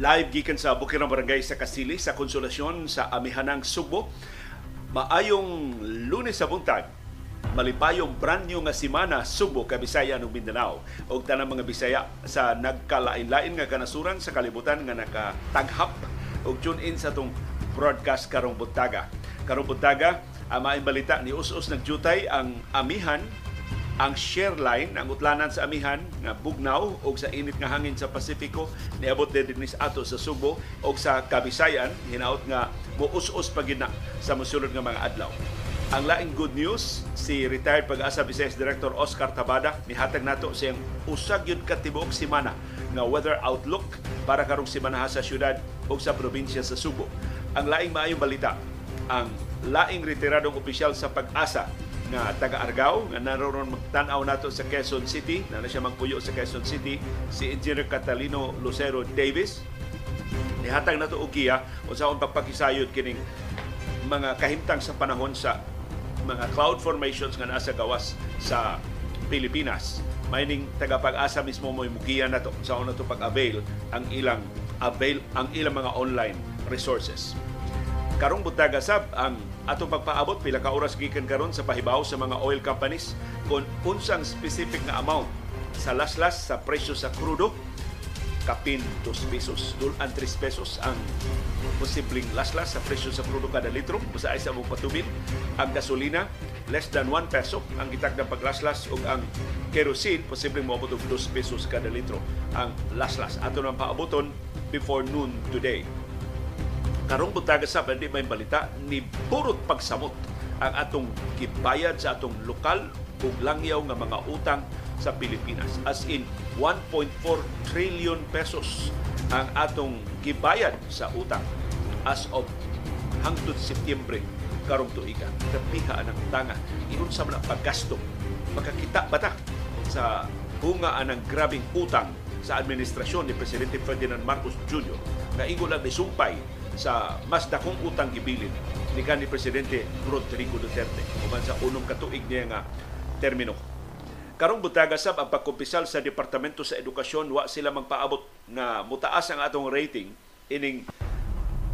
Live gikan sa Bukirang Barangay sa Kasili sa Konsolasyon sa Amihanang Subo. Maayong lunes sa buntag, malipayong brand new nga simana Subo, Kabisaya ug Mindanao ug tanang mga Bisaya sa nagkalain-lain nga kanasuran sa kalibutan nga nakataghap ug tune in sa tong broadcast karong buntaga. Karong buntaga, ang maayong balita ni us-us nagjutay ang amihan ang share line ang utlanan sa amihan nga bugnaw og sa init nga hangin sa Pasifiko niabot din ato sa Subo og sa Kabisayan hinaot nga muus-us pagina sa mosulod nga mga adlaw. Ang laing good news, si retired pag-asa Vice Director Oscar Tabada nihatag nato siyang usag yun katibok simana nga weather outlook para karong simana sa syudad o sa probinsya sa Subo. Ang laing maayong balita, ang laing retiradong opisyal sa pag-asa nga taga-Argao nga naroon magtanaw nato sa Quezon City na na siya magpuyo sa Quezon City si Engineer Catalino Lucero Davis. Nihatag nato og giya unsa pagpakisayod kining mga kahimtang sa panahon sa mga cloud formations nga nasa gawas sa Pilipinas. Mining taga-pag-asa mismo mo mugiya na to sa na to pag-avail ang ilang avail ang ilang mga online resources karong butaga sab ang atong pagpaabot pila ka oras gikan karon sa pahibaw sa mga oil companies kung unsang specific na amount sa laslas sa presyo sa krudo kapin 2 pesos. Dulan 3 pesos ang posibleng laslas sa presyo sa krudo kada litro. Basta ay sa mong ang gasolina less than 1 peso. Ang gitak na paglaslas ug ang kerosene posibleng moabot og 2 pesos kada litro ang laslas. Ato nang paaboton before noon today karong butaga sa hindi may balita ni purot pagsamot ang atong gibayad sa atong lokal ug langyaw nga mga utang sa Pilipinas. As in 1.4 trillion pesos ang atong gibayad sa utang as of hangtod Setyembre karong tuiga. Kapiha ang tanga. Iunsa man ang paggasto. Makakita ba ta sa bunga ng grabing utang sa administrasyon ni Presidente Ferdinand Marcos Jr. na ingo lang sumpay sa mas dakong utang gibilin ni kanhi presidente Rodrigo Duterte uban sa unong katuig niya nga termino. Karong butaga sab ang pagkumpisal sa Departamento sa Edukasyon wa sila magpaabot nga mutaas ang atong rating ining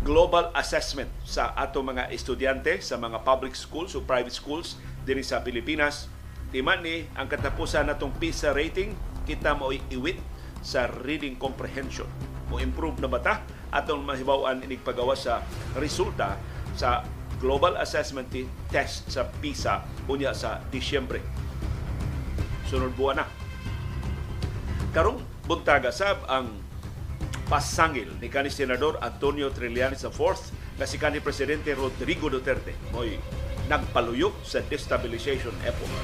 global assessment sa ato mga estudyante sa mga public schools o private schools dinhi sa Pilipinas. Timan ni ang katapusan natong PISA rating kita mo iwit sa reading comprehension. Mo improve na bata atong mahibawan inig sa resulta sa Global Assessment Test sa PISA unya sa Disyembre. Sunod buwan na. Karong buntaga sab ang pasangil ni kanhi senador Antonio Trillanes IV nga si kanhi presidente Rodrigo Duterte moy nagpaluyok sa destabilization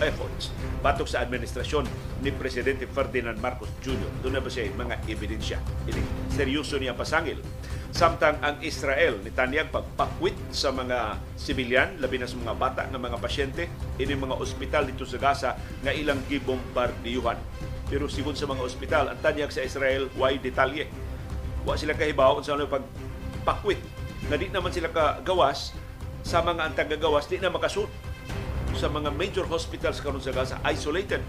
efforts batok sa administrasyon ni Presidente Ferdinand Marcos Jr. Doon na ba siya mga ebidensya? Ini seryoso niya pasangil. Samtang ang Israel ni Tanyag pagpakwit sa mga sibilyan, labi na sa mga bata ng mga pasyente, ini mga ospital dito sa Gaza nga ilang gibombardiyuhan. Pero sigon sa mga ospital, ang tanyag sa Israel, why detalye? Wa sila kahibaw sa ano pagpakwit na di naman sila kagawas sa mga ang tagagawas di na makasud sa mga major hospitals karon sa Gaza isolated.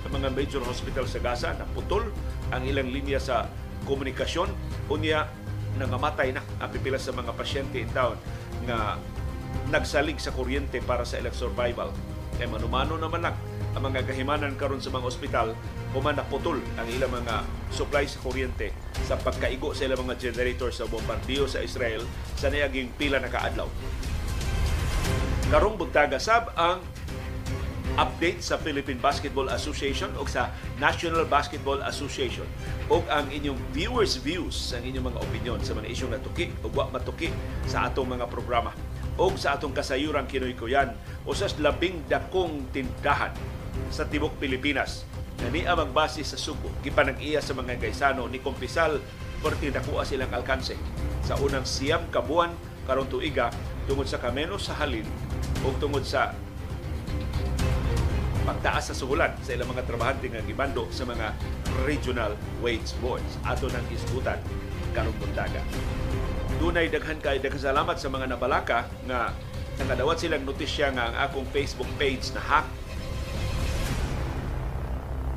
Sa mga major hospitals sa Gaza na putol ang ilang linya sa komunikasyon. Unya nangamatay na. Ang pipila sa mga pasyente in town nga nagsalig sa kuryente para sa ilang survival. Kay manumano naman lang ang mga kahimanan karon sa mga ospital kuman naputol ang ilang mga supply sa kuryente sa pagkaigo sa ilang mga generator sa bombardiyo sa Israel sa niaging pila na kaadlaw karong buntaga sab ang update sa Philippine Basketball Association o sa National Basketball Association o ang inyong viewers views ang inyong mga opinion sa mga isyong natuki o wa matuki sa atong mga programa o sa atong kasayuran kinoy kuyan o sa labing dakong tindahan sa tibok Pilipinas. Na niya magbase sa sugo gipanag-iya sa mga gaysano ni Kompisal perti nakuha silang alkanse sa unang siyam kabuan karong tuiga tungod sa kameno sa halin o tungod sa pagtaas sa suhulan sa ilang mga trabahante nga gibando sa mga regional wage boards. Ato ng isgutan karong buntaga. Dunay daghan kay daghang salamat sa mga nabalaka nga nakadawat silang notisya nga ang akong Facebook page na hack.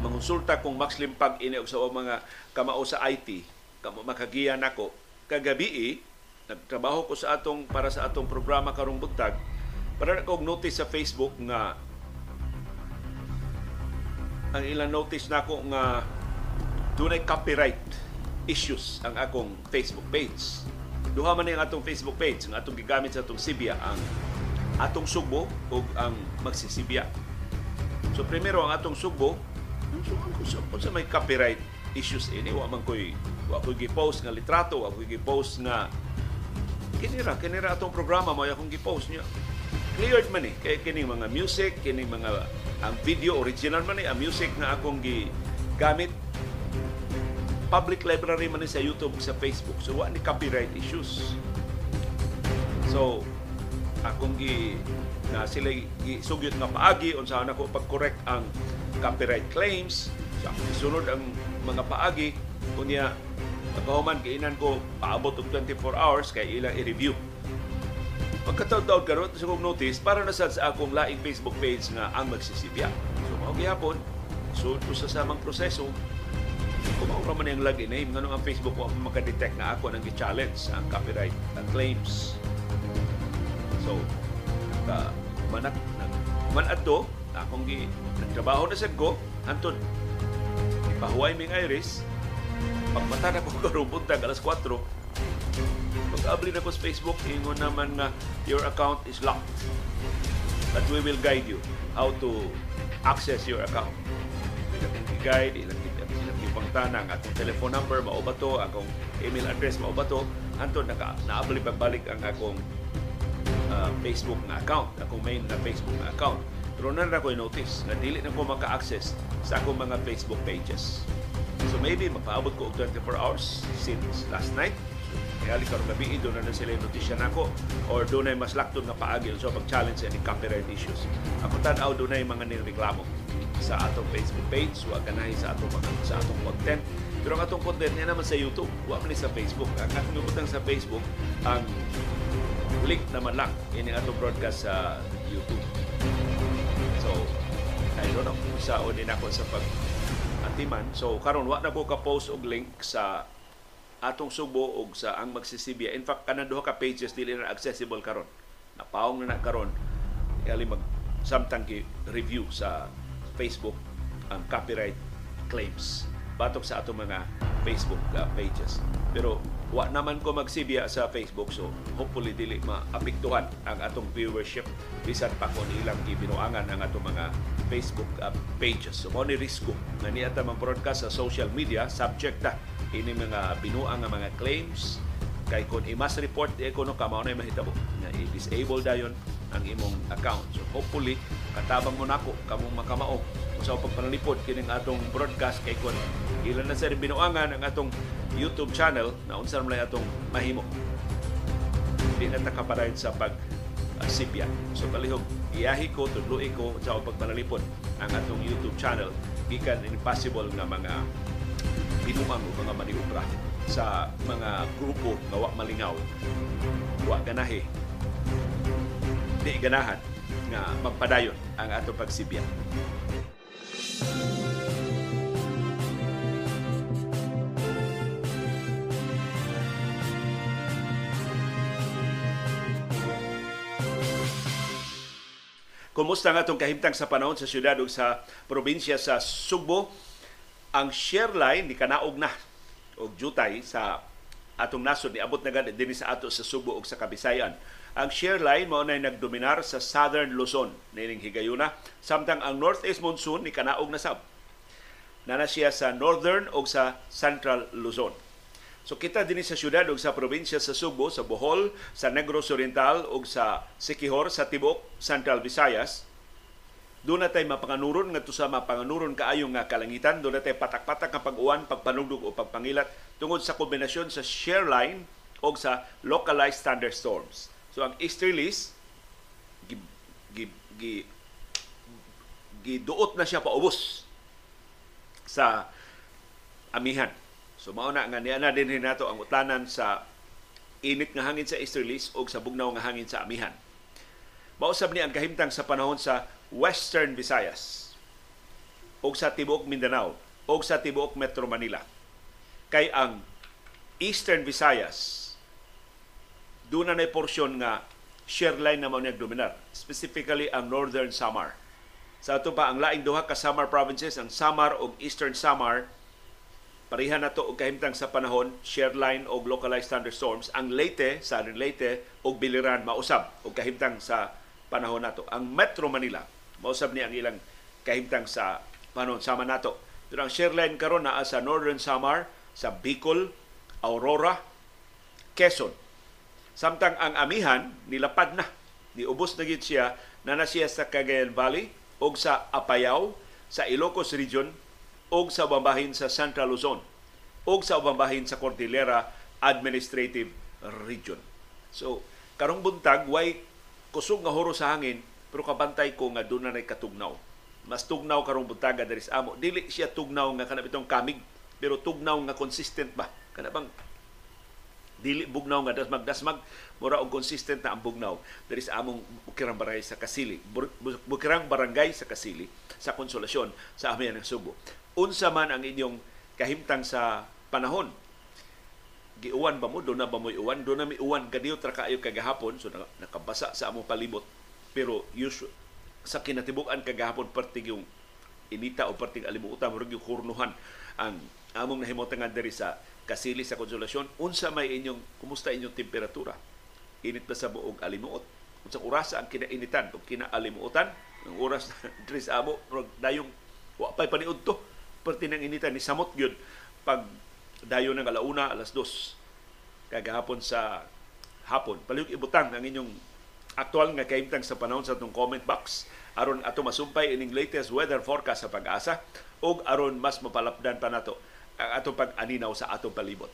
Mangonsulta kung Max Limpag ini sa mga kamao sa IT kamo makagiya nako kagabi nagtrabaho ko sa atong para sa atong programa karong buntag para na notice sa Facebook nga ang ilang notice nako nga dunay copyright issues ang akong Facebook page. Duha man ang atong Facebook page nga atong gigamit sa atong Sibya ang atong Sugbo ug ang magsisibya. So primero ang atong Sugbo, so kung sa, sa may copyright issues ini wa man koy wa koy gi-post nga litrato, wa koy gi-post nga kinira kinira atong programa mo akong gi-post niya. Cleared man eh kay kining mga music, kining mga ang video original man eh, ang music na akong gi gamit public library man ni sa YouTube sa Facebook. So wa ni copyright issues. So akong gi na sila gisugyot nga paagi unsa na ko pag-correct ang copyright claims. So akong gisunod ang mga paagi kunya pagkahuman kainan ko paabot og 24 hours kay ilang i-review. Pagkataon-taon karon sa kong notice para na sa akong laing Facebook page nga ang magsisibya. So mao gihapon so sa samang proseso kung ako man yung login name, nga ang Facebook ko makadetect na ako nang challenge ang copyright ang claims. So, ka manak nag man adto akong gi nagtrabaho na sad ko antod ipahuway ming iris pagmata na ko karong buntag alas 4 pag-abli na ko sa Facebook ingon naman nga your account is locked. But we will guide you how to access your account. Ilang guide ilang pangtana ang akong telephone number mao ba to akong email address mao ba to. Antod naka naabli pagbalik ang akong uh, Facebook na account akong main na Facebook na account. Pero na ko notice na dili na ko maka-access sa akong mga Facebook pages. So maybe mapaabot ko og 24 hours since last night Kaya karong gabi doon na, na sila notisya nako or doon ay mas laktod nga paagi so pag-challenge sa copyright issues. Ako tanaw doon ay mga nireklamo sa atong Facebook page, wa ganahi sa atong mga sa atong content. Pero ang atong content niya naman sa YouTube, wa man sa Facebook. Ang atong gibutang sa Facebook, ang link naman lang ini atong broadcast sa YouTube. So, I don't know, sa din ako sa pag antiman. So, karon wa na ko ka-post og link sa atong Subo og sa ang magsisibya. In fact, kanang duha ka pages dili na accessible karon. Napawong na na karon. Kaya mag samtang review sa Facebook ang copyright claims batok sa atong mga Facebook uh, pages. Pero wa naman ko magsibya sa Facebook so hopefully dili maapektuhan ang atong viewership bisan pa kon ilang gibinuangan ang atong mga Facebook uh, pages. So mo ni risko nga niya broadcast sa social media subject ta ini mga binuang nga mga claims kay kun i-mass report di ko no kamo na mahitabo nga i-disable dayon ang imong account. So hopefully katabang mo nako kamong makamao sa pagpanalipod kining atong broadcast kay kun ilan na sa binuangan ang atong YouTube channel na unsa man atong mahimo. Di na takaparayod sa pag uh, sipya. So palihog iyahi ko tudloy ko sa pagpanalipod ang atong YouTube channel gikan impossible nga mga binuang o mga maniobra sa mga grupo nga wa malingaw wa ganahi di ganahan nga magpadayon ang atong pagsibya. Kumusta nga itong kahimtang sa panahon sa syudad o sa probinsya sa Sugbo? Ang share line ni kanaog na og jutay sa atong nasod ni abot na gani dinhi sa ato sa Subo ug sa Kabisayan. Ang share line mao nay nagdominar sa Southern Luzon nining higayuna samtang ang Northeast monsoon ni kanaog na sab. Nana siya sa Northern ug sa Central Luzon. So kita dinhi sa syudad ug sa probinsya sa Subo, sa Bohol, sa Negros Oriental ug sa Siquijor sa tibok Central Visayas doon na tayo mapanganuron nga sa mapanganuron kaayo nga kalangitan. Doon na tayo patak-patak nga pag-uwan, pagpanugdog o pagpangilat tungod sa kombinasyon sa shear line o sa localized thunderstorms. So ang easterlies, gi, gi, gi, giduot na siya paubos sa amihan. So mao na nga niya na din nato ang utanan sa init nga hangin sa easterlies o sa bugnaw nga hangin sa amihan. Mausab ni ang kahimtang sa panahon sa Western Visayas o sa tibuok Mindanao o sa tibuok Metro Manila. Kay ang Eastern Visayas doon na porsyon nga share line na mao dominar specifically ang Northern Samar sa ato pa ang laing duha ka Samar provinces ang Samar ug Eastern Samar Pareha na to og kahimtang sa panahon, share line og localized thunderstorms. Ang Leyte, sa Leyte og Biliran mausab og kahimtang sa panahon nato. Ang Metro Manila, mausab ni ang ilang kahimtang sa panahon sama nato. Pero ang share karon naa sa Northern Samar, sa Bicol, Aurora, Quezon. Samtang ang amihan nilapad na, niubos na gid siya na na siya sa Cagayan Valley og sa Apayao, sa Ilocos Region og sa bambahin sa Central Luzon og sa bambahin sa Cordillera Administrative Region. So, karong buntag way kusog nga huro sa hangin pero kabantay ko nga doon na katugnaw. Mas tugnaw karong buntaga diri sa amo. Dili siya tugnaw nga kana bitong kamig pero tugnaw nga consistent ba? Kana bang? Dili bugnaw nga dasmag dasmag. Mura og consistent na ang bugnaw. Diri sa among bukirang barangay sa Kasili. Bukirang barangay sa Kasili sa konsolasyon sa amin ng Subo unsa man ang inyong kahimtang sa panahon? Giuwan ba mo? Do na ba mo iuwan do na mi uwan kadiyo tra kaayo kagahapon. So nakabasa sa among palibot pero usual sa kinatibukan kagahapon perti yung inita o perting alimutan murag yung kurnuhan ang among nahimutangan diri sa kasili sa konsolasyon. Unsa may inyong kumusta inyong temperatura? Init ba sa buog alimuot? Unsa oras ang kinainitan o kinaalimuotan? Ang oras diri sa amo dayong wa pay paniud to. Perti ng initan ni samot gyud pag dayo ng alauna alas dos kagahapon sa hapon palihog ibutang ang inyong aktual nga kahimtang sa panahon sa atong comment box aron ato masumpay ining latest weather forecast sa pag-asa ug aron mas mapalapdan pa nato ang atong pag-aninaw sa atong palibot.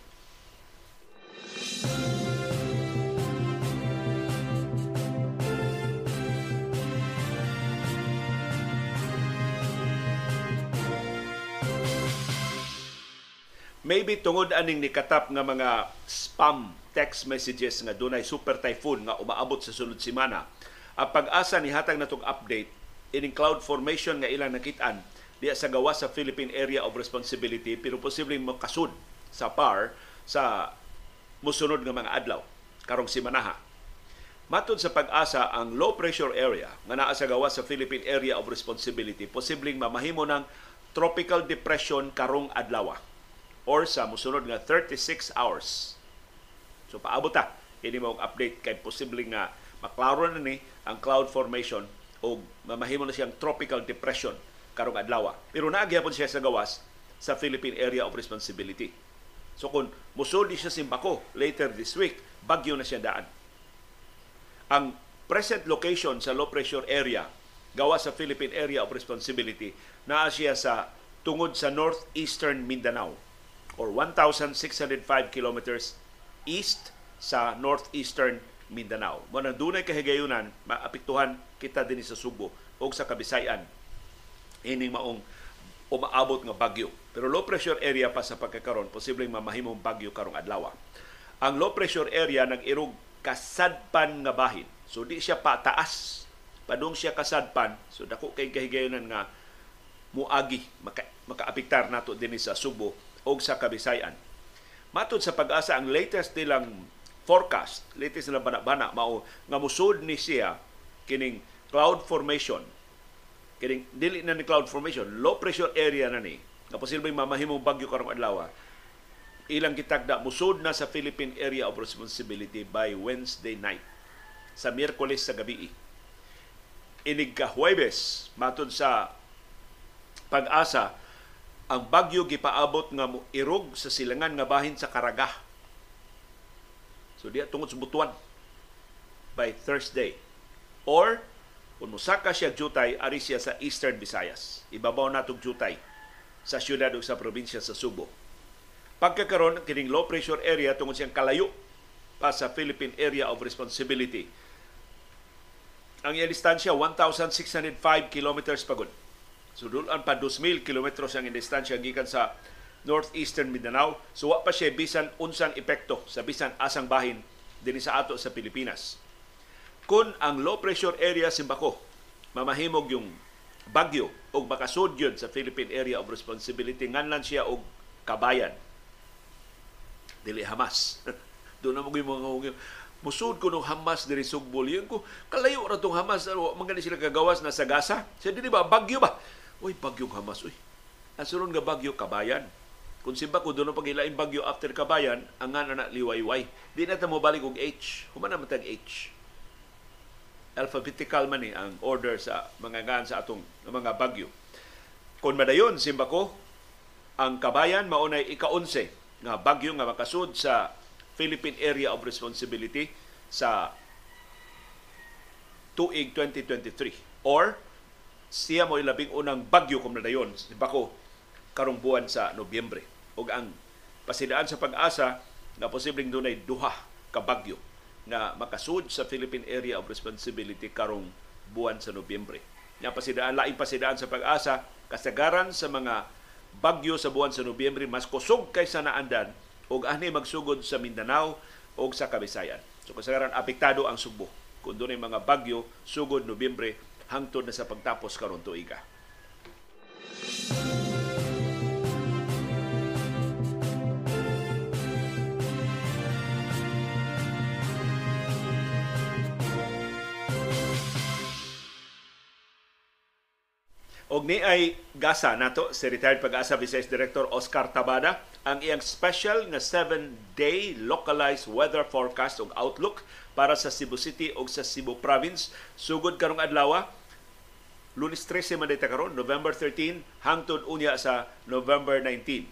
maybe tungod aning nikatap nga mga spam text messages nga dunay super typhoon nga umaabot sa sulod semana ang pag-asa ni hatag natong update ining cloud formation nga ilang nakitaan diya sa gawa sa Philippine Area of Responsibility pero posibleng makasud sa PAR sa musunod nga mga adlaw karong simanaha. Matod sa pag-asa ang low pressure area nga naa sa gawa sa Philippine Area of Responsibility posibleng mamahimo ng tropical depression karong adlaw or sa musunod nga 36 hours. So paabot ta ini mo update kay posible nga maklaro na ni ang cloud formation o mamahimo na siyang tropical depression karong adlaw. Pero naagyapon siya sa gawas sa Philippine Area of Responsibility. So kung musod siya simbako later this week, bagyo na siya daan. Ang present location sa low pressure area gawa sa Philippine Area of Responsibility naa siya sa tungod sa northeastern Mindanao or 1,605 kilometers east sa northeastern Mindanao. Mo nang dunay kahigayunan maapektuhan kita dinhi sa Subo o sa Kabisayan ining maong umaabot nga bagyo. Pero low pressure area pa sa pagkakaron, posibleng mamahimong bagyo karong adlaw. Ang low pressure area nag-irog kasadpan nga bahin. So di siya pataas. Padung siya kasadpan. So dako kay kahigayunan nga muagi maka, makaapektar nato dinhi sa Subo o sa Kabisayan. Matod sa pag-asa ang latest nilang forecast, latest nilang bana-bana mao nga musud ni siya kining cloud formation. Kining dili na ni cloud formation low pressure area na ni. Nga posibleng mamahimong bagyo karong adlaw ilang kitagda musud na sa Philippine Area of Responsibility by Wednesday night sa Miyerkules sa gabi. Inig ka Huwebes matod sa pag-asa ang bagyo gipaabot nga irog sa silangan nga bahin sa Karagah. So diya tungod sa butuan by Thursday. Or kung musaka siya jutay ari siya sa Eastern Visayas. Ibabaw natong jutay sa syudad o sa probinsya sa Subo. Pagkakaroon kining low pressure area tungod siyang kalayo pa sa Philippine Area of Responsibility. Ang iyang distansya 1,605 kilometers pagod Sudulan pa 2,000 kilometros ang distansya gikan sa northeastern Mindanao. So wa pa siya bisan unsang epekto sa bisan asang bahin dinhi sa ato sa Pilipinas. Kung ang low pressure area simbako mamahimog yung bagyo o makasud yun sa Philippine Area of Responsibility nganlan siya og kabayan. dili Hamas. Doon na mo mga. Musud ko nung Hamas diri Sugbol. Yun ko, kalayo ra tong Hamas. Ano, mga sila kagawas na sa Gaza. Siya di ba, bagyo ba? Uy, bagyong Hamas. Uy, asunod nga bagyo, kabayan. Kung simba ko doon pagilain bagyo after kabayan, ang nga na liwayway. Di na mo balik og H. Human naman tag H. Alphabetical man ni ang order sa mga ngan sa atong mga bagyo. Kung madayon, simba ko, ang kabayan maunay ika-11 nga bagyo nga makasud sa Philippine Area of Responsibility sa tuig 2023 or siya mo ilabing unang bagyo kung nadayon si Bako karong buwan sa Nobyembre ug ang pasidaan sa pag-asa nga posibleng dunay duha ka bagyo nga makasud sa Philippine Area of Responsibility karong buwan sa Nobyembre. Nga pasidaan laing pasidaan sa pag-asa kasagaran sa mga bagyo sa buwan sa Nobyembre mas kusog kaysa naandan ug ani magsugod sa Mindanao ug sa Kabisayan. So kasagaran apektado ang Subo kung dunay mga bagyo sugod Nobyembre hangtod na sa pagtapos karon tuiga. Og ni ay gasa nato si retired pag-asa Vice Director Oscar Tabada ang iyang special nga 7-day localized weather forecast ug outlook para sa Cebu City ug sa Cebu Province sugod karong adlaw Lunes 13 man dayta karon November 13 hangtod unya sa November 19.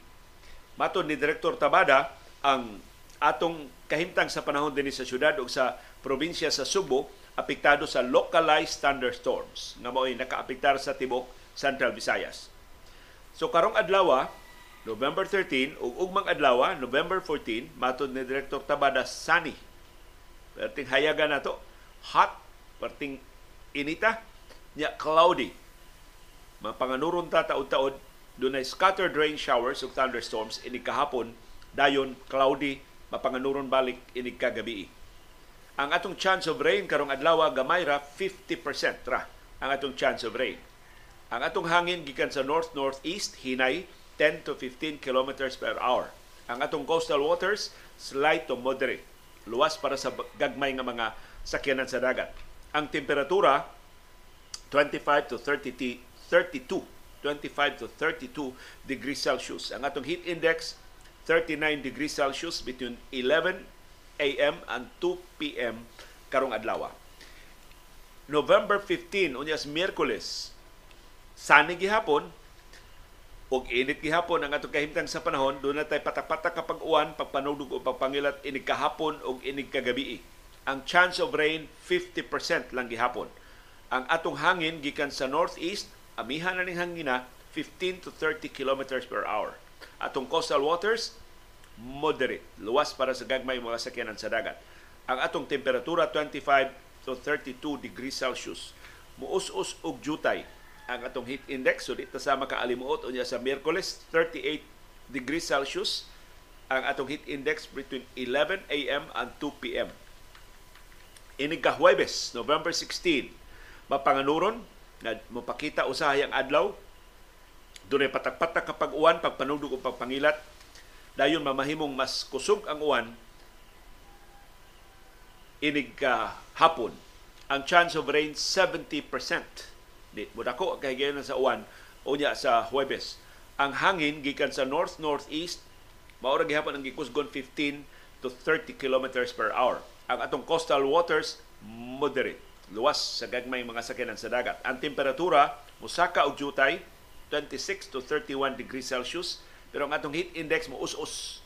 Matod ni Director Tabada ang atong kahimtang sa panahon dinhi sa syudad ug sa probinsya sa Subo apektado sa localized thunderstorms nga mao'y nakaapektar sa tibok Central Visayas. So karong adlaw, November 13 ug ugmang adlaw, November 14, matod ni Director Tabada Sani. Perting hayaga na to, hot, perting inita, nya cloudy. Mapanganuron ta taud-taud dunay scattered rain showers ug thunderstorms ini kahapon dayon cloudy mapanganuron balik ini kagabi. Ang atong chance of rain karong adlaw gamay ra 50% ra ang atong chance of rain. Ang atong hangin gikan sa north-northeast hinay 10 to 15 kilometers per hour. Ang atong coastal waters slight to moderate. Luwas para sa gagmay nga mga sakyanan sa dagat. Ang temperatura 25 to 30 32 25 to 32 degrees Celsius. Ang atong heat index 39 degrees Celsius between 11 a.m. and 2 p.m. karong adlaw. November 15 unyas Miyerkules Sani gihapon og init gihapon ang atong kahimtang sa panahon doon natay patak-patak kapag uwan pagpanudog o pagpangilat inig kahapon og inig kagabi ang chance of rain 50% lang gihapon ang atong hangin gikan sa northeast amihan na ning hangina 15 to 30 kilometers per hour atong coastal waters moderate luwas para sa gagmay mga sakyanan sa dagat ang atong temperatura 25 to 32 degrees Celsius muus-us og jutay ang atong heat index so dito sa makaalimuot unya sa Miyerkules 38 degrees Celsius ang atong heat index between 11 a.m. and 2 p.m. Inig ka Huwebes, November 16, mapanganuron na mapakita usahay ang adlaw. Dunay patak-patak kapag uwan pagpanudog o pagpangilat. Dayon mamahimong mas kusog ang uwan. Inig ka hapon ang chance of rain 70% Di mo dako kay gayon sa uwan. Unya sa Huwebes. Ang hangin gikan sa north northeast mao ra gihapon ang gikusgon 15 to 30 kilometers per hour. Ang atong coastal waters moderate luwas sa gagmay mga sakyanan sa dagat. Ang temperatura musaka og jutay 26 to 31 degrees Celsius pero ang atong heat index mo us-us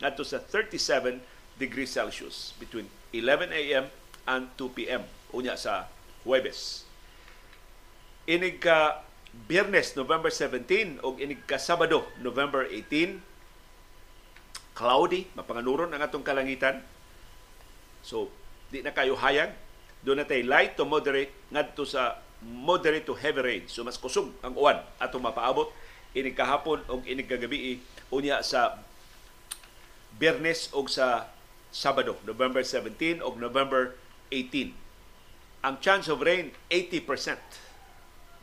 ngadto sa 37 degrees Celsius between 11 a.m. and 2 p.m. unya sa Huwebes inig ka Biyernes, November 17 o inig ka Sabado, November 18 cloudy, mapanganuron ang atong kalangitan. So, di na kayo hayag. Doon na tayo light to moderate ngadto sa moderate to heavy rain. So, mas kusog ang uwan atong mapaabot inig kahapon o inig kagabi unya sa Biyernes o sa Sabado, November 17 o November 18. Ang chance of rain, 80%.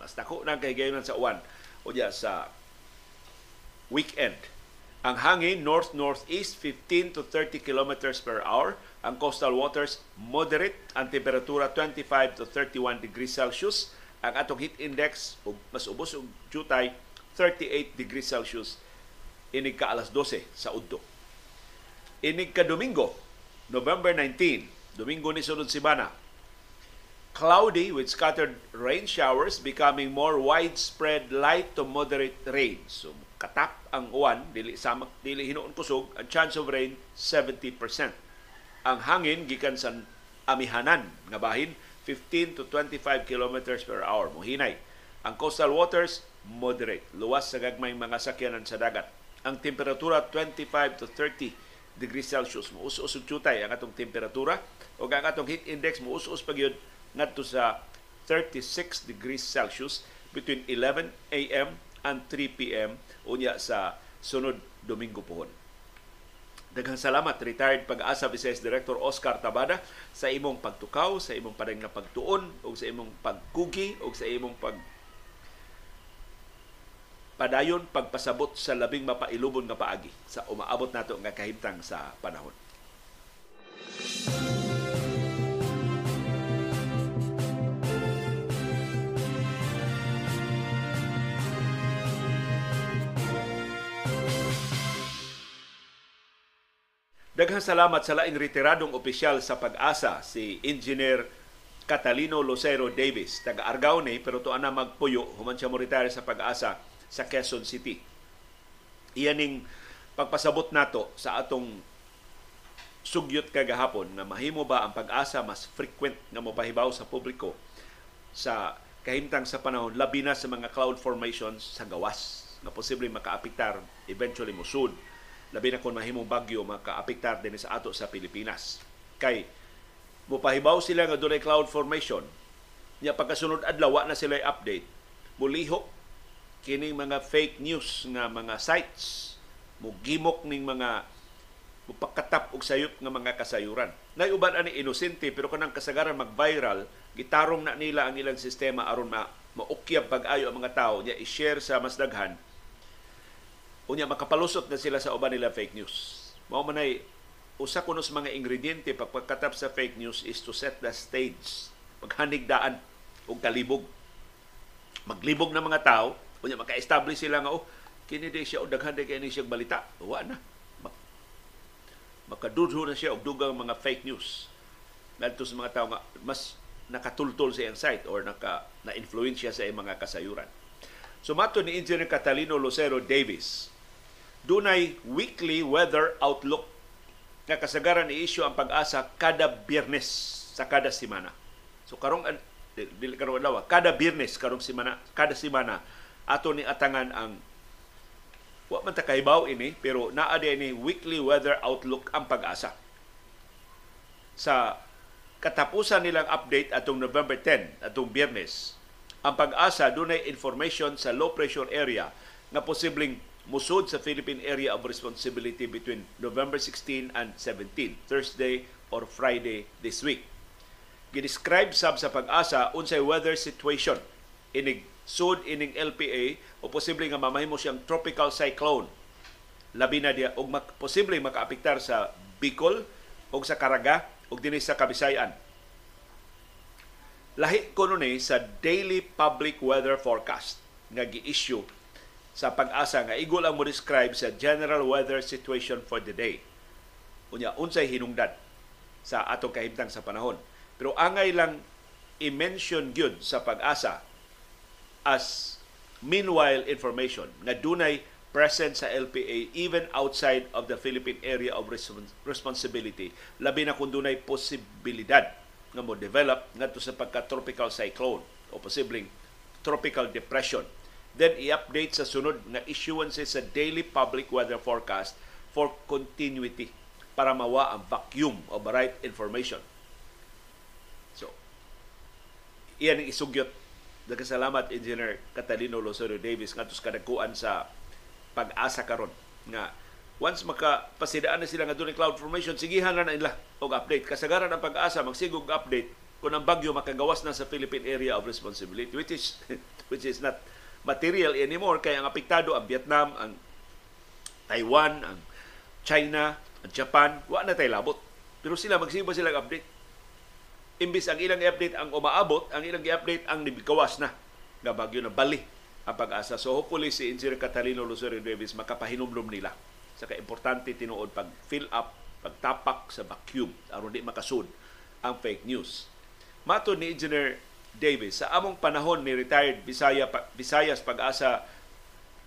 Mas dako na kay gayon sa uwan o sa weekend Ang hangin north-northeast 15 to 30 kilometers per hour. Ang coastal waters moderate. Ang temperatura 25 to 31 degrees Celsius. Ang atong heat index ug mas ubos og jutay 38 degrees Celsius inig ka alas 12 sa udto. Inig ka Domingo, November 19, Domingo ni sunod Sibana. Cloudy with scattered rain showers becoming more widespread light to moderate rain. So katap ang uwan, dili samak dili hinuon kusog, ang chance of rain 70%. Ang hangin gikan sa amihanan nga bahin 15 to 25 kilometers per hour mohinay. Ang coastal waters moderate, luwas sa gagmay mga sakyanan sa dagat. Ang temperatura 25 to 30 degrees Celsius muus-us og tutay ang atong temperatura o ang atong heat index muus-us pagyud ngadto sa 36 degrees Celsius between 11 a.m. and 3 p.m. unya sa sunod Domingo pohon. Daghang salamat retired pag-asa Vice Director Oscar Tabada sa imong pagtukaw, sa imong padang nga pagtuon o sa imong pagkugi o sa imong pag padayon pagpasabot sa labing mapailubon nga paagi sa umaabot nato nga kahimtang sa panahon. Daghang salamat sa laing retiradong opisyal sa pag-asa si Engineer Catalino Lucero Davis. Taga-Argao ni pero tuan na magpuyo human siya mo retire sa pag-asa sa Quezon City. Iyaning pagpasabot nato sa atong sugyot kagahapon na mahimo ba ang pag-asa mas frequent nga mopahibaw sa publiko sa kahimtang sa panahon labi na sa mga cloud formations sa gawas nga posible makaapektar eventually musud labi na kung mahimong bagyo makaapektar din sa ato sa Pilipinas kay mopahibaw sila nga dunay cloud formation nya pagkasunod adlaw na sila update muliho kining mga fake news nga mga sites mugimok ning mga mupakatap og sayop nga mga kasayuran. Nay uban ani inosente pero kanang kasagaran mag-viral, gitarong na nila ang ilang sistema aron ma maukyab pag-ayo ang mga tao nya i-share sa mas daghan. Unya makapalusot na sila sa uban nila fake news. Mao man ay usa kuno sa mga ingrediente pagpagkatap sa fake news is to set the stage. Paghanigdaan og kalibog. Maglibog na mga tao, unya maka-establish sila nga oh kini di siya o daghan di kini siya balita. Wa na. Makadudho na siya og dugang mga fake news. Ngadto sa mga tao nga mas nakatultol sa iyang site or naka na-influensya sa iyang mga kasayuran. So mato ni Engineer Catalino Lucero Davis, dunay weekly weather outlook nga kasagaran ni issue ang pag-asa kada biyernes sa kada semana. So karong dili karong adlaw, kada biyernes karong semana, kada semana ato ni atangan ang wa man ta kahibaw ini pero naa ni weekly weather outlook ang pag-asa. Sa katapusan nilang update atong November 10 atong Biyernes, ang pag-asa dunay information sa low pressure area nga posibleng musod sa Philippine Area of Responsibility between November 16 and 17, Thursday or Friday this week. Gidescribe sab sa pag-asa unsay weather situation inig sud ining LPA o posible nga mamahimo siyang tropical cyclone. Labi na diya og mak- posible makaapektar sa Bicol o sa Caraga o dinhi sa Kabisayan. Lahi ko nun eh, sa daily public weather forecast nga gi-issue sa pag-asa nga igol ang describe sa general weather situation for the day. Unya unsay hinungdan sa atong kahimtang sa panahon. Pero angay lang i-mention gyud sa pag-asa as meanwhile information nga dunay present sa LPA even outside of the Philippine Area of Responsibility labi na kung dunay posibilidad nga mo develop ngadto sa pagka tropical cyclone o posibleng tropical depression then i-update sa sunod nga issuances sa daily public weather forecast for continuity para mawa ang vacuum of right information. So iyan ang isugyot. Nagkasalamat Engineer Catalino Lozano Davis nga tus kadagkuan sa pag-asa karon nga once makapasidaan na sila nga dunay cloud formation sigihan na nila og update. Kasagaran ang pag-asa magsigog update kung ang bagyo makagawas na sa Philippine Area of Responsibility which is which is not material anymore kay ang apektado ang Vietnam ang Taiwan, ang China, ang Japan, wa na tay labot. Pero sila magsimba sila update. Imbis ang ilang i-update ang umaabot, ang ilang i-update ang nibikawas na nga bagyo na bali ang pag-asa. So hopefully si Engineer Catalino Lucerio Davis makapahinumdum nila sa kaimportante tinuod pag fill up, pagtapak sa vacuum aron di makasud ang fake news. Mato ni Engineer Davis. Sa among panahon ni retired Bisaya Visayas Pag-asa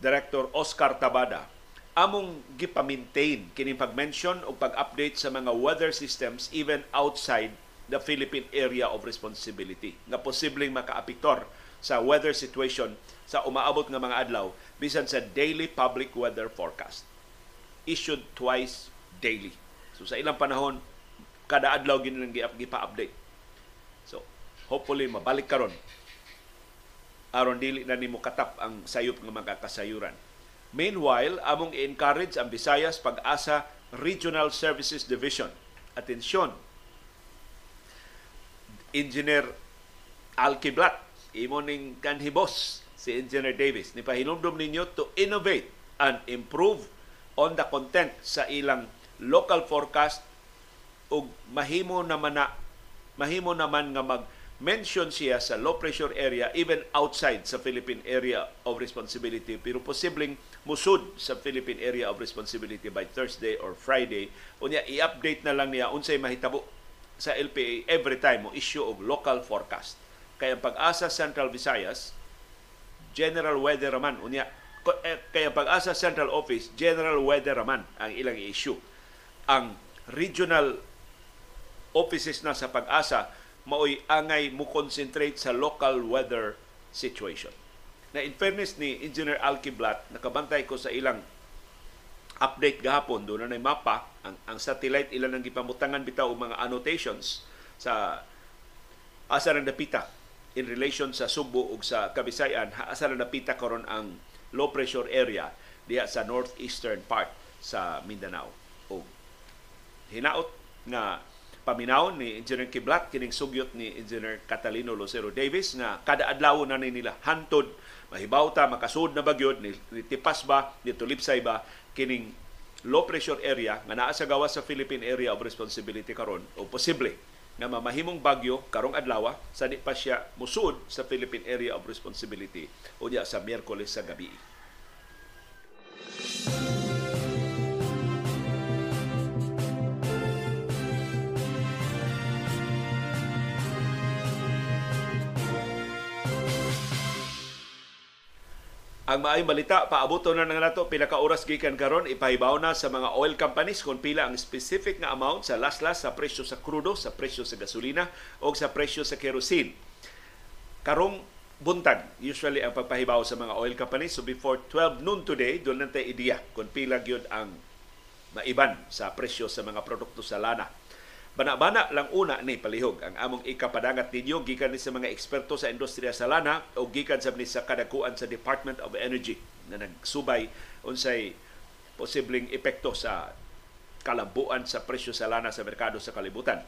Director Oscar Tabada among gipa-maintain kining pag-mention o pag-update sa mga weather systems even outside the Philippine area of responsibility nga posibleng makaapektor sa weather situation sa umaabot nga mga adlaw bisan sa daily public weather forecast. Issued twice daily. So sa ilang panahon kada adlaw ginilang gipa-update hopefully mabalik karon aron dili na nimo katap ang sayop nga mga kasayuran meanwhile among i-encourage ang Visayas Pag-asa Regional Services Division. Atensyon Engineer Alkiblat, imo ning kanhibos si Engineer Davis. Ni pahinumdum ninyo to innovate and improve on the content sa ilang local forecast ug mahimo naman na mahimo naman nga mag mention siya sa low pressure area even outside sa Philippine area of responsibility pero posibleng musud sa Philippine area of responsibility by Thursday or Friday unya i-update na lang niya unsay mahitabo sa LPA every time mo issue og local forecast. Kaya pag-asa Central Visayas, General Weather man unya eh, kaya pag-asa Central Office, General Weather man ang ilang issue. Ang regional offices na sa pag-asa maoy angay mo concentrate sa local weather situation. Na in fairness ni Engineer Alkiblat, nakabantay ko sa ilang update gahapon. Doon na mapa ang, ang satellite ilan ang gipamutangan bitaw og mga annotations sa asa na napita in relation sa Subo ug sa Kabisayan. Asa na napita karon ang low pressure area diya sa northeastern part sa Mindanao. O hinaot nga paminaw ni Engineer Kiblat kining sugyot ni Engineer Catalino Lucero Davis nga kada adlaw na ni nila hantod mahibaw ta makasud na bagyod ni, ni tipas ba ni tulipsay ba kining low pressure area nga naa sa gawas sa Philippine Area of Responsibility karon o posible nga mamahimong bagyo karong adlaw sa di pa siya musud sa Philippine Area of Responsibility unya sa Miyerkules sa gabi. Ang maayong balita, paaboto na nga nato pila ka oras gikan karon ipahibaw na sa mga oil companies kung pila ang specific nga amount sa laslas sa presyo sa krudo, sa presyo sa gasolina o sa presyo sa kerosene. Karong buntag, usually ang pagpahibaw sa mga oil companies. So before 12 noon today, doon natin ideya kung pila gyud ang maiban sa presyo sa mga produkto sa lana Bana-bana lang una ni palihog ang among ikapadangat ninyo gikan ni sa mga eksperto sa industriya sa lana o gikan sa sa kadakuan sa Department of Energy na nagsubay unsay posibleng epekto sa kalambuan sa presyo sa lana sa merkado sa kalibutan.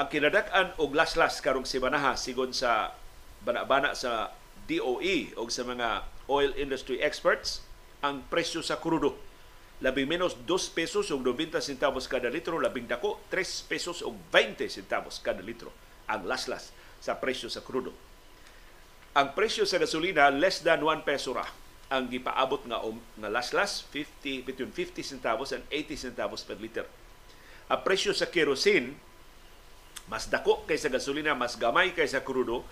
Ang kinadak-an og laslas karong simanaha sigon sa bana-bana sa DOE o sa mga oil industry experts ang presyo sa krudo labing menos 2 pesos ug 90 centavos kada litro, labing dako 3 pesos ug 20 centavos kada litro ang laslas sa presyo sa krudo. Ang presyo sa gasolina less than 1 peso ra ang gipaabot nga um, nga laslas 50 between 50 centavos and 80 centavos per liter. Ang presyo sa kerosene mas dako kaysa gasolina, mas gamay kaysa krudo,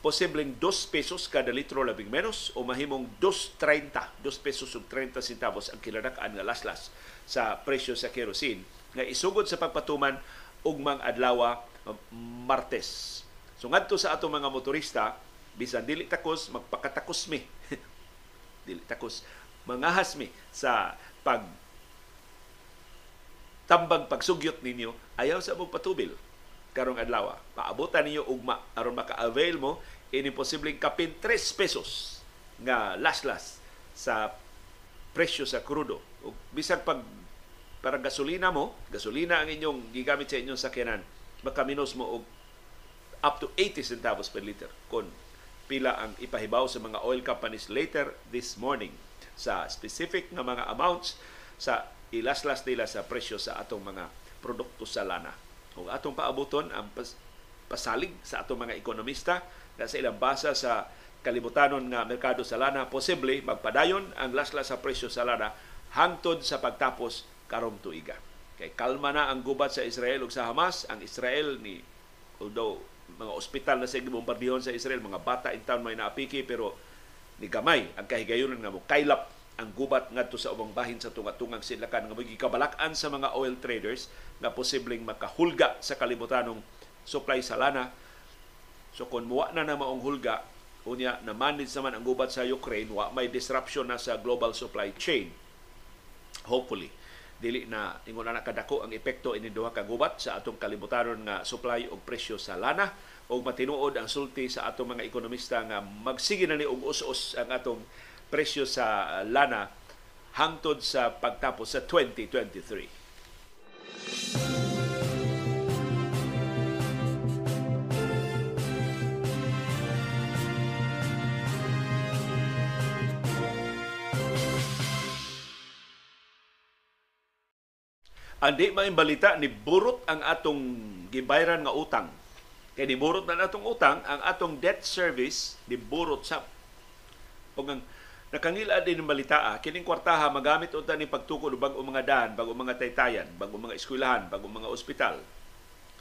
posibleng 2 pesos kada litro labing menos o mahimong 2.30, 2 pesos ug 30 centavos ang kilarakan nga laslas sa presyo sa kerosene nga isugod sa pagpatuman ugmang adlaw um, Martes. So ngadto sa ato mga motorista bisan dili takos magpakatakos mi. dili takos mangahas mi sa pag tambag pagsugyot ninyo ayaw sa mong patubil karong adlaw. Paabutan niyo ugma aron maka-avail mo ini posibleng kapin 3 pesos nga laslas sa presyo sa krudo. Ug bisag pag para gasolina mo, gasolina ang inyong gigamit sa inyong sakyanan, makaminos mo og up to 80 centavos per liter kon pila ang ipahibaw sa mga oil companies later this morning sa specific nga mga amounts sa ilaslas nila sa presyo sa atong mga produkto sa lana. Kung atong paabuton ang pas- pasalig sa atong mga ekonomista na sa ilang basa sa kalibutanon nga merkado sa lana, posible magpadayon ang laslas sa presyo sa lana hangtod sa pagtapos karong tuiga. Kay kalma na ang gubat sa Israel ug sa Hamas, ang Israel ni although mga ospital na sa gibombardihon sa Israel, mga bata in town may naapiki pero ni gamay ang kahigayonon nga mo kaylap ang gubat ngadto sa ubang bahin sa tunga-tungang sidlakan nga magikabalakan sa mga oil traders nga posibleng makahulga sa kalibutanong supply sa lana. So kung muwa na na maong hulga, unya na manage naman ang gubat sa Ukraine, wa may disruption na sa global supply chain. Hopefully, dili na ingon na kadako ang epekto ini duha ka gubat sa atong kalibutanon nga supply og presyo sa lana o matinuod ang sulti sa atong mga ekonomista nga magsige na ni og us-us ang atong presyo sa lana hangtod sa pagtapos sa 2023. Ang di may balita ni burot ang atong gibayran nga utang. Kay ni burot na atong utang, ang atong debt service ni burot sa ug ang nakangila din ng balita ah, kining kwartaha magamit unta ni pagtukod bago mga daan, bago mga taytayan, bago mga eskwelahan, bago mga ospital.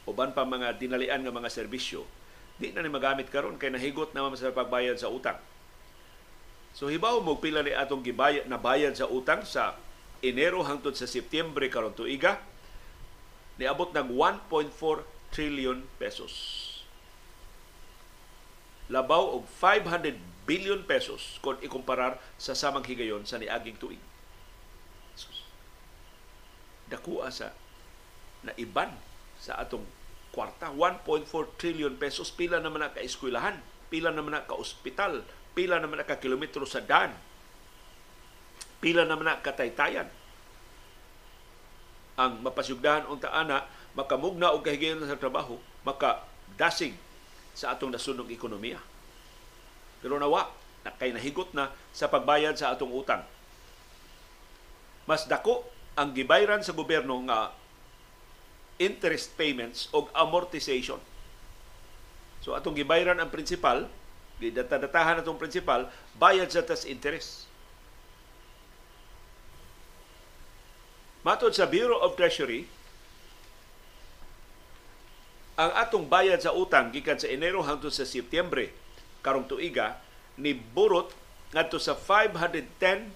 Uban pa mga dinalian nga mga serbisyo, di na ni magamit karon kay nahigot naman sa pagbayad sa utang. So hibaw mo pila ni atong gibayad na bayad sa utang sa Enero hangtod sa Setyembre karon tuiga niabot ng 1.4 trillion pesos. Labaw og 500 billion pesos kung ikumparar sa samang higayon sa niaging tuig. Dakuha sa na iban sa atong kwarta 1.4 trillion pesos pila naman na ka eskwelahan, pila naman na ka ospital, pila naman na ka kilometro sa daan pila naman na kataytayan. Ang mapasugdahan unta ana makamugna og kahigayon sa trabaho maka dasig sa atong nasunong ekonomiya. Pero nawa na kay nahigot na sa pagbayad sa atong utang. Mas dako ang gibayran sa gobyerno nga interest payments o amortization. So atong gibayran ang principal gidata-datahan atong principal bayad sa tas interest Matod sa Bureau of Treasury, ang atong bayad sa utang gikan sa Enero hangtod sa Setyembre karong tuiga ni burot ngadto sa 510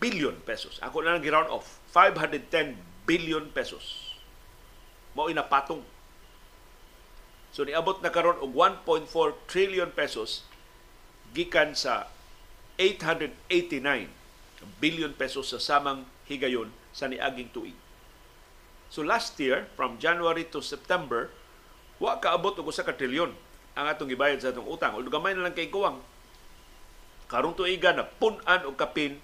billion pesos. Ako na lang gi-round off. 510 billion pesos. Mao inapatong. So niabot na karon og 1.4 trillion pesos gikan sa 889 billion pesos sa samang higayon sa niaging tuig. So last year, from January to September, wa kaabot og usa ka trilyon ang atong gibayad sa atong utang. Ug gamay na lang kay kuwang. Karong tuiga na punan og kapin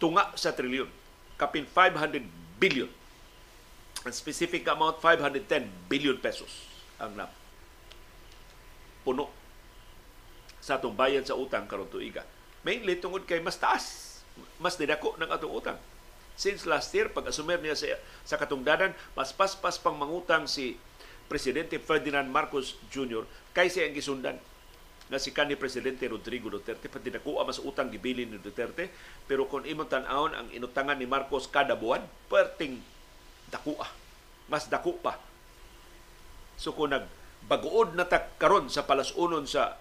tunga sa trilyon. Kapin 500 billion. Ang specific amount 510 billion pesos ang na puno sa atong bayad sa utang karong tuiga. Mainly tungod kay mas taas mas didako ng atong utang. Since last year, pag asumer niya sa, sa katungdanan, mas paspas pang mangutang si Presidente Ferdinand Marcos Jr. kaysa ang gisundan na si kanhi Presidente Rodrigo Duterte. Pati nakuha mas utang gibilin ni Duterte. Pero kung imong tan-awon ang inutangan ni Marcos kada buwan, perting dakuha. Mas dako pa. So kung nagbaguod na tak karon sa palasunon sa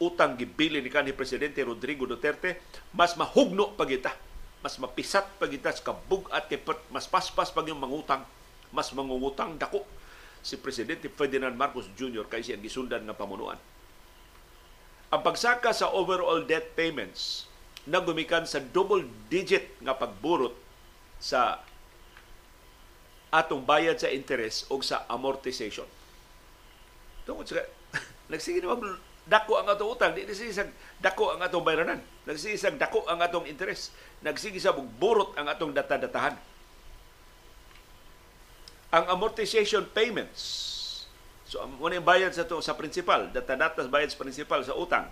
utang gibili ni kanhi presidente Rodrigo Duterte mas mahugno pagita mas mapisat pagita sa kabugat kay mas paspas pag yung mangutang mas mangungutang dako si presidente Ferdinand Marcos Jr. kay siyang gisundan nga pamunuan ang pagsaka sa overall debt payments na gumikan sa double digit nga pagburot sa atong bayad sa interest o sa amortization. Tungod sa nagsige na dako ang atong utang, di nagsisig dako ang atong bayranan. Nagsisig dako ang atong interest. Nagsige sa burot ang atong data-datahan. Ang amortization payments, so muna yung bayad sa to sa principal, data-data bayad sa principal sa utang,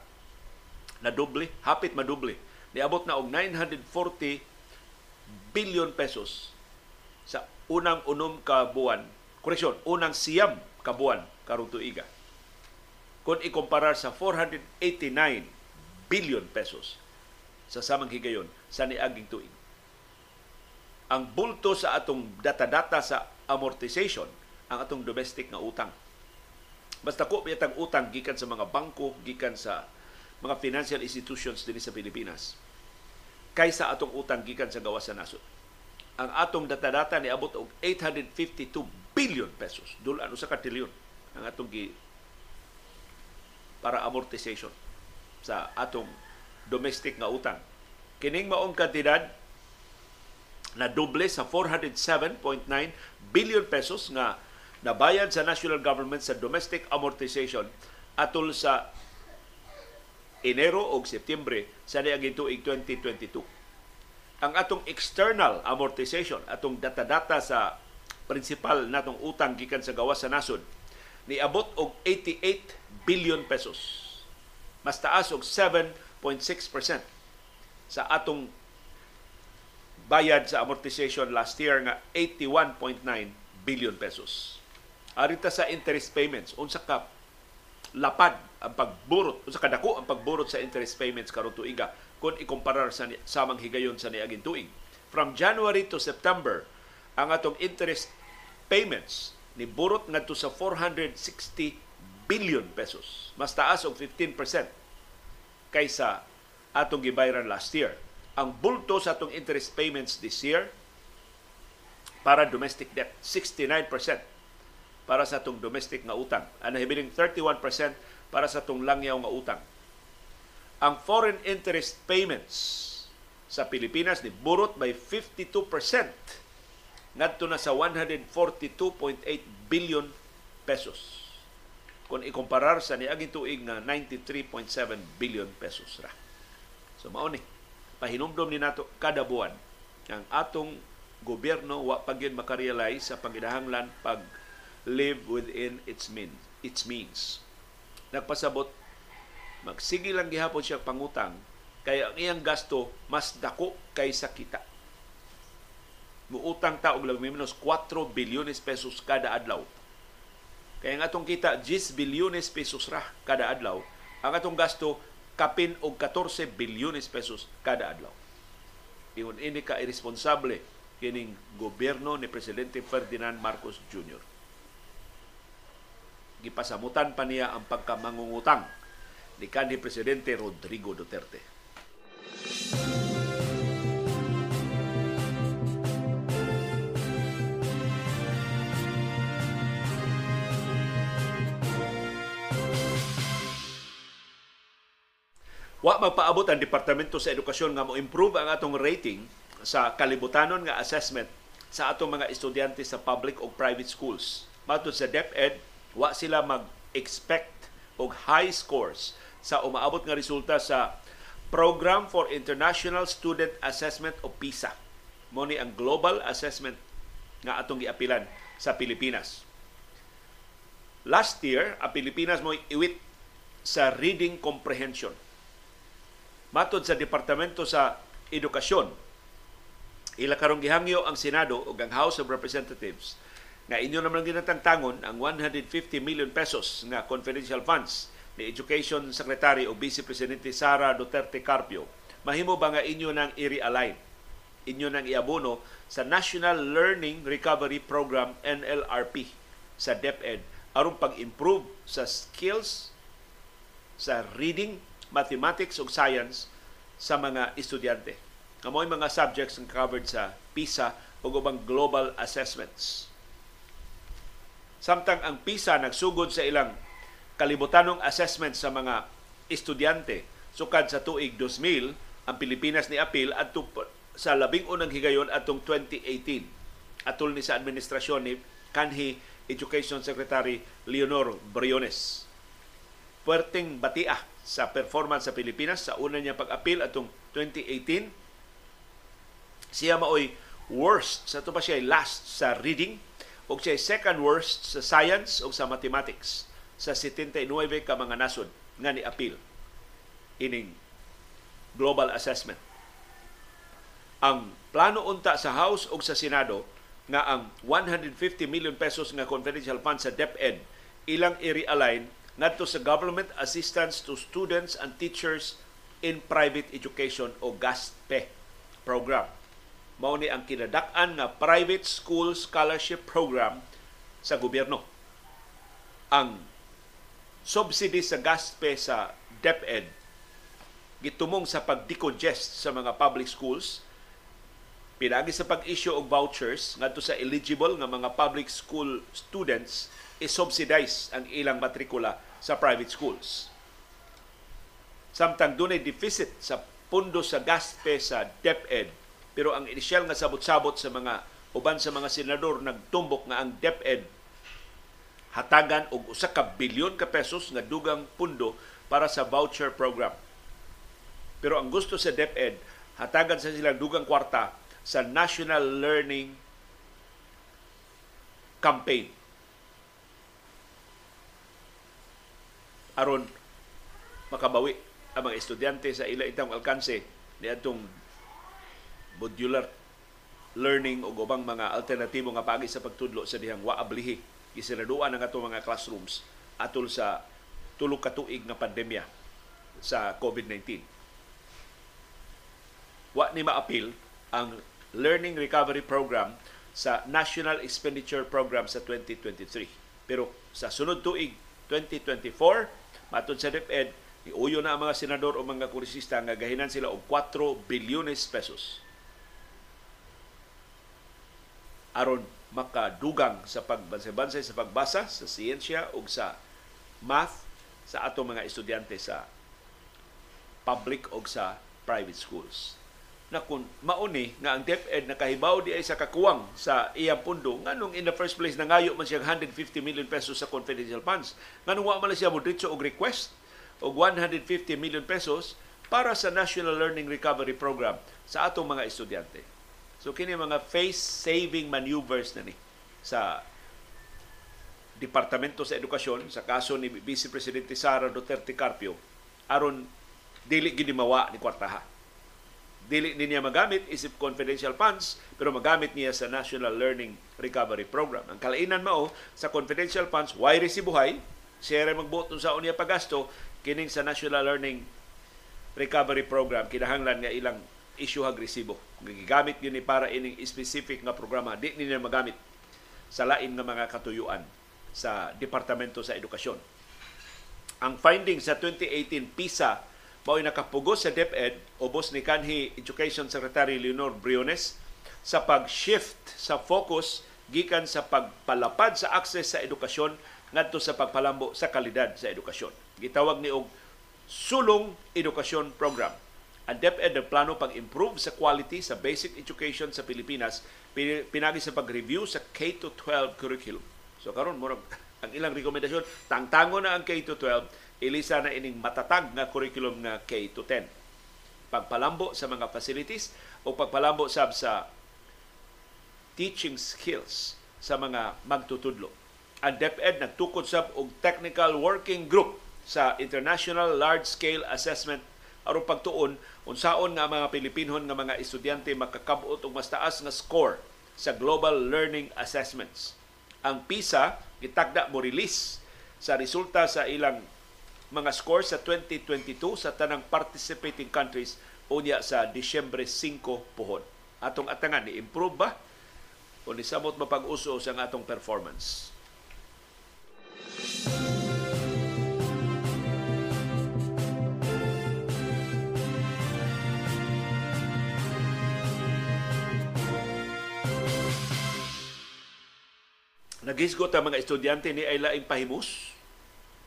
na doble, hapit madoble. Niabot na og 940 billion pesos sa unang unom ka buwan, koreksyon, unang siyam ka buwan karong tuiga. Kung ikumparar sa 489 billion pesos sa samang higayon sa niaging tuig. Ang bulto sa atong data-data sa amortization, ang atong domestic nga utang. Basta ko pitang utang gikan sa mga bangko, gikan sa mga financial institutions din sa Pilipinas kaysa atong utang gikan sa gawas sa nasod. Ang atong data-data ni abot og 852 billion pesos. Dulan usa ka trilyon ang atong gi para amortization sa atong domestic nga utang. Kining maong kantidad na doble sa 407.9 billion pesos nga nabayad sa national government sa domestic amortization atol sa Enero o Setyembre sa niaging tuig 2022. Ang atong external amortization, atong data-data sa principal natong utang gikan sa gawas sa nasod, niabot og 88 billion pesos. Mas taas og 7.6% sa atong bayad sa amortization last year nga 81.9 billion pesos. Arita sa interest payments, unsa ka lapad ang pagburot, unsa kadako ang pagburot sa interest payments karon tuiga kung ikumparar sa samang higayon sa niaging tuig. From January to September, ang atong interest payments ni burot ngadto sa 460 billion pesos. Mas taas og 15% kaysa atong gibayaran last year. Ang bulto sa atong interest payments this year para domestic debt, 69% para sa atong domestic nga utang. Ang nahibiling 31% para sa atong langyaw nga utang. Ang foreign interest payments sa Pilipinas ni burot by 52% ngadto na sa 142.8 billion pesos. Kung ikumparar sa niaging tuig nga 93.7 billion pesos ra. So mao ni pahinumdom ni nato kada buwan ang atong gobyerno wa pa makarealize sa pagidahanglan pag live within its means. Its means. Nagpasabot, magsige lang gihapon siya pangutang, kaya ang iyang gasto mas dako kaysa kita. Muutang ta og lang minus 4 bilyones pesos kada adlaw. Kaya nga atong kita 10 bilyones pesos ra kada adlaw. Ang atong gasto kapin og 14 bilyones pesos kada adlaw. Ingon ini ka irresponsable kining gobyerno ni Presidente Ferdinand Marcos Jr gipasamutan pa niya ang pagkamangungutang ni kanhi Presidente Rodrigo Duterte. Wa magpaabot ang Departamento sa Edukasyon nga mo improve ang atong rating sa kalibutanon nga assessment sa atong mga estudyante sa public o private schools. Matod sa DepEd, wa sila mag-expect og high scores sa umaabot nga resulta sa Program for International Student Assessment o PISA. Mo ni ang global assessment nga atong giapilan sa Pilipinas. Last year, ang Pilipinas mo iwit sa reading comprehension. Matod sa Departamento sa Edukasyon, ila karong gihangyo ang Senado o ang House of Representatives nga inyo naman ginatangtangon ang 150 million pesos nga confidential funds ni Education Secretary o Vice Presidente Sara Duterte Carpio. Mahimo ba nga inyo nang i-realign? Inyo nang iabono sa National Learning Recovery Program NLRP sa DepEd aron pag-improve sa skills sa reading, mathematics ug science sa mga estudyante. Kamoy mga subjects ang covered sa PISA ug ubang global assessments Samtang ang PISA nagsugod sa ilang kalibutanong assessment sa mga estudyante sukad sa tuig 2000, ang Pilipinas ni apil at sa labing unang higayon atong 2018 atol ni sa administrasyon ni kanhi Education Secretary Leonor Briones. Puerting batia sa performance sa Pilipinas sa una niya pag-apil atong 2018. Siya maoy worst sa to pa siya last sa reading ug siya second worst sa science ug sa mathematics sa 79 ka mga nasod nga ni apil ining global assessment. Ang plano unta sa House o sa Senado nga ang 150 million pesos nga confidential fund sa DepEd ilang i-realign ngadto sa government assistance to students and teachers in private education o GASPE program. Mao ni ang kinadak-an nga private school scholarship program sa gobyerno. Ang subsidy sa GASPE sa DepEd gitumong sa pag-decongest sa mga public schools pinagi sa pag-issue og vouchers ngadto sa eligible nga mga public school students i-subsidize ang ilang matrikula sa private schools. Samtang dunay deficit sa pundo sa GASPE sa DepEd pero ang inisyal nga sabot-sabot sa mga uban sa mga senador nagtumbok nga ang DepEd hatagan og usa ka bilyon ka pesos nga dugang pundo para sa voucher program. Pero ang gusto sa DepEd hatagan sa silang dugang kwarta sa National Learning Campaign. Aron makabawi ang mga estudyante sa ila itang alkanse ni atong modular learning o ubang mga alternatibo nga pagi sa pagtudlo sa dihang waablihi gisiraduan ang atong mga classrooms atol sa tulog ka tuig nga pandemya sa COVID-19. Wa ni maapil ang Learning Recovery Program sa National Expenditure Program sa 2023. Pero sa sunod tuig 2024, matod sa DepEd, iuyo na ang mga senador o mga kurisista nga gahinan sila og 4 bilyones pesos. aron makadugang sa pagbansay-bansay sa pagbasa, sa siyensya o sa math sa atong mga estudyante sa public o sa private schools na kung mauni nga ang DepEd nakahibaw di ay sa kakuwang sa iyang pundo nganong in the first place nangayo man siya 150 million pesos sa confidential funds nganong wa man siya mo diretso og request og 150 million pesos para sa National Learning Recovery Program sa atong mga estudyante. So kini mga face saving maneuvers na ni sa Departamento sa Edukasyon sa kaso ni Vice Presidente Sara Duterte Carpio aron dili gid mawa ni kwartaha dili niya magamit isip confidential funds pero magamit niya sa National Learning Recovery Program. Ang kalainan mao sa confidential funds why resibuhay siya rin magbuot sa unya pagasto kining sa National Learning Recovery Program kinahanglan nga ilang issue agresibo. Gigamit yun ni para ining specific nga programa di niya magamit sa lain nga mga katuyuan sa Departamento sa Edukasyon. Ang findings sa 2018 PISA mao'y nakapugos sa DepEd ubos ni kanhi Education Secretary Leonor Briones sa pag-shift sa focus gikan sa pagpalapad sa access sa edukasyon ngadto sa pagpalambo sa kalidad sa edukasyon. Gitawag ni og sulong edukasyon program. Ang DepEd ang plano pag-improve sa quality sa basic education sa Pilipinas pinagi sa pag-review sa K-12 curriculum. So karon mo ang ilang rekomendasyon, tangtango na ang K-12 ilisa na ining matatag nga curriculum nga K-10. Pagpalambo sa mga facilities o pagpalambo sab sa teaching skills sa mga magtutudlo. Ang DepEd nagtukod sab og technical working group sa International Large Scale Assessment aron pagtuon unsaon nga mga Pilipinhon nga mga estudyante makakabot og mas taas nga score sa Global Learning Assessments. Ang PISA gitagda mo release sa resulta sa ilang mga score sa 2022 sa tanang participating countries unya sa Disyembre 5 puhon. Atong atangan ni improve ba o ni samot mapag-uso sa atong performance. Nagisgot ang mga estudyante ni ay laing pahimus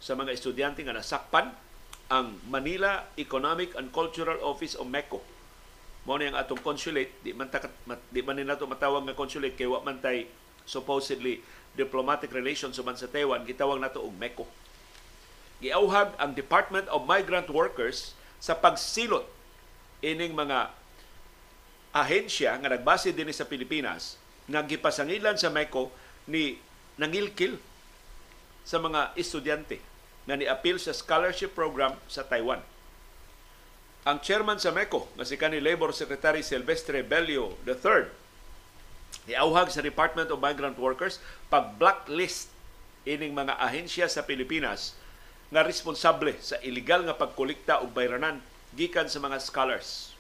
sa mga estudyante nga nasakpan ang Manila Economic and Cultural Office o MECO. Mao ni ang atong consulate, di man ta, di man nato matawag nga consulate kay wa man tay supposedly diplomatic relations man sa Taiwan, gitawag nato og MECO. Giauhag ang Department of Migrant Workers sa pagsilot ining mga ahensya nga nagbase dinhi sa Pilipinas nga gipasangilan sa MECO ni nangilkil sa mga estudyante na ni-appeal sa scholarship program sa Taiwan. ang chairman sa MECO, nga si kanhi Labor Secretary Silvestre Bello III, niauhag sa Department of Migrant Workers pag blacklist ining mga ahensya sa Pilipinas nga responsable sa illegal nga pagkolekta og bayranan gikan sa mga scholars.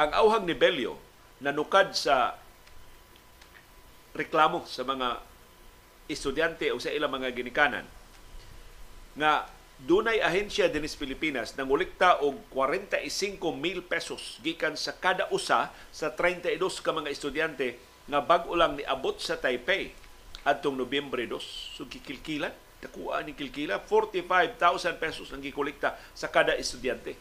Ang auhag ni Bello nanukad sa reklamo sa mga estudyante o sa ilang mga ginikanan nga dunay ahensya dinis Pilipinas nang ulikta og 45 mil pesos gikan sa kada usa sa 32 ka mga estudyante nga bag-o lang niabot sa Taipei adtong Nobyembre 2. So kikilkilan, nakuha ni kilkila 45,000 pesos ang gikolekta sa kada estudyante.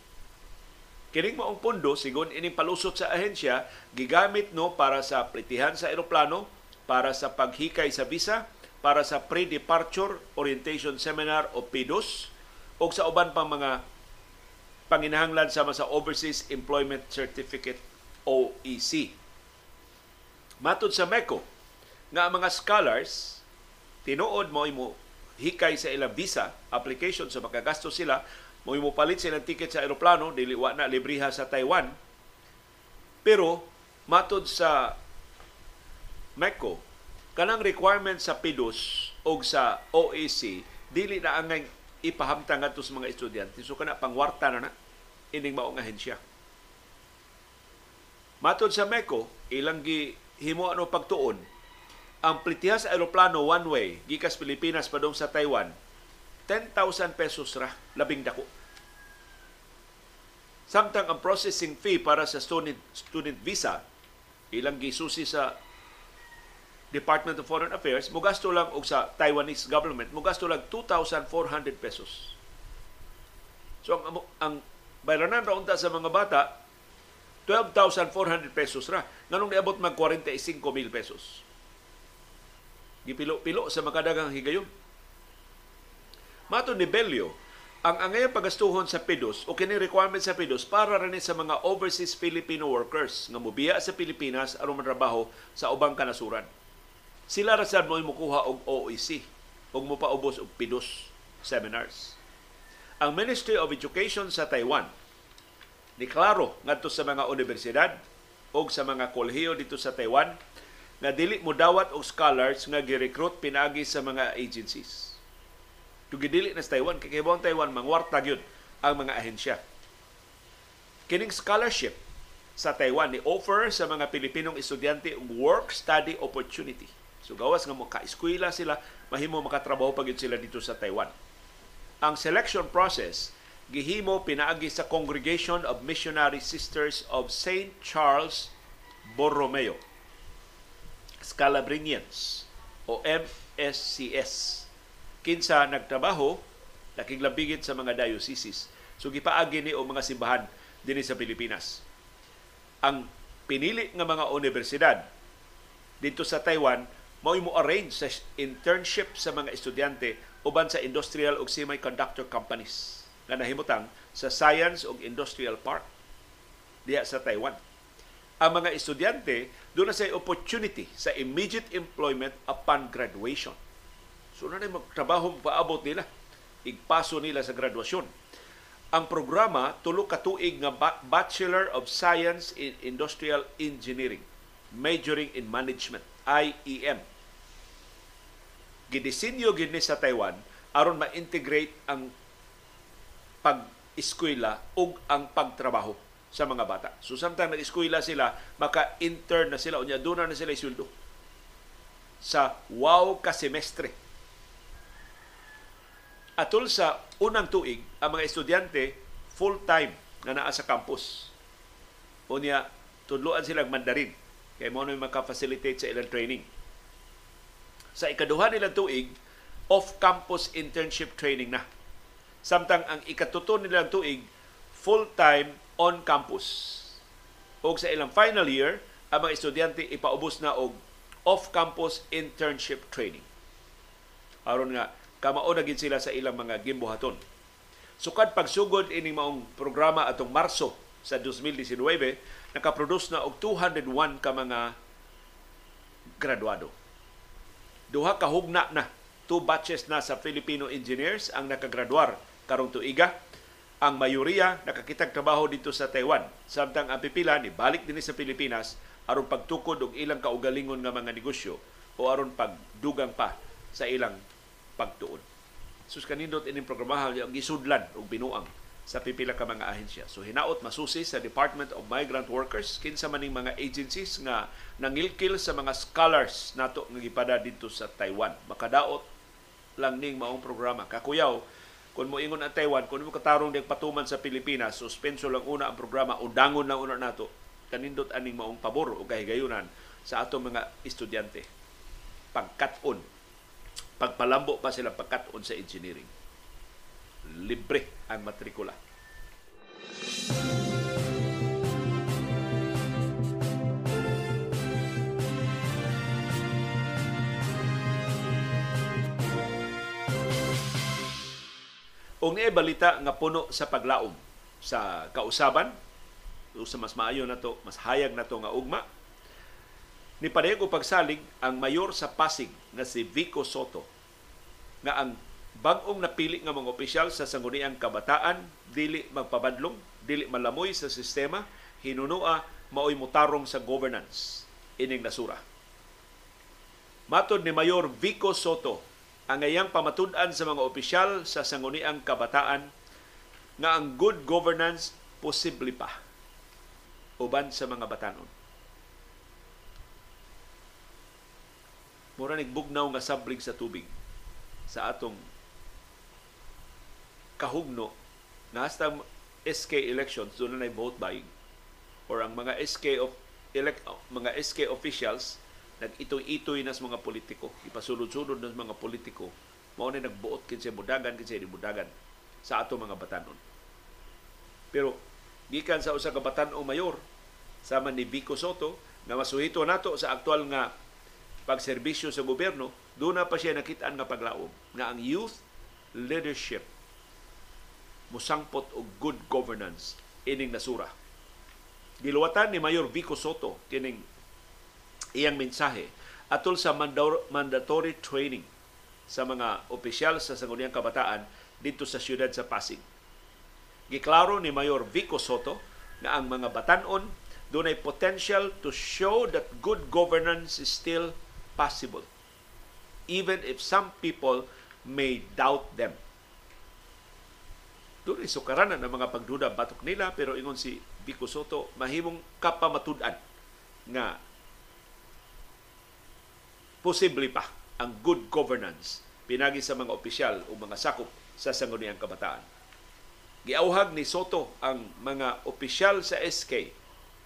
Kining maong pondo sigon ining palusot sa ahensya gigamit no para sa plitihan sa eroplano, para sa paghikay sa visa, para sa pre-departure orientation seminar o PIDOS o sa uban pang mga panginahanglan sama sa Overseas Employment Certificate OEC. Matod sa MECO, nga ang mga scholars tinuod mo imo hikay sa ilang visa application so makagasto sila mo imo palit sila ticket sa eroplano dili wa na libriha sa Taiwan pero matod sa MECO kanang requirement sa PIDOS o sa OAC dili na angay ipahamtang ngadto sa mga estudyante. So kana pangwarta na na ining maong ahensya. Matod sa MECO ilang gi himo ano pagtuon ang plitiha sa aeroplano one way gikas Pilipinas padung sa Taiwan 10,000 pesos ra labing dako. Samtang ang processing fee para sa student student visa ilang gisusi sa Department of Foreign Affairs mugasto lang og sa Taiwanese government mugasto lang 2,400 pesos. So ang ang bayranan ra unta sa mga bata 12,400 pesos ra. Nganong niabot mag 45,000 pesos. Gipilo-pilo sa makadagang higayon. Mato ni Belio, ang angay pagastuhon sa PIDOS o kini requirement sa PIDOS para rin sa mga overseas Filipino workers nga mobiya sa Pilipinas aron manrabaho sa ubang kanasuran. Sila ra sad mo mukuha og OEC og mopaubos og PIDOS seminars. Ang Ministry of Education sa Taiwan ni klaro ngadto sa mga universidad o sa mga kolehiyo dito sa Taiwan nga dili mo dawat og scholars nga gi-recruit pinagi sa mga agencies. Tugidili na sa Taiwan, kay kibawang Taiwan, mangwarta gyud ang mga ahensya. Kining scholarship sa Taiwan ni offer sa mga Pilipinong estudyante og work-study opportunity. So gawas nga mo ka-eskwela sila, mahimo makatrabaho pa gyud sila dito sa Taiwan. Ang selection process gihimo pinaagi sa Congregation of Missionary Sisters of St. Charles Borromeo Scalabrinians o MSCS kinsa nagtrabaho laking labigit sa mga dioceses so gipaagi ni o mga simbahan dinhi sa Pilipinas ang pinili nga mga universidad dito sa Taiwan mao mo arrange sa internship sa mga estudyante uban sa industrial ug semiconductor companies nga nahimutang sa Science ug Industrial Park diha sa Taiwan. Ang mga estudyante doon na opportunity sa immediate employment upon graduation. So na magtrabaho paabot nila, igpaso nila sa graduasyon. Ang programa tulo ka tuig nga Bachelor of Science in Industrial Engineering, majoring in management, IEM. Gidisenyo gid sa Taiwan aron ma-integrate ang pag-eskwela ug ang pagtrabaho sa mga bata. So samtang nag-eskwela sila, maka-intern na sila, unya doon na sila isuldo sa wow ka semestre. Atol sa unang tuig, ang mga estudyante full-time na naa sa campus. Unya, tudloan silang Mandarin. Kaya mo na maka-facilitate sa ilang training. Sa ikaduha nilang tuig, off-campus internship training na. Samtang ang ikatuto nilang tuig, full-time on campus. O sa ilang final year, ang mga estudyante ipaubos na og off-campus internship training. Aron nga kamao na gid sila sa ilang mga gimbuhaton. Sukad pagsugod ini maong programa atong Marso sa 2019, nakaproduce na og 201 ka mga graduado. Duha ka hugna na, two batches na sa Filipino engineers ang nakagraduar karong tuiga ang mayoriya nakakitag trabaho dito sa Taiwan. Samtang ang pipila ni balik din sa Pilipinas aron pagtukod og ilang kaugalingon nga mga negosyo o aron pagdugang pa sa ilang pagtuon. Sus kanindot ining programahan gisudlan og binuang sa pipila ka mga ahensya. So hinaot masusi sa Department of Migrant Workers kinsa maning mga agencies nga nangilkil sa mga scholars nato nga gipada dito sa Taiwan. Makadaot lang ning maong programa. Kakuyaw, kung mo ingon ang Taiwan, kung mo katarong din patuman sa Pilipinas, suspenso lang una ang programa o lang una nato, kanindot aning maong pabor o kahigayunan sa atong mga estudyante. Pagkaton. Pagpalambo pa sila pagkaton sa engineering. Libre ang matrikula. O nga balita nga puno sa paglaom sa kausaban, o sa mas maayo na to, mas hayag na to nga ugma, ni pareho pagsalig ang mayor sa Pasig nga si Vico Soto nga ang bag-ong napili nga mga opisyal sa Sangguniang Kabataan dili magpabadlong, dili malamoy sa sistema, hinunua maoy mutarong sa governance ining nasura. Matod ni Mayor Vico Soto, ang ngayang pamatud-an sa mga opisyal sa Sangguniang Kabataan nga ang good governance posible pa uban sa mga batanon. Mura nagbugnaw nga sablig sa tubig sa atong kahugno. Na hasta SK elections doon na vote buying or ang mga SK of elect mga SK officials nag-itoy-itoy na sa mga politiko. Ipasulod-sulod na sa mga politiko. Mao na nagbuot kinsa mudagan kinsa di mudagan sa ato mga batanon. Pero gikan sa usa ka batan-o mayor sama ni Vico Soto nga masuhito nato sa aktual nga pagserbisyo sa gobyerno, doon na pa siya nakitaan nga paglaom nga ang youth leadership musangpot og good governance ining nasura. Giluwatan ni Mayor Vico Soto kining iyang mensahe atol sa mandatory training sa mga opisyal sa Sangguniang Kabataan dito sa siyudad sa Pasig. Giklaro ni Mayor Vico Soto na ang mga batanon doon ay potential to show that good governance is still possible even if some people may doubt them. Doon sukaranan ang mga pagduda batok nila pero ingon si Vico Soto mahimong kapamatudan nga posible pa ang good governance pinagi sa mga opisyal o mga sakop sa Sangguniang Kabataan. Giauhag ni Soto ang mga opisyal sa SK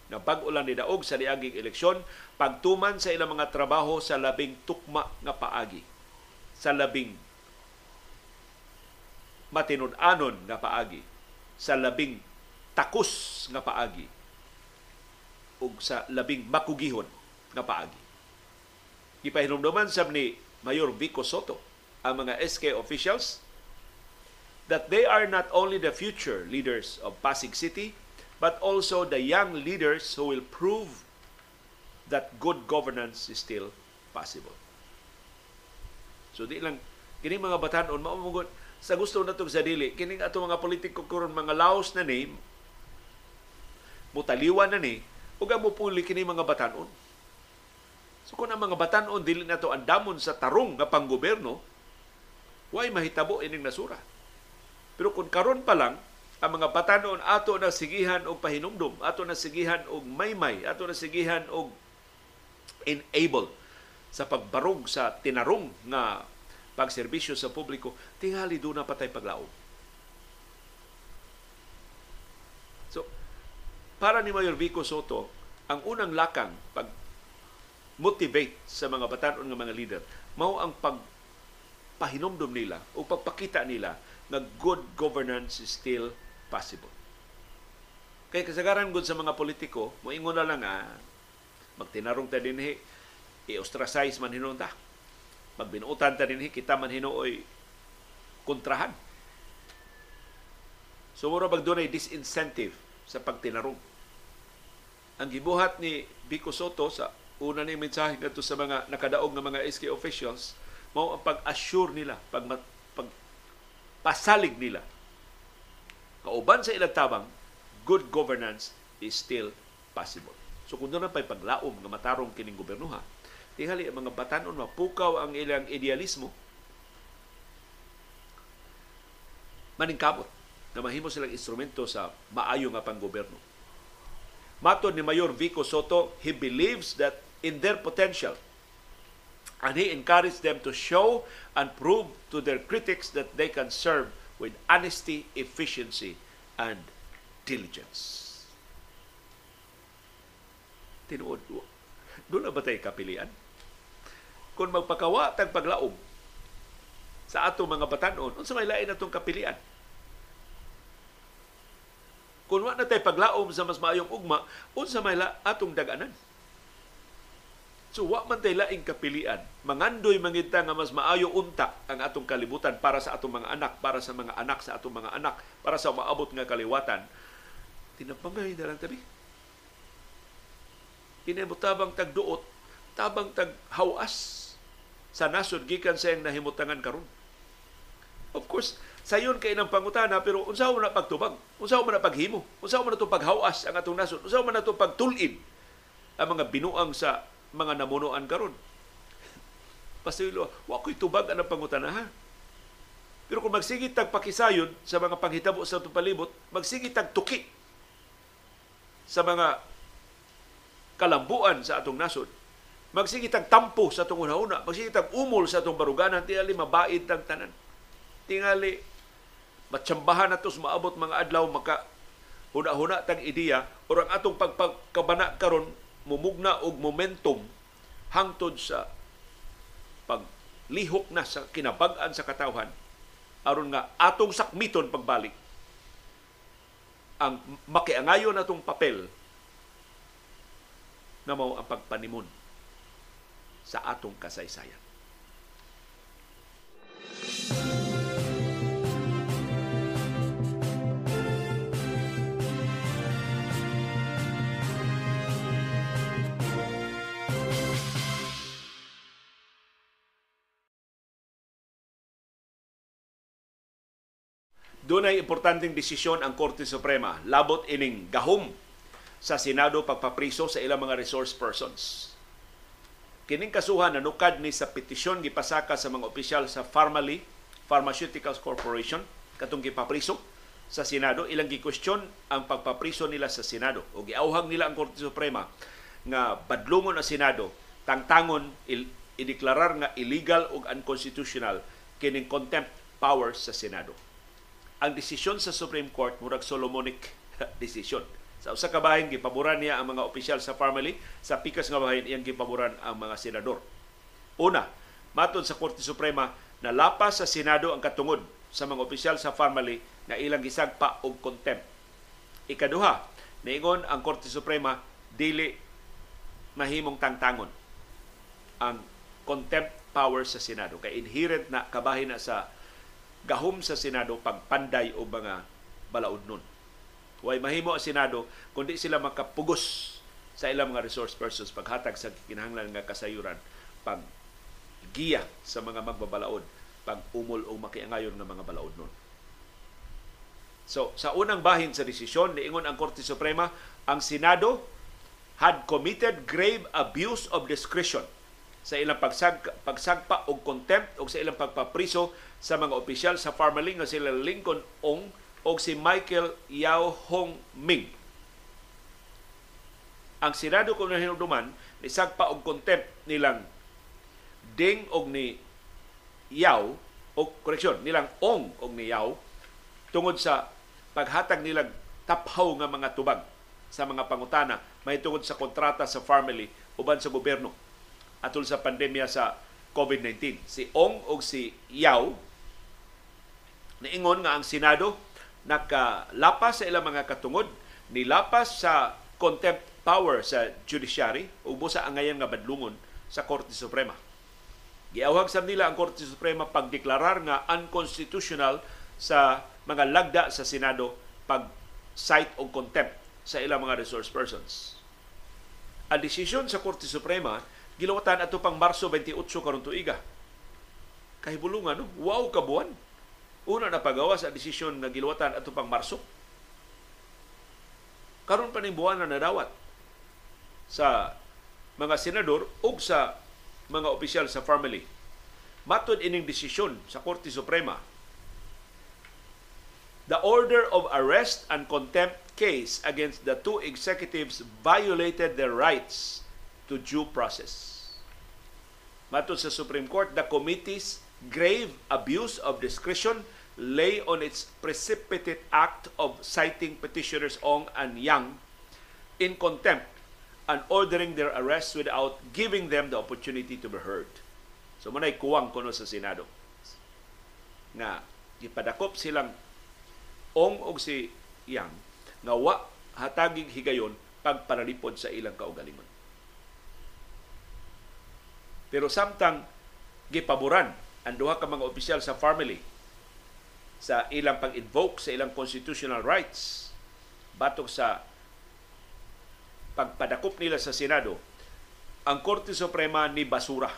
na pag-ulan ni daog sa niaging eleksyon pagtuman sa ilang mga trabaho sa labing tukma nga paagi sa labing matinud-anon nga paagi sa labing takus nga paagi ug sa labing makugihon nga paagi gipahinumduman sab ni Mayor Vico Soto ang mga SK officials that they are not only the future leaders of Pasig City but also the young leaders who will prove that good governance is still possible. So di lang kini mga batanon maumugod sa gusto na sa dili kining ato mga politiko karon mga laos na ni mutaliwan na ni ug mo puli kini mga batanon. So kung ang mga batanon dili na to andamon sa tarong nga panggobyerno, way mahitabo ining nasura. Pero kung karon pa lang ang mga batanon ato na sigihan og pahinumdum, ato na sigihan og maymay, ato na sigihan og enable sa pagbarog sa tinarong nga pagserbisyo sa publiko, tingali doon na patay paglaom. So, para ni Mayor Vico Soto, ang unang lakang pag motivate sa mga batanon nga mga leader, mao ang pagpahinumdum nila o pagpakita nila na good governance is still possible. Kay kasagaran gud sa mga politiko, moingon na lang ah, magtinarong ta dinhi, i-ostracize man hinon ta. Magbinuutan ta dinhi, kita man hinooy kontrahan. So mura bag dunay disincentive sa pagtinarong. Ang gibuhat ni Vico Soto sa una ni mensahe ngadto sa mga nakadaog nga mga SK officials mao ang pag-assure nila, pag, pag pasalig nila kauban sa ilang tabang, good governance is still possible. So kung doon pa'y paglaom nga matarong kining gobernuha, tingali ang mga batanon mapukaw ang ilang idealismo, maningkamot na mahimo silang instrumento sa maayo nga panggoberno. Matod ni Mayor Vico Soto, he believes that in their potential and he encouraged them to show and prove to their critics that they can serve with honesty, efficiency, and diligence tinuod doon na ba tayo kapilian? Kung magpakawa tag paglaom sa ato mga batanon, unsa may lain atong kapilian? Kung wa na tayo paglaom sa mas maayong ugma, unsa may la atong daganan? So wa man tayo laing kapilian. Mangandoy mangita nga mas maayo unta ang atong kalibutan para sa atong mga anak, para sa mga anak sa atong mga anak, para sa maabot nga kaliwatan. Tinapangay na lang tabi kini mo tabang tagduot, tabang taghawas sa nasod gikan sa iyang nahimutangan karon. Of course, sayon kay nang pangutana pero unsa man na pagtubag? Unsa man paghimo? Unsa man na paghawas ang atong nasod? Unsa man na to pagtulid ang mga binuang sa mga namunuan karon? Pasilo, wa ko'y tubag ang pangutana ha. Pero kung magsigit tag pakisayon sa mga panghitabo sa atong palibot, magsigit tag tuki sa mga kalambuan sa atong nasod. Magsigitag tampo sa atong una-una, magsigitag umol sa atong baruganan, tingali mabaid tang tanan. Tingali matsambahan natos maabot mga adlaw maka huna-huna tang ideya. O ang atong pagpagkabana karon mumugna og momentum hangtod sa paglihok na sa kinabag-an sa katawhan. Aron nga atong sakmiton pagbalik. Ang makiangayon natong papel na mao ang pagpanimon sa atong kasaysayan. Doon ay importanteng desisyon ang Korte Suprema. Labot ining gahom sa Senado pagpapriso sa ilang mga resource persons. Kining kasuhan nanukad ni sa petisyon gipasaka sa mga opisyal sa Pharmaly Pharmaceuticals Corporation katong gipapriso sa Senado. Ilang gikwestiyon ang pagpapriso nila sa Senado. O giauhang nila ang Korte Suprema nga badlungon ang Senado tangtangon il, ideklarar nga illegal ug unconstitutional kining contempt powers sa Senado. Ang desisyon sa Supreme Court murag Solomonic desisyon sa usa ka bahin gipaboran niya ang mga opisyal sa family, sa pikas nga bahin iyang gipaboran ang mga senador. Una, matod sa Korte Suprema na lapas sa Senado ang katungod sa mga opisyal sa family na ilang gisagpa og contempt. Ikaduha, niingon ang Korte Suprema dili mahimong tangtangon ang contempt power sa Senado kay inherent na kabahin na sa gahom sa Senado pagpanday o mga balaod nun. Way mahimo ang Senado kundi sila makapugos sa ilang mga resource persons paghatag sa kinahanglan nga kasayuran pag giya sa mga magbabalaod pag umol o makiangayon ng mga balaod nun. So, sa unang bahin sa desisyon, niingon ang Korte Suprema, ang Senado had committed grave abuse of discretion sa ilang pagsag, pagsagpa o contempt o sa ilang pagpapriso sa mga opisyal sa Farmaling nga sila Lincoln Ong o si Michael Yao Hong Ming. Ang Senado kung nahinuduman, nisagpa og contempt nilang Ding og ni Yao, o koreksyon, nilang Ong og ni Yao, tungod sa paghatag nilang taphaw nga mga tubag sa mga pangutana may tungod sa kontrata sa family uban sa gobyerno atol sa pandemya sa COVID-19. Si Ong o si Yao niingon nga ang Senado nakalapas sa ilang mga katungod, nilapas sa contempt power sa judiciary ug busa ang ngayon nga badlungon sa Korte Suprema. Giawhag sa nila ang Korte Suprema pagdeklarar nga unconstitutional sa mga lagda sa Senado pag cite og contempt sa ilang mga resource persons. Ang desisyon sa Korte Suprema giluwatan ato pang Marso 28 karon tuiga. Kahibulungan, no? wow kabuan Una na pagawa sa desisyon nga giluwatan ato pang Marso. Karon pa ning buwan na nadawat sa mga senador ug sa mga opisyal sa family. Matod ining desisyon sa Korte Suprema, the order of arrest and contempt case against the two executives violated their rights to due process. Matod sa Supreme Court, the committee's grave abuse of discretion lay on its precipitate act of citing petitioners Ong and Yang in contempt and ordering their arrest without giving them the opportunity to be heard. So manay kuwang kuno sa Senado nga gipadakop silang Ong og si Yang nga wa hatagig higayon pagpanalipod sa ilang kaugalingon. Pero samtang gipaboran ang duha ka mga opisyal sa family sa ilang pag-invoke sa ilang constitutional rights batok sa pagpadakop nila sa Senado, ang Korte Suprema ni basura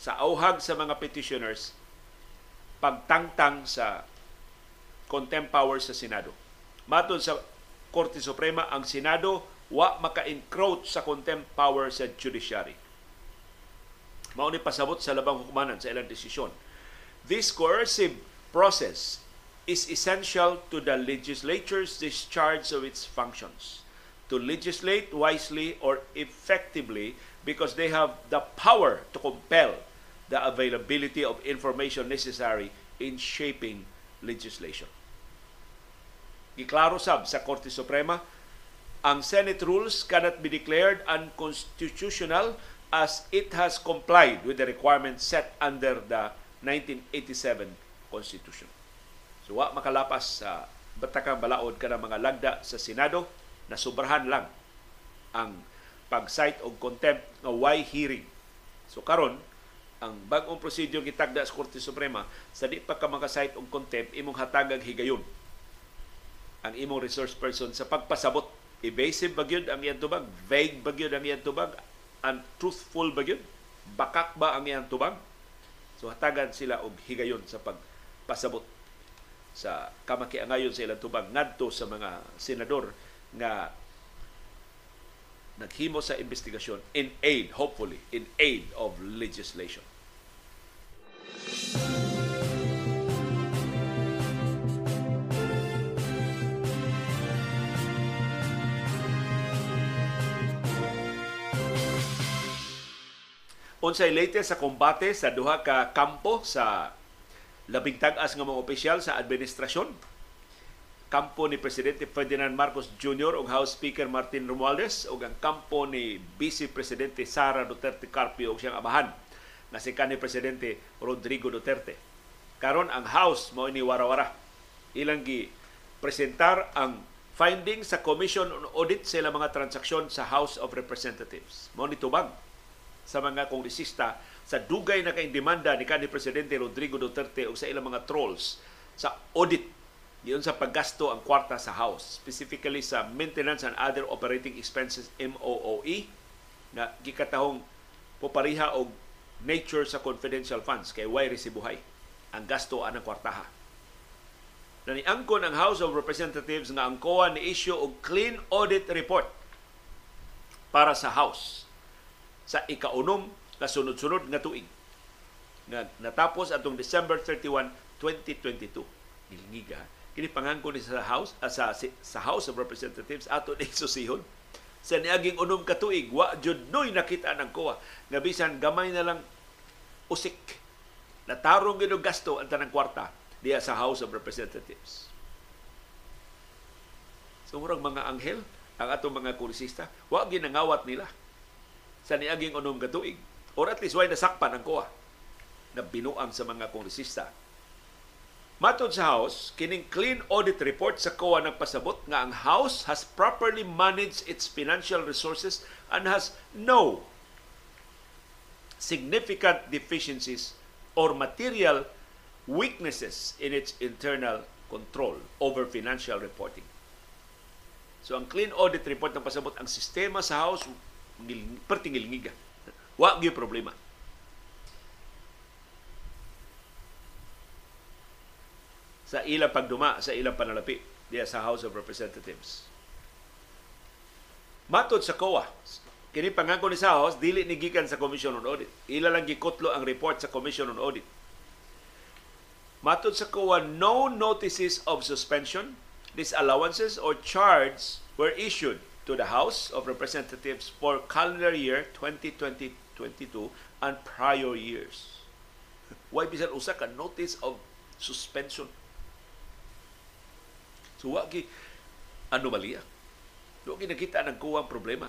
sa auhag sa mga petitioners pagtangtang sa contempt power sa Senado. Matod sa Korte Suprema, ang Senado wa maka-encroach sa contempt power sa judiciary. Mao ni pasabot sa labang hukumanan sa ilang desisyon. This coercive process is essential to the legislature's discharge of its functions. To legislate wisely or effectively because they have the power to compel the availability of information necessary in shaping legislation. Giklaro sab sa Korte Suprema, ang Senate rules cannot be declared unconstitutional as it has complied with the requirements set under the 1987 Constitution. So wa makalapas sa batakang balaod ka ng mga lagda sa Senado na sobrahan lang ang pag-cite og contempt nga why hearing. So karon ang bag-ong procedure gitagda sa Korte Suprema sa di pa ka maka-cite og contempt imong hatagag higayon. Ang imong resource person sa pagpasabot evasive ba gyud ang iyang tubag? Vague ba gyud ang iyang tubag? Untruthful ba gyud? Bakak ba ang iyang tubag? So hatagan sila og higayon sa pag pasabot sa kamakiangayon sa ilang tubang ngadto sa mga senador nga naghimo sa investigasyon in aid, hopefully, in aid of legislation. Unsay latest sa kombate sa duha ka kampo sa labing tag-as nga mga opisyal sa administrasyon. Kampo ni Presidente Ferdinand Marcos Jr. ug House Speaker Martin Romualdez ug ang kampo ni Vice Presidente Sara Duterte Carpio ug siyang amahan na si kanhi Presidente Rodrigo Duterte. Karon ang House mo ini warawara. Ilang gi presentar ang findings sa Commission on Audit sa ilang mga transaksyon sa House of Representatives. Mo ni tubag sa mga kongresista sa dugay na kay demanda ni kanhi presidente Rodrigo Duterte o sa ilang mga trolls sa audit diyon sa paggasto ang kwarta sa House, specifically sa Maintenance and Other Operating Expenses MOOE na gikatahong popariha og nature sa confidential funds kay way resibuhay ang gasto anang kwartaha. Na niangkon ang House of Representatives nga ang ni issue og clean audit report para sa House sa ikaunom kasunod-sunod nga tuig nga natapos atong December 31, 2022. Nilingiga. Kini pangangko ni sa House uh, sa sa House of Representatives ato ni susihon sa niaging unom ka tuig wa jud noy nakita ng kuha nga bisan gamay na lang usik natarong gid gasto ang tanang kwarta diya sa House of Representatives. So murag mga anghel ang atong mga kulisista, wa ginangawat nila sa niaging unom ka tuig or at least why nasakpan ang kuha na binuang sa mga kongresista. Matod sa House, kining clean audit report sa COA nagpasabot nga ang House has properly managed its financial resources and has no significant deficiencies or material weaknesses in its internal control over financial reporting. So ang clean audit report ng pasabot ang sistema sa House pertingil-ngiga Wa gyud problema. sa ilang pagduma sa ilang panalapi diya sa House of Representatives. Matod sa COA, kini pangako ni sa House dili ni gikan sa Commission on Audit. Ila lang gikutlo ang report sa Commission on Audit. Matod sa COA, no notices of suspension, disallowances, or charge were issued to the House of Representatives for calendar year 2020-22 and prior years. Why bisan usa ka notice of suspension? So wa gi anomalya. Wa gi nakita ng kuwang problema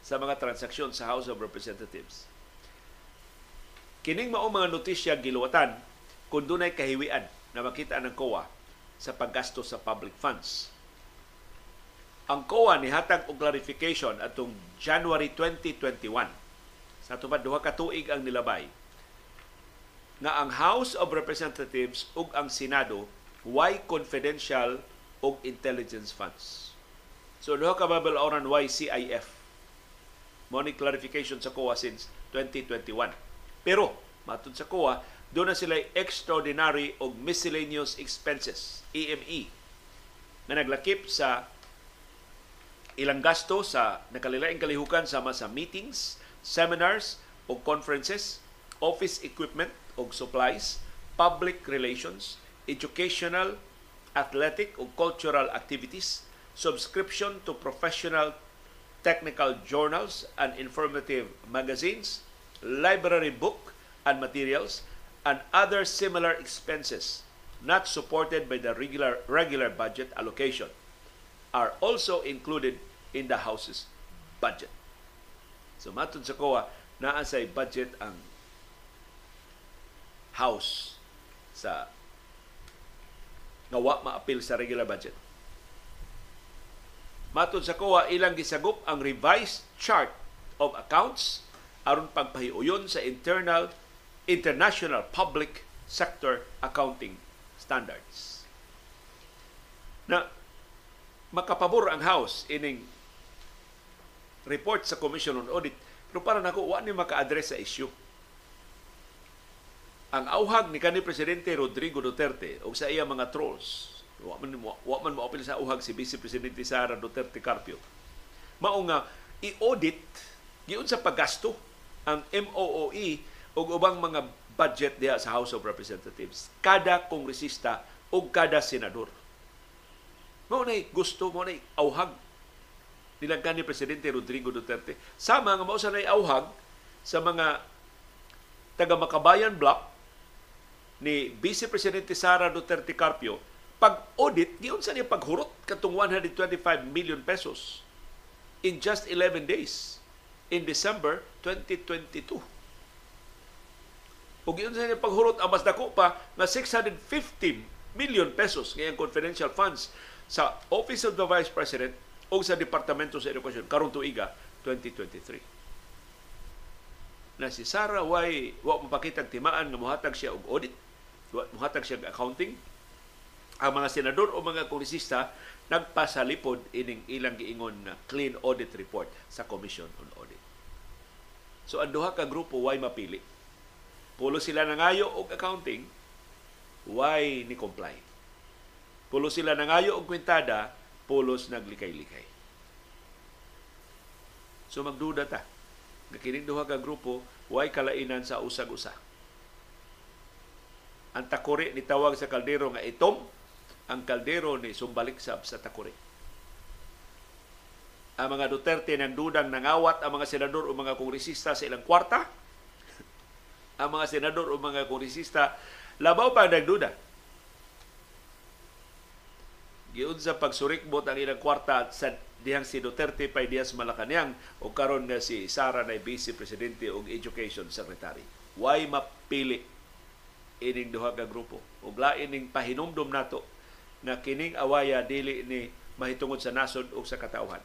sa mga transaksyon sa House of Representatives. Kining mao mga notisya giluwatan kung dunay kahiwian na makita ng COA sa paggasto sa public funds. Ang COA nihatag og clarification atong January 2021 sa tupad duha ka tuig ang nilabay nga ang House of Representatives ug ang Senado why confidential og intelligence funds. So duha ka babalaoran why CIF. Mo clarification sa COA since 2021. Pero matud sa COA, doon na sila extraordinary o miscellaneous expenses, EME, na naglakip sa ilang gasto sa nakalilaing kalihukan sama sa meetings, seminars o conferences, office equipment o supplies, public relations, educational, athletic o cultural activities, subscription to professional technical journals and informative magazines, library book and materials, and other similar expenses not supported by the regular regular budget allocation are also included in the house's budget. So matod sa COA, naa budget ang house sa nga wa maapil sa regular budget. Matod sa COA, ilang gisagop ang revised chart of accounts aron pagpahiuyon sa internal international public sector accounting standards. Na makapabor ang House ining report sa Commission on Audit pero para nako wa ni maka-address sa issue. Ang auhag ni kanhi presidente Rodrigo Duterte o sa iya mga trolls wa man wa man maapil sa auhag si Vice Presidente Sara Duterte Carpio. Mao nga i-audit giun sa paggasto ang MOOE o ubang mga budget diha sa House of Representatives kada kongresista o kada senador. Mao nay gusto mo nay auhag nilangkan ni Presidente Rodrigo Duterte. Sama nga mao sa nay auhag sa mga taga Makabayan Block ni Vice Presidente Sara Duterte Carpio pag-audit, giyon sa niya paghurot katong 125 million pesos in just 11 days in December 2022. Ug giyon sa niya paghurot ang mas dako pa na 650 million pesos ngayong confidential funds sa Office of the Vice President o sa Departamento sa Edukasyon karong tuiga 2023. Na si Sara way wa mapakitag timaan nga mohatag siya og audit, mohatag siya og accounting, ang mga senador o mga kongresista nagpasalipod ining ilang giingon na clean audit report sa Commission on Audit. So ang duha ka grupo why mapili. Pulo sila nangayo og accounting, why ni comply. Pulo sila nangayo og kwintada, pulos naglikay-likay. So magduda ta. Nga kining duha ka grupo, why kalainan sa usag-usa. Ang takuri ni tawag sa kaldero nga itom, ang kaldero ni sumbalik sab sa takuri. Ang mga Duterte nang dudang nangawat ang mga senador o mga kongresista sa ilang kwarta. ang mga senador o mga kongresista labaw pa nagduda. Giun sa pagsurikbot ang ilang kwarta sa dihang si Duterte pay Diaz Malacañang o karon nga si Sara na Vice Presidente o Education Secretary. Why mapili ining duha ka grupo? Ug lain ning pahinumdom nato nga kining awaya dili ni mahitungod sa nasod o sa katawhan.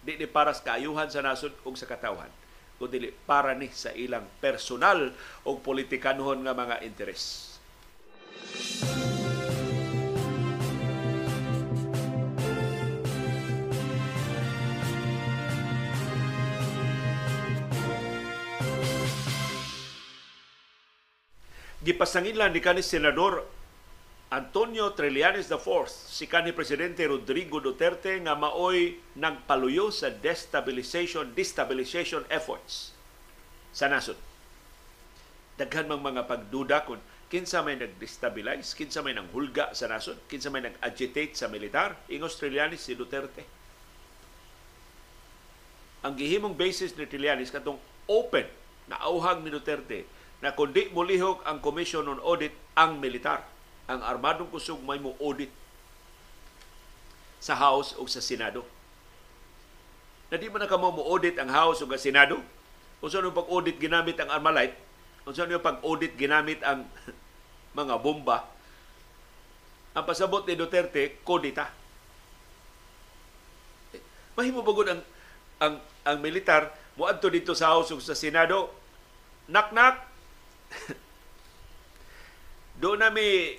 Di ni para sa kaayuhan sa nasod o sa katawhan kundi para ni sa ilang personal o politikanhon nga mga interes. Gipasangilan ni kanis senador Antonio Trillanes IV, si kanhi Presidente Rodrigo Duterte nga maoy nagpaluyo sa destabilization, destabilization efforts sa nasod. Daghan mang mga pagduda kung kinsa may nag-destabilize, kinsa may nanghulga sa nasod, kinsa may nag-agitate sa militar, ingos Trillanes si Duterte. Ang gihimong basis ni Trillanes katong open na auhag ni Duterte na kundi mulihok ang Commission on Audit ang militar ang armadong kusog may mo audit sa House o sa Senado. Na di man na kamo mo audit ang House o sa Senado, kung saan yung pag-audit ginamit ang Armalite, kung saan yung pag-audit ginamit ang mga bomba, ang pasabot ni Duterte, kodita. Mahimo bagod ang ang ang militar? Moadto dito sa House o sa Senado, nak-nak, doon na may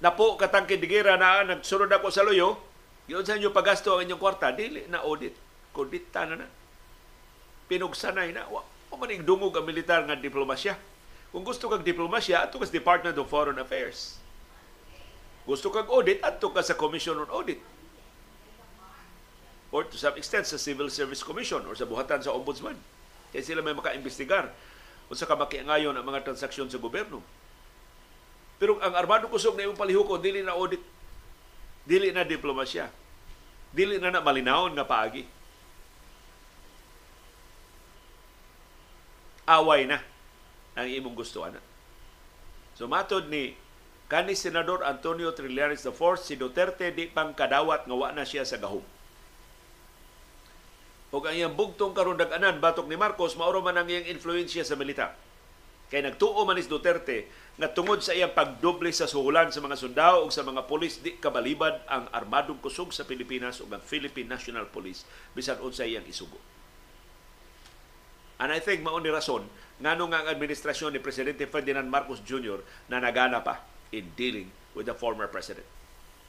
napo katang kindigira na nagsunod ako sa loyo, yun sa inyo pagasto ang inyong kwarta, dili na audit. Kondita na na. Pinugsanay na. Wa, wa man dungog ang militar nga diplomasya. Kung gusto kag diplomasya, ato ka sa Department of Foreign Affairs. Gusto kag audit, ato ka sa Commission on Audit. Or to some extent sa Civil Service Commission or sa buhatan sa Ombudsman. Kaya sila may makaimbestigar kung sa kamakiangayon ang mga transaksyon sa gobyerno. Pero ang armado kusog na imong palihukon, dili na audit. Dili na diplomasya. Dili na na malinawon nga paagi. Away na ang imong gusto ana. So matod ni kani Senador Antonio Trillanes IV, si Duterte di pang kadawat nga wa na siya sa gahom. O ang iyang bugtong karon dag-anan batok ni Marcos mauro man ang iyang influensya sa militar. Kay nagtuo man is Duterte nga tungod sa iyang pagdoble sa suhulan sa mga sundao ug sa mga pulis di kabalibad ang armadong kusog sa Pilipinas ug ang Philippine National Police bisan unsa iyang isugo. And I think mao ni rason ngano nga ang administrasyon ni Presidente Ferdinand Marcos Jr. na nagana pa in dealing with the former president.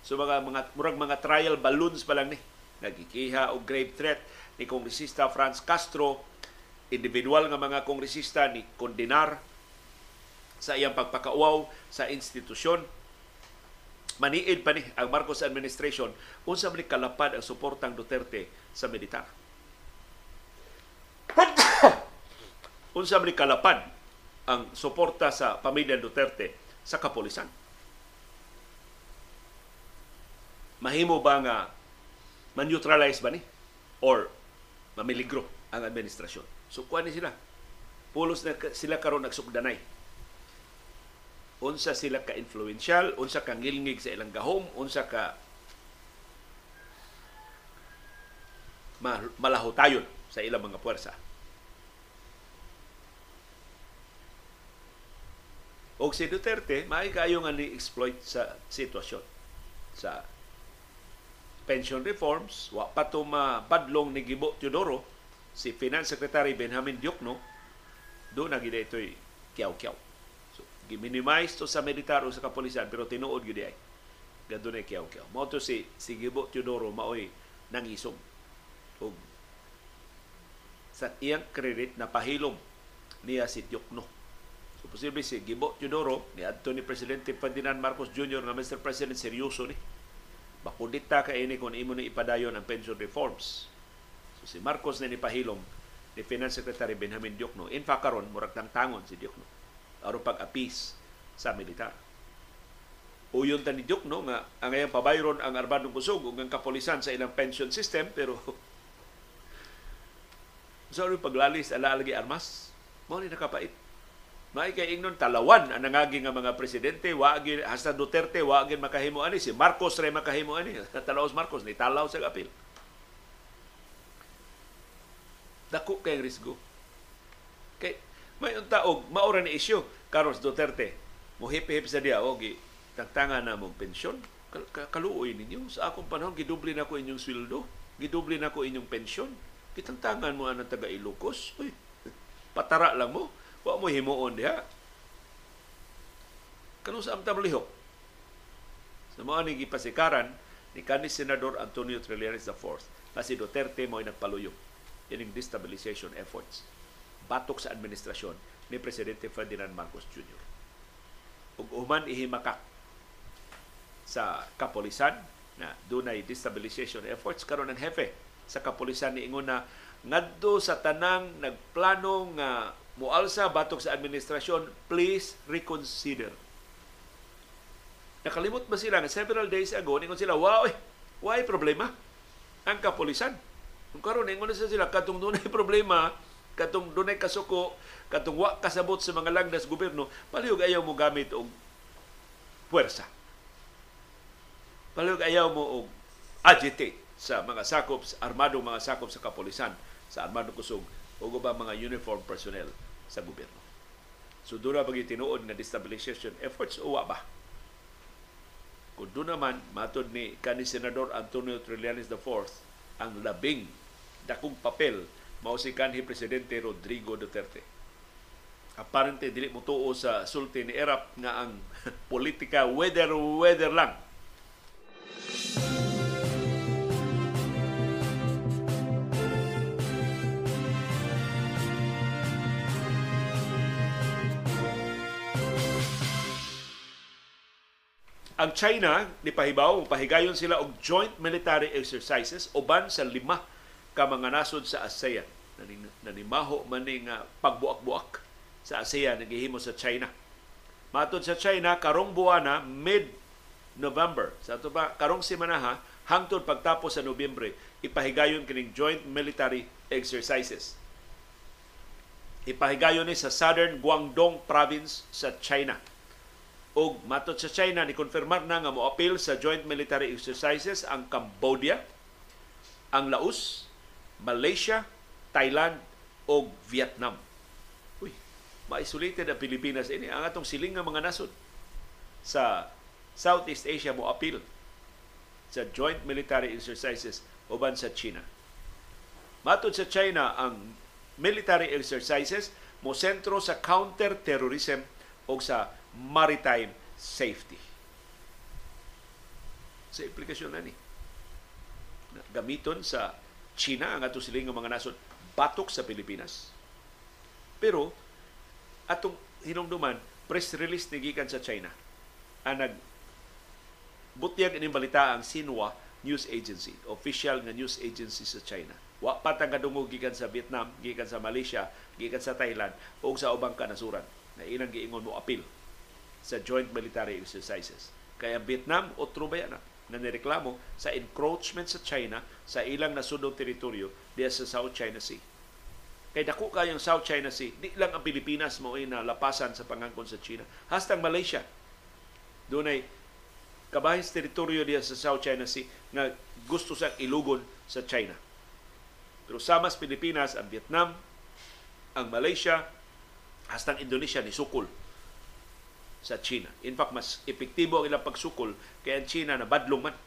So mga mga murag mga trial balloons pa lang ni nagikiha og grave threat ni kongresista Franz Castro individual nga mga kongresista ni kondenar sa iyang pagpakauaw sa institusyon. Maniid pa ni ang Marcos administration unsa man kalapad ang suportang Duterte sa militar. Unsa man kalapad ang suporta sa pamilya Duterte sa kapulisan? Mahimo ba nga man-neutralize ba ni? Or mamiligro ang administrasyon. So kuha ni sila. Pulos na sila karon nagsugdanay. Unsa sila ka influential unsa ka ngilngig sa ilang gahom unsa ka malahutayon sa ilang mga puwersa. Og si Duterte, maay kayo nga ni-exploit sa sitwasyon. Sa pension reforms, wa pa to mapadlong ni Gibo Teodoro, si Finance Secretary Benjamin Diokno, doon na gina ito'y kiyaw-kiyaw. So, giminimize to sa militar o sa kapulisan, pero tinuod yun ay. Gado na kiyaw-kiyaw. Mao to si, si Gibo Teodoro, maoy nangisong. O, sa iyang credit na pahilom niya si Diokno So, posible si Gibo Teodoro, ni adto ni Presidente Ferdinand Marcos Jr. nga Mr. President, seryoso ni. Bakudita ka ini kung imo ni ipadayon ang pension reforms. So, si Marcos na ni pahilom ni Finance Secretary Benjamin Diokno. In fact, karon murag tang tangon si Diokno. Aron pag-apis sa militar. Uyon ta ni Diokno nga ang ayang pabayron ang armadong kusog ug ang kapolisan sa ilang pension system pero sa so, paglalis ala lagi armas mo ni nakapait May kay ingnon talawan ang nangagi nga mga presidente, wagi hasta Duterte wagi makahimo ani si Marcos ray makahimo ani. Talaos Marcos ni talaw sa apil. Dako kay risgo. Kay may unta og maura ni isyu Carlos Duterte. Mohip-hip sa dia og tagtangan na mong pensyon. Kaluoy ninyo sa akong panahon giduble na ko inyong sweldo, giduble na ko inyong pensyon. Kitangtangan mo anang taga Ilocos. Uy, patara lang mo Wa mo himuon diha. Kano sa amtam lihok? Sa mga ni gipasikaran ni kanis Senador Antonio Trillanes IV na si Duterte mo nagpaluyong ining destabilization efforts batok sa administrasyon ni Presidente Ferdinand Marcos Jr. Ug human ihimakak sa kapolisan na dunay destabilization efforts karon ang hepe sa kapolisan niingon na ngadto sa tanang nagplano nga mualsa batok sa administrasyon please reconsider. Nakalimot ba sila nga several days ago ningon sila wow why problema ang kapolisan kung karon ningon na sila katong dunay problema katong dunay kasuko katong wa kasabot sa mga langdas gobyerno palihog ayaw mo gamit og puwersa. Palihog ayaw mo og agitate sa mga sakop, armadong mga sakop sa kapolisan, sa armadong kusog, o ba mga uniform personnel sa gobyerno. So doon na tinuod nga destabilization efforts o ba? Kung doon naman, matod ni kani Senador Antonio Trillanes IV, ang labing dakong papel mao si kanhi Presidente Rodrigo Duterte. Apparently, dili mo tuo sa sulti ni Erap nga ang politika weather-weather lang. Ang China, ni pahibaw, pahigayon sila og joint military exercises uban sa lima ka mga nasod sa ASEAN. Nanimaho man ni nga pagbuak-buak sa ASEAN nagihimo sa China. Matod sa China, karong buwana, mid-November, sa ito ba, karong simana ha, hangtod pagtapos sa Nobyembre, ipahigayon kining joint military exercises. Ipahigayon ni sa Southern Guangdong Province sa China og matot sa China ni konfirmar na nga moapil sa joint military exercises ang Cambodia, ang Laos, Malaysia, Thailand o Vietnam. Uy, ma-isolated ang Pilipinas ini ang atong siling nga mga nasod sa Southeast Asia mo apil sa joint military exercises uban sa China. Matod sa China ang military exercises mo sentro sa counter-terrorism o sa maritime safety. Sa implikasyon na ni. Gamiton sa China ang ato siling mga nasod batok sa Pilipinas. Pero atong hinungduman press release ni gikan sa China ang nag butyag ining balita ang Xinhua News Agency, official nga news agency sa China. Wa pa tagadungog gikan sa Vietnam, gikan sa Malaysia, gikan sa Thailand o sa ubang kanasuran na ilang giingon mo apil sa joint military exercises. Kaya Vietnam, otro ba yan na nireklamo sa encroachment sa China sa ilang nasudong teritoryo diya sa South China Sea. Kay dako kayong South China Sea, di lang ang Pilipinas mo na lapasan sa pangangkon sa China. Hastang Malaysia. Doon ay kabahis teritoryo diya sa South China Sea na gusto sa ilugon sa China. Pero sama sa Pilipinas, ang Vietnam, ang Malaysia, hastang Indonesia ni Sukol sa China. In fact, mas epektibo ang ilang pagsukol kaya ang China na badlong man.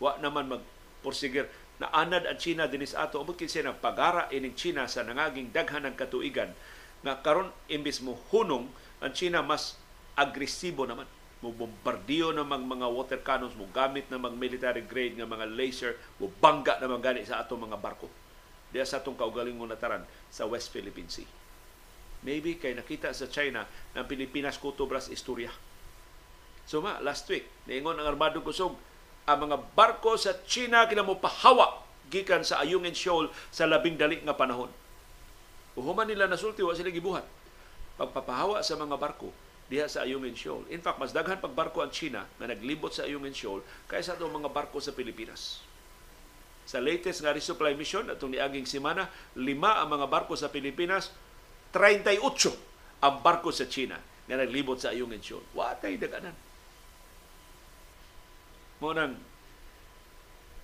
Wa naman mag porsigir na anad ang China dinis ato. Abot kinsa ng pagara ining China sa nangaging daghan ng katuigan nga karon imbis mo hunong ang China mas agresibo naman. Mo bombardiyo ng mga, mga water cannons mo gamit ng mga military grade nga mga laser mo bangga na mga gani sa ato mga barko. Diya sa atong kaugalingon nataran sa West Philippine Sea Maybe kay nakita sa China na Pilipinas kutubras istorya. So ma, last week, niingon ang Armado Kusog, ang mga barko sa China kina mo pahawa gikan sa Ayungin Shoal sa labing dali nga panahon. Uhuman nila nasulti wa sila gibuhat. Pagpapahawa sa mga barko diha sa Ayungin Shoal. In fact, mas daghan pag barko ang China na naglibot sa Ayungin Shoal kaysa itong mga barko sa Pilipinas. Sa latest nga resupply mission atong niaging semana, lima ang mga barko sa Pilipinas 38 ang barko sa China nga naglibot sa Ayungin Shoal. Watay daganan. Mo nang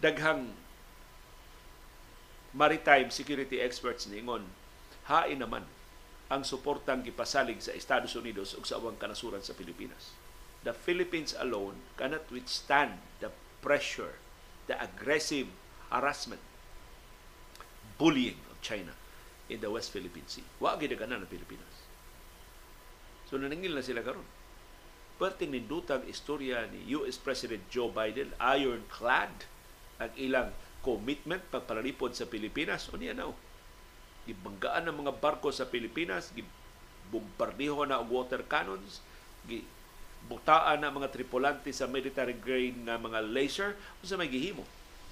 daghang maritime security experts ningon hain naman ang suportang gipasalig sa Estados Unidos ug sa ubang kanasuran sa Pilipinas. The Philippines alone cannot withstand the pressure, the aggressive harassment, bullying of China in the West Philippine Sea. Wa gidaganan ang Pilipinas. So naningil na sila karon. Perting nindutang istorya ni US President Joe Biden, ironclad ang ilang commitment pagpalalipod sa Pilipinas. O niya na, gibanggaan ng mga barko sa Pilipinas, gibombardiho na og water cannons, butaan na mga tripulante sa military grade nga mga laser unsa may gihimo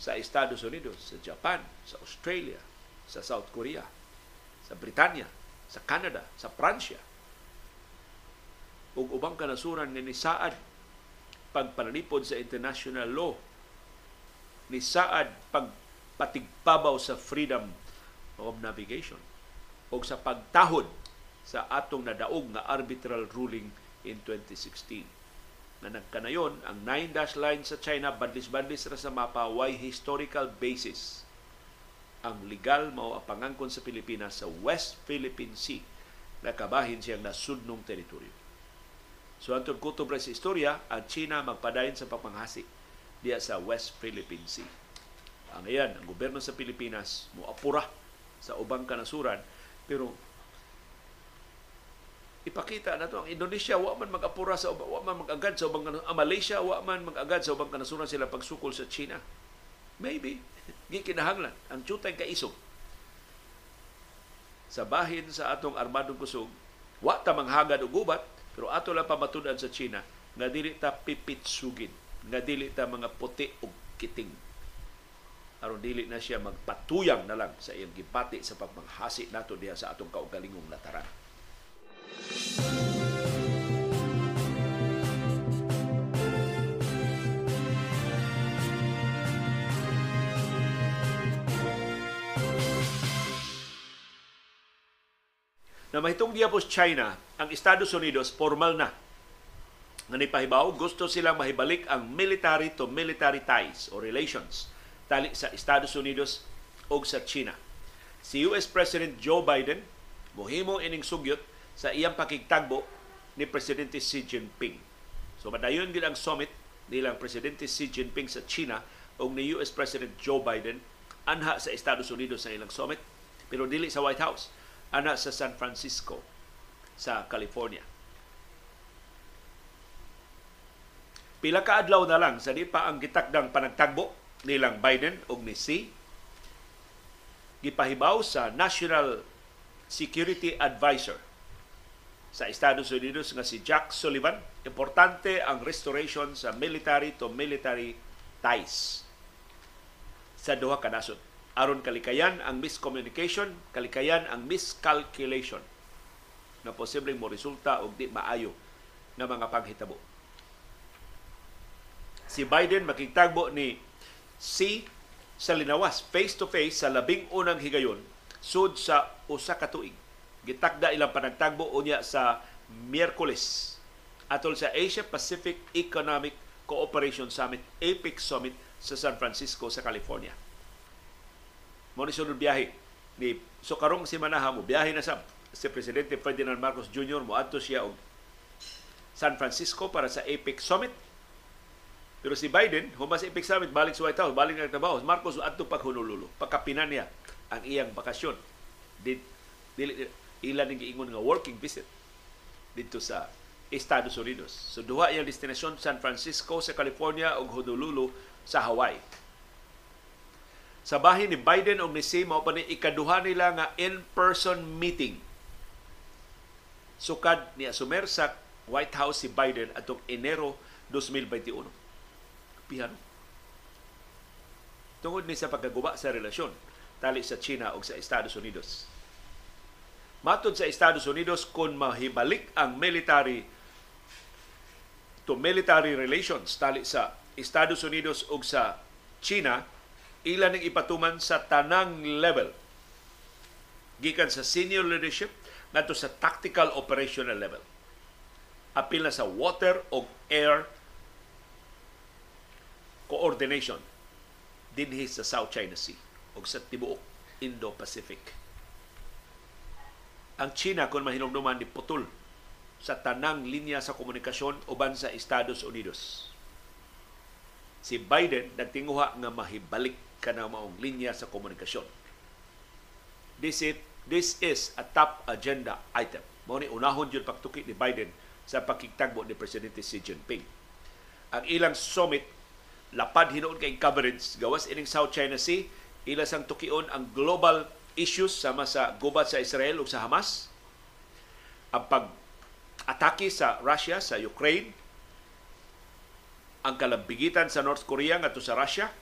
sa Estados Unidos, sa Japan, sa Australia, sa South Korea, sa Britanya, sa Canada, sa Pransya. Ug ubang kanasuran nga nisaad pagpanalipod sa international law ni saad pagpatigpabaw sa freedom of navigation o sa pagtahod sa atong nadaog nga arbitral ruling in 2016 na nagkanayon ang nine dash line sa China badlis-badlis ra sa mapa why historical basis ang legal mao apangangkon sa Pilipinas sa West Philippine Sea nakabahin siyang nasudnong teritoryo. So ang kutob sa istorya, ang China magpadayon sa pagpanghasi diya sa West Philippine Sea. Ang iyan, ang gobyerno sa Pilipinas mo apura sa ubang kanasuran pero ipakita na to ang Indonesia wa man mag-apura sa wa man mag-agad sa ubang ang Malaysia wa man mag-agad sa ubang kanasuran sila pagsukol sa China maybe. Gikinahanglan ang tutay kaisog sa bahin sa atong armadong kusog wa ta manghagad og gubat pero ato lang pamatud-an sa China nga dili ta pipitsugin nga dili ta mga puti og kiting. Aron dili na siya magpatuyang na lang sa iyang gipati sa pagmanghasi nato diha sa atong kaugalingong lataran na mahitong giyapos China, ang Estados Unidos formal na nga nipahibaw gusto silang mahibalik ang military to military ties o relations tali sa Estados Unidos o sa China. Si US President Joe Biden mohimo ining sugyot sa iyang pakigtagbo ni Presidente Xi Jinping. So madayon gid ang summit nilang Presidente Xi Jinping sa China o ni US President Joe Biden anha sa Estados Unidos sa ilang summit pero dili sa White House ana sa San Francisco sa California. Pila ka adlaw na lang sa di pa ang gitakdang panagtagbo nilang Biden ug ni Xi gipahibaw sa National Security Advisor sa Estados Unidos nga si Jack Sullivan. Importante ang restoration sa military to military ties sa duha ka nasod aron kalikayan ang miscommunication, kalikayan ang miscalculation na posibleng mo resulta og di maayo na mga panghitabo. Si Biden makitagbo ni si sa linawas face to face sa labing unang higayon sud sa usa ka tuig. Gitakda ilang panagtagbo unya sa Miyerkules atol sa Asia Pacific Economic Cooperation Summit, APEC Summit sa San Francisco sa California mo ni sunod biyahe ni so karong si manaha mo biyahe na sa si presidente Ferdinand Marcos Jr. mo adto siya og San Francisco para sa APEC Summit pero si Biden, humas APEC Summit, balik sa White House, balik na trabaho. Marcos adto pag Honolulu. Pagkapinan niya ang iyang bakasyon. Did, dili, ilan ning giingon nga working visit dito sa Estados Unidos. So duha iyang destinasyon San Francisco sa California ug Honolulu sa Hawaii sa bahin ni Biden o ni Xi mao pa ni ikaduha nila nga in-person meeting. Sukad ni asumer sa White House si Biden atong Enero 2021. Piano. Tungod ni sa pagkaguba sa relasyon tali sa China o sa Estados Unidos. Matod sa Estados Unidos kung mahibalik ang military to military relations tali sa Estados Unidos ug sa China ila ning ipatuman sa tanang level gikan sa senior leadership ngadto sa tactical operational level apil na sa water o air coordination dinhi sa South China Sea o sa tibuok Indo-Pacific. Ang China kung mahinumduman ni putol sa tanang linya sa komunikasyon uban sa Estados Unidos. Si Biden nagtinguha nga mahibalik kana maong linya sa komunikasyon. This is, this is a top agenda item. Mao ni unahon jud pagtuki ni Biden sa pagkigtagbo ni Presidente Xi Jinping. Ang ilang summit lapad hinuon kay coverage gawas ining South China Sea ila sang tukion ang global issues sama sa gubat sa Israel ug sa Hamas ang pag atake sa Russia sa Ukraine ang kalambigitan sa North Korea ngadto sa Russia,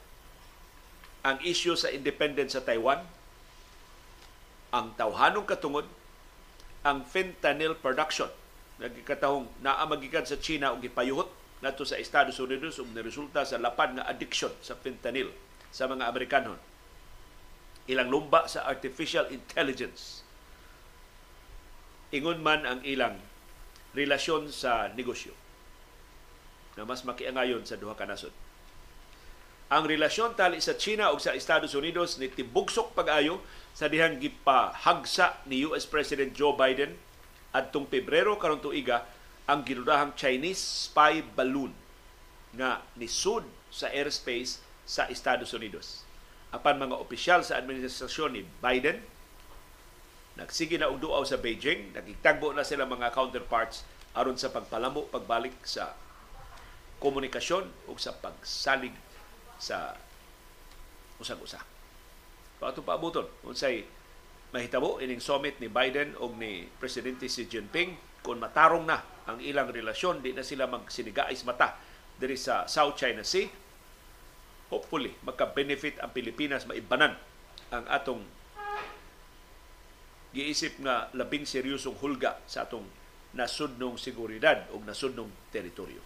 ang issue sa independence sa Taiwan, ang tawhanong katungod, ang fentanyl production nagkatahong naa magikan sa China ug gipayuhot ngadto sa Estados Unidos ug niresulta sa lapad nga addiction sa fentanyl sa mga Amerikano. Ilang lumba sa artificial intelligence. Ingon man ang ilang relasyon sa negosyo na mas makiangayon sa duha ka nasod. Ang relasyon tali sa China ug sa Estados Unidos ni tibugsok pag-ayo sa dihang gipahagsa ni US President Joe Biden adtong Pebrero karon tuiga ang ginudahang Chinese spy balloon nga nisud sa airspace sa Estados Unidos. Apan mga opisyal sa administrasyon ni Biden nagsige na og duaw sa Beijing, nagitagbo na sila mga counterparts aron sa pagpalamo pagbalik sa komunikasyon o sa pagsalig sa usag-usa. Pato pa abuton unsay mahitabo ining summit ni Biden o ni presidente Xi Jinping kung matarong na ang ilang relasyon di na sila magsinigais mata diri sa South China Sea hopefully magka-benefit ang Pilipinas maibanan ang atong giisip nga labing seryosong hulga sa atong nasudnong seguridad o nasudnong teritoryo.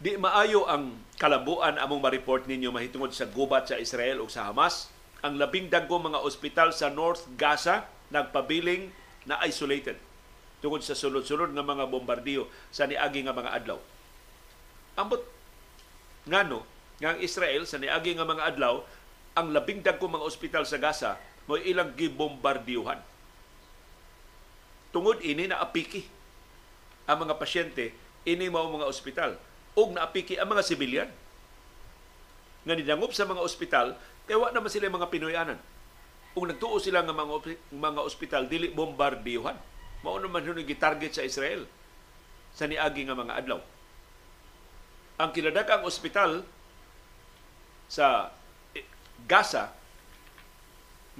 Di maayo ang kalabuan among ma-report ninyo mahitungod sa gubat sa Israel o sa Hamas. Ang labing dagko mga ospital sa North Gaza nagpabiling na isolated tungod sa sulod-sulod nga mga bombardiyo sa niagi nga mga adlaw. Ambot ngano nga ang Israel sa niagi nga mga adlaw ang labing dagko mga ospital sa Gaza mo ilang gibombardiyuhan. Tungod ini na apiki ang mga pasyente ini mao mga ospital ug naapiki ang mga sibilyan nga nidangop sa mga ospital kay wa naman sila mga Pinoyanan. Ug nagtuo sila nga mga mga ospital dili bombardiyuhan. Mao naman huno gitarget sa Israel sa niagi nga mga adlaw. Ang kinadakang ospital sa Gaza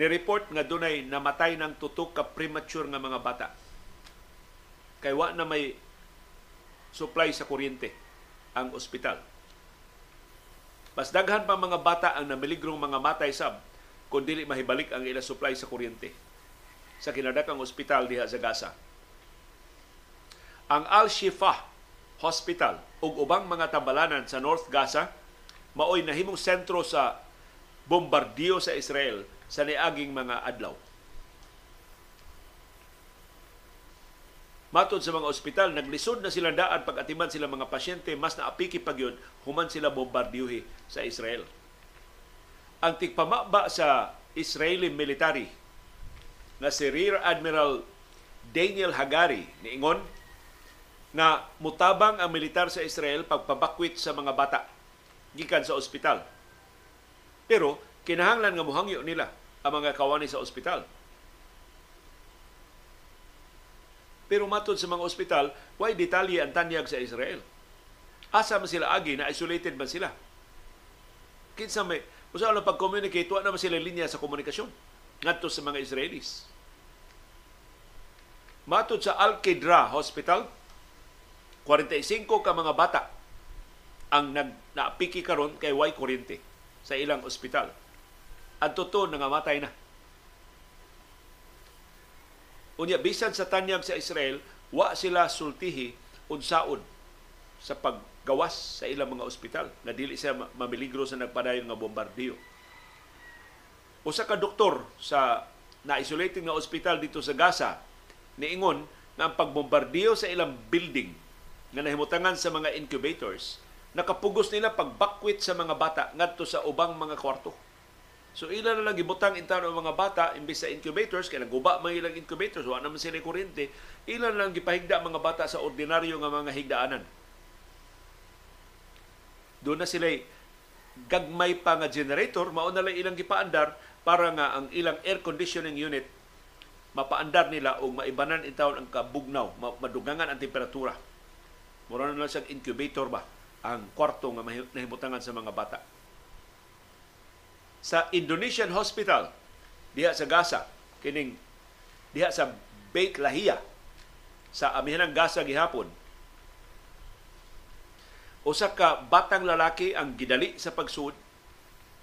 ni-report nga dunay namatay ng tutok ka premature nga mga bata. Kay wa na may supply sa kuryente ang ospital. Mas daghan pa mga bata ang namiligrong mga matay sab kung dili mahibalik ang ila supply sa kuryente sa kinadakang ospital diha sa Gaza. Ang Al-Shifa Hospital ug ubang mga tambalanan sa North Gaza maoy nahimong sentro sa bombardiyo sa Israel sa niaging mga adlaw. Matod sa mga ospital, naglisod na silang daan pag atiman sila mga pasyente, mas naapiki pag yun, human sila bombardiyuhi sa Israel. Ang tigpamaba sa Israeli military na si Rear Admiral Daniel Hagari niingon na mutabang ang militar sa Israel pagpabakwit sa mga bata gikan sa ospital. Pero kinahanglan nga muhangyo nila ang mga kawani sa ospital Pero matod sa mga ospital, why detalye ang tanyag sa Israel? Asa man sila agi na isolated man sila? Kinsa may usa lang pag-communicate wa naman sila linya sa komunikasyon ngadto sa mga Israelis. Matod sa Al-Qidra Hospital, 45 ka mga bata ang nag naapiki karon kay way kuryente sa ilang ospital. Ang totoo nangamatay na Unya bisan sa tanyag sa Israel, wa sila sultihi unsaon sa paggawas sa ilang mga ospital nga dili siya mamiligro sa nagpadayon nga bombardiyo. Usa ka doktor sa na-isolated nga ospital dito sa Gaza niingon na ang pagbombardiyo sa ilang building nga nahimutangan sa mga incubators nakapugos nila pagbakwit sa mga bata ngadto sa ubang mga kwarto So ila na lang gibutang intaw ng mga bata imbis sa incubators kay naguba man ilang incubators wa naman sila kuryente ila na lang gipahigda mga bata sa ordinaryo nga mga higdaanan. Doon na sila gagmay pa nga generator mao na lang ilang gipaandar para nga ang ilang air conditioning unit mapaandar nila o maibanan intaw ang kabugnaw, madugangan ang temperatura. Mura na lang sa incubator ba ang kwarto nga nahimutangan sa mga bata. Sa Indonesian Hospital diha sa Gaza kining diha sa Beit Lahia sa amihanang Gaza gihapon usa ka batang lalaki ang gidali sa pagsud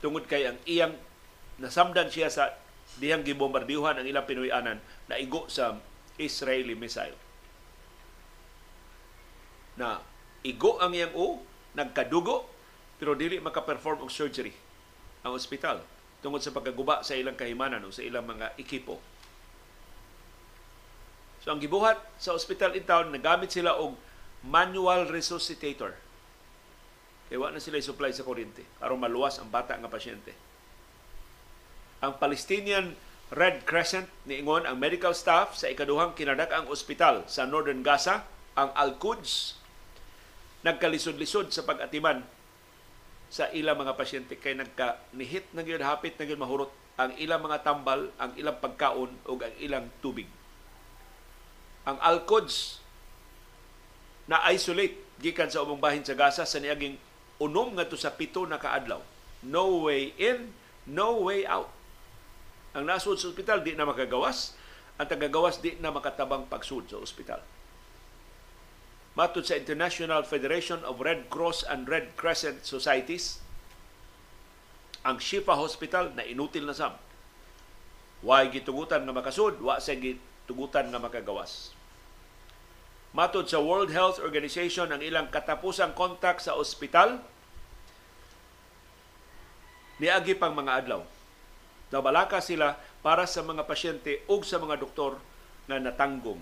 tungod kay ang iyang nasamdan siya sa dihang gibombardiyohan ang ilang Pinoy-anan na igo sa Israeli missile. Na igo ang iyang o, nagkadugo, pero dili maka-perform og surgery ang ospital tungod sa pagkaguba sa ilang kahimanan o sa ilang mga ekipo. So ang gibuhat sa ospital in town, nagamit sila og manual resuscitator kaya wa na sila supply sa kuryente aron maluwas ang bata nga pasyente. Ang Palestinian Red Crescent niingon ang medical staff sa ikaduhang kinadak-ang ospital sa Northern Gaza, ang Al-Quds, nagkalisod-lisod sa pag-atiman sa ilang mga pasyente kay nagka-nihit na gyud hapit na gyud mahurot ang ilang mga tambal, ang ilang pagkaon ug ang ilang tubig. Ang Al-Quds na isolate gikan sa umong bahin sa Gaza sa niaging unom nga to sa pito na kaadlaw. No way in, no way out. Ang nasud sa ospital di na makagawas, ang tagagawas di na makatabang pagsud sa ospital. Matod sa International Federation of Red Cross and Red Crescent Societies, ang Shifa Hospital na inutil na sam. Wa gitugutan nga makasud, wa sa gitugutan nga makagawas. Matod sa World Health Organization ang ilang katapusang kontak sa ospital niagi pang mga adlaw. Nabalaka sila para sa mga pasyente ug sa mga doktor nga natanggong,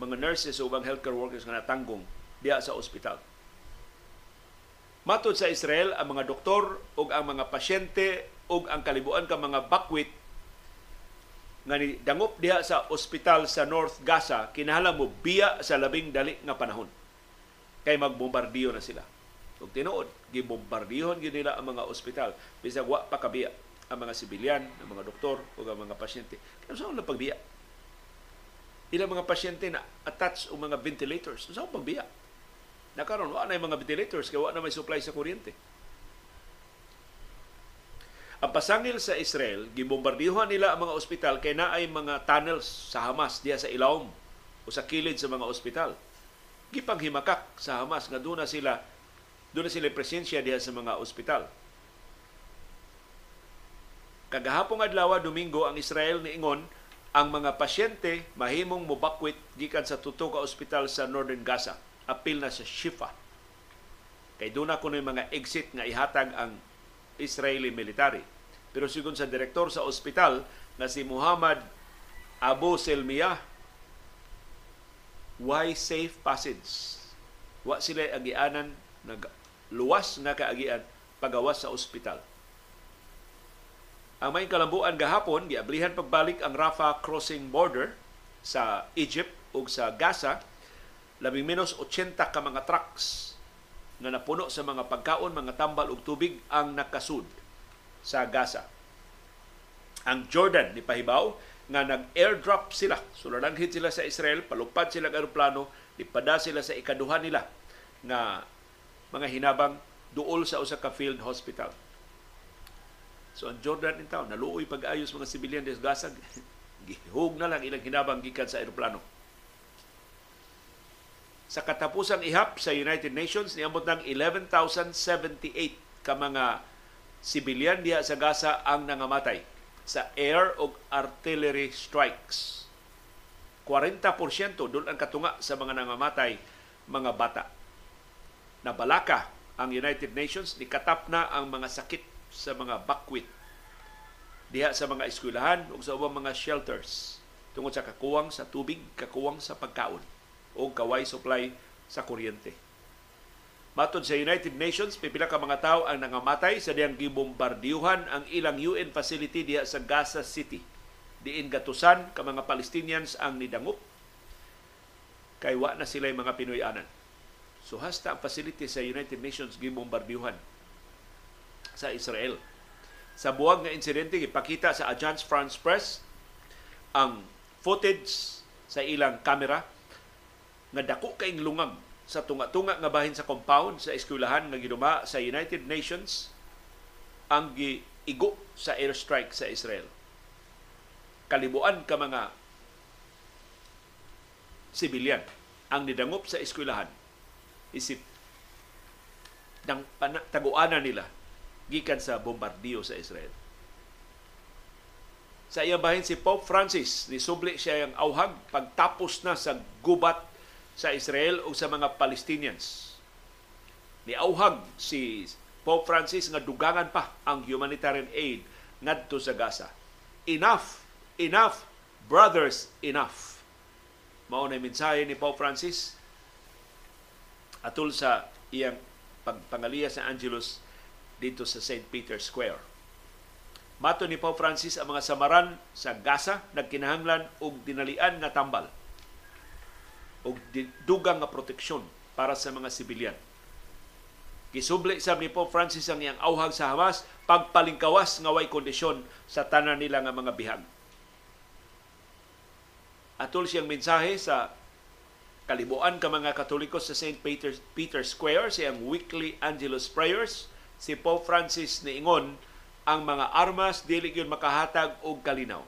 mga nurses o ubang healthcare workers nga natanggong diya sa ospital. Matod sa Israel, ang mga doktor ug ang mga pasyente ug ang kalibuan ka mga bakwit nga ni dangop diha sa ospital sa North Gaza kinahanglan mo biya sa labing dali nga panahon. Kay magbombardiyo na sila. Ug tinuod gibombardihon gyud nila ang mga ospital. Bisag wa pa kabiya ang mga sibilyan ang mga doktor ug ang mga pasyente. Kaya sa pagbiya ilang mga pasyente na attached og mga ventilators sa pagbiya nakaron wa na mga ventilators kay wa na may supply sa kuryente ang pasangil sa Israel, gibombardiyohan nila ang mga ospital kay naay mga tunnels sa Hamas diya sa ilawom o sa kilid sa mga ospital. Gipanghimakak sa Hamas nga doon na sila doon na sila presensya diya sa mga ospital. Kagahapong adlaw Domingo ang Israel niingon ang mga pasyente mahimong mobakwit gikan sa tuto ka ospital sa Northern Gaza. Apil na sa Shifa. Kay doon na kuno mga exit nga ihatag ang Israeli military. Pero sigon sa direktor sa ospital na si Muhammad Abu Selmiyah, why safe passage? Wa sila agianan nag luwas nga kaagian pagawas sa ospital. Ang may kalambuan gahapon, giablihan pagbalik ang Rafah crossing border sa Egypt ug sa Gaza, labing menos 80 ka mga trucks na napuno sa mga pagkaon, mga tambal ug tubig ang nakasud sa Gaza. Ang Jordan ni pahibaw nga nag-airdrop sila. Sulalanghit sila sa Israel, palupad sila ng aeroplano, ipada sila sa ikaduhan nila nga mga hinabang duol sa usa ka field hospital. So ang Jordan in town, naluoy pag-ayos mga sibilyan des Gaza, gihug na lang ilang hinabang gikan sa aeroplano sa katapusang ihap sa United Nations niabot ng 11,078 ka mga sibilyan diha sa Gaza ang nangamatay sa air o artillery strikes. 40% doon ang katunga sa mga nangamatay mga bata. Nabalaka ang United Nations, nikatap na ang mga sakit sa mga bakwit diha sa mga eskwelahan o sa ubang mga shelters tungod sa kakuwang sa tubig, kakuwang sa pagkaon o kaway supply sa kuryente. Matod sa United Nations, pipila ka mga tao ang nangamatay sa diyang gibombardiyuhan ang ilang UN facility diya sa Gaza City. Diin gatusan ka mga Palestinians ang nidangup kay wa na sila mga Pinoy-anan. So hasta ang facility sa United Nations gibombardiyuhan sa Israel. Sa buwag nga insidente, ipakita sa Agence France Press ang footage sa ilang kamera nga dako kaing lungag sa tunga-tunga nga bahin sa compound sa eskwelahan nga giduma sa United Nations ang giigo sa airstrike sa Israel. Kalibuan ka mga sibilyan ang nidangop sa eskwelahan isip ng taguana nila gikan sa bombardiyo sa Israel. Sa iyang bahin si Pope Francis, nisubli siya ang auhag pagtapos na sa gubat sa Israel o sa mga Palestinians. Ni auhag si Pope Francis nga dugangan pa ang humanitarian aid ngadto sa Gaza. Enough, enough, brothers, enough mao na mensahe ni Pope Francis atul sa iyang pagpangaliya sa Angelus dito sa St. Peter's Square. Mato ni Pope Francis ang mga samaran sa Gaza nagkinahanglan og dinalian nga tambal og dugang nga proteksyon para sa mga sibilyan. Kisubli sa ni Pope Francis ang iyang auhag sa Hamas pagpalingkawas nga way kondisyon sa tanan nila nga mga bihag atol siyang mensahe sa kalibuan ka mga Katoliko sa St. Peter's, Peter Square, siyang weekly Angelus Prayers. Si Pope Francis niingon ang mga armas dili gyud makahatag og kalinaw.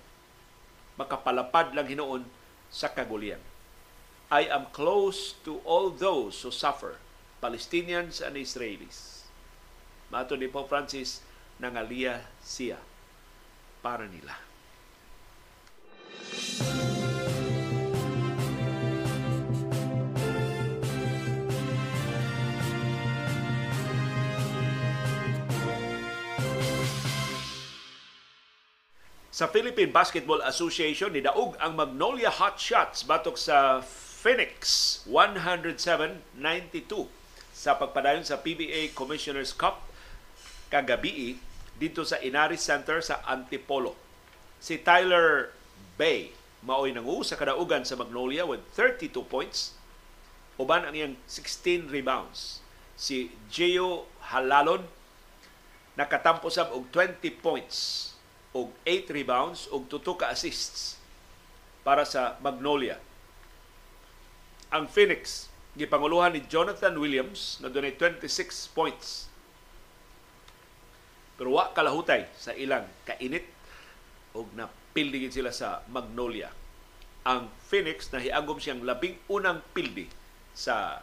Makapalapad lang hinuon sa kagulian. I am close to all those who suffer, Palestinians and Israelis. Mato ni Pope Francis, nangaliya siya para nila. Sa Philippine Basketball Association, nidaog ang Magnolia Hot Shots batok sa Phoenix 107-92 sa pagpadayon sa PBA Commissioner's Cup kagabi dito sa Inaris Center sa Antipolo. Si Tyler Bay maoy nangu sa kadaugan sa Magnolia with 32 points. Uban ang iyang 16 rebounds. Si Gio Halalon nakatampo sab og 20 points og 8 rebounds og 2 ka assists para sa Magnolia. Ang Phoenix gipanguluhan ni Jonathan Williams na dunay 26 points. Pero wa kalahutay sa ilang kainit og napildi sila sa Magnolia. Ang Phoenix nahiagom siyang labing unang pildi sa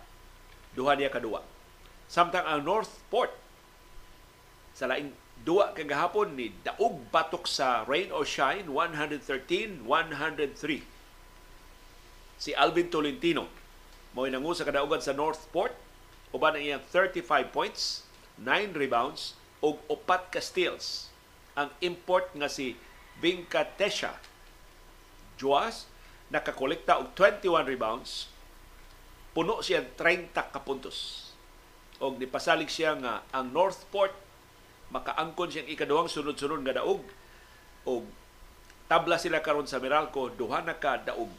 duha niya kadua. Samtang ang Northport sa laing Duwa kagahapon ni Daog Batok sa Rain or Shine 113-103. Si Alvin Tolentino mo nangu sa kadaugan sa Northport uban ang iyang 35 points, 9 rebounds ug upat ka steals. Ang import nga si Vincatesha Juas nakakolekta og 21 rebounds, puno siya 30 ka puntos. Og nipasalig siya nga ang Northport makaangkon siyang ikaduhang sunod-sunod nga daog o tabla sila karon sa Meralco duha na ka daog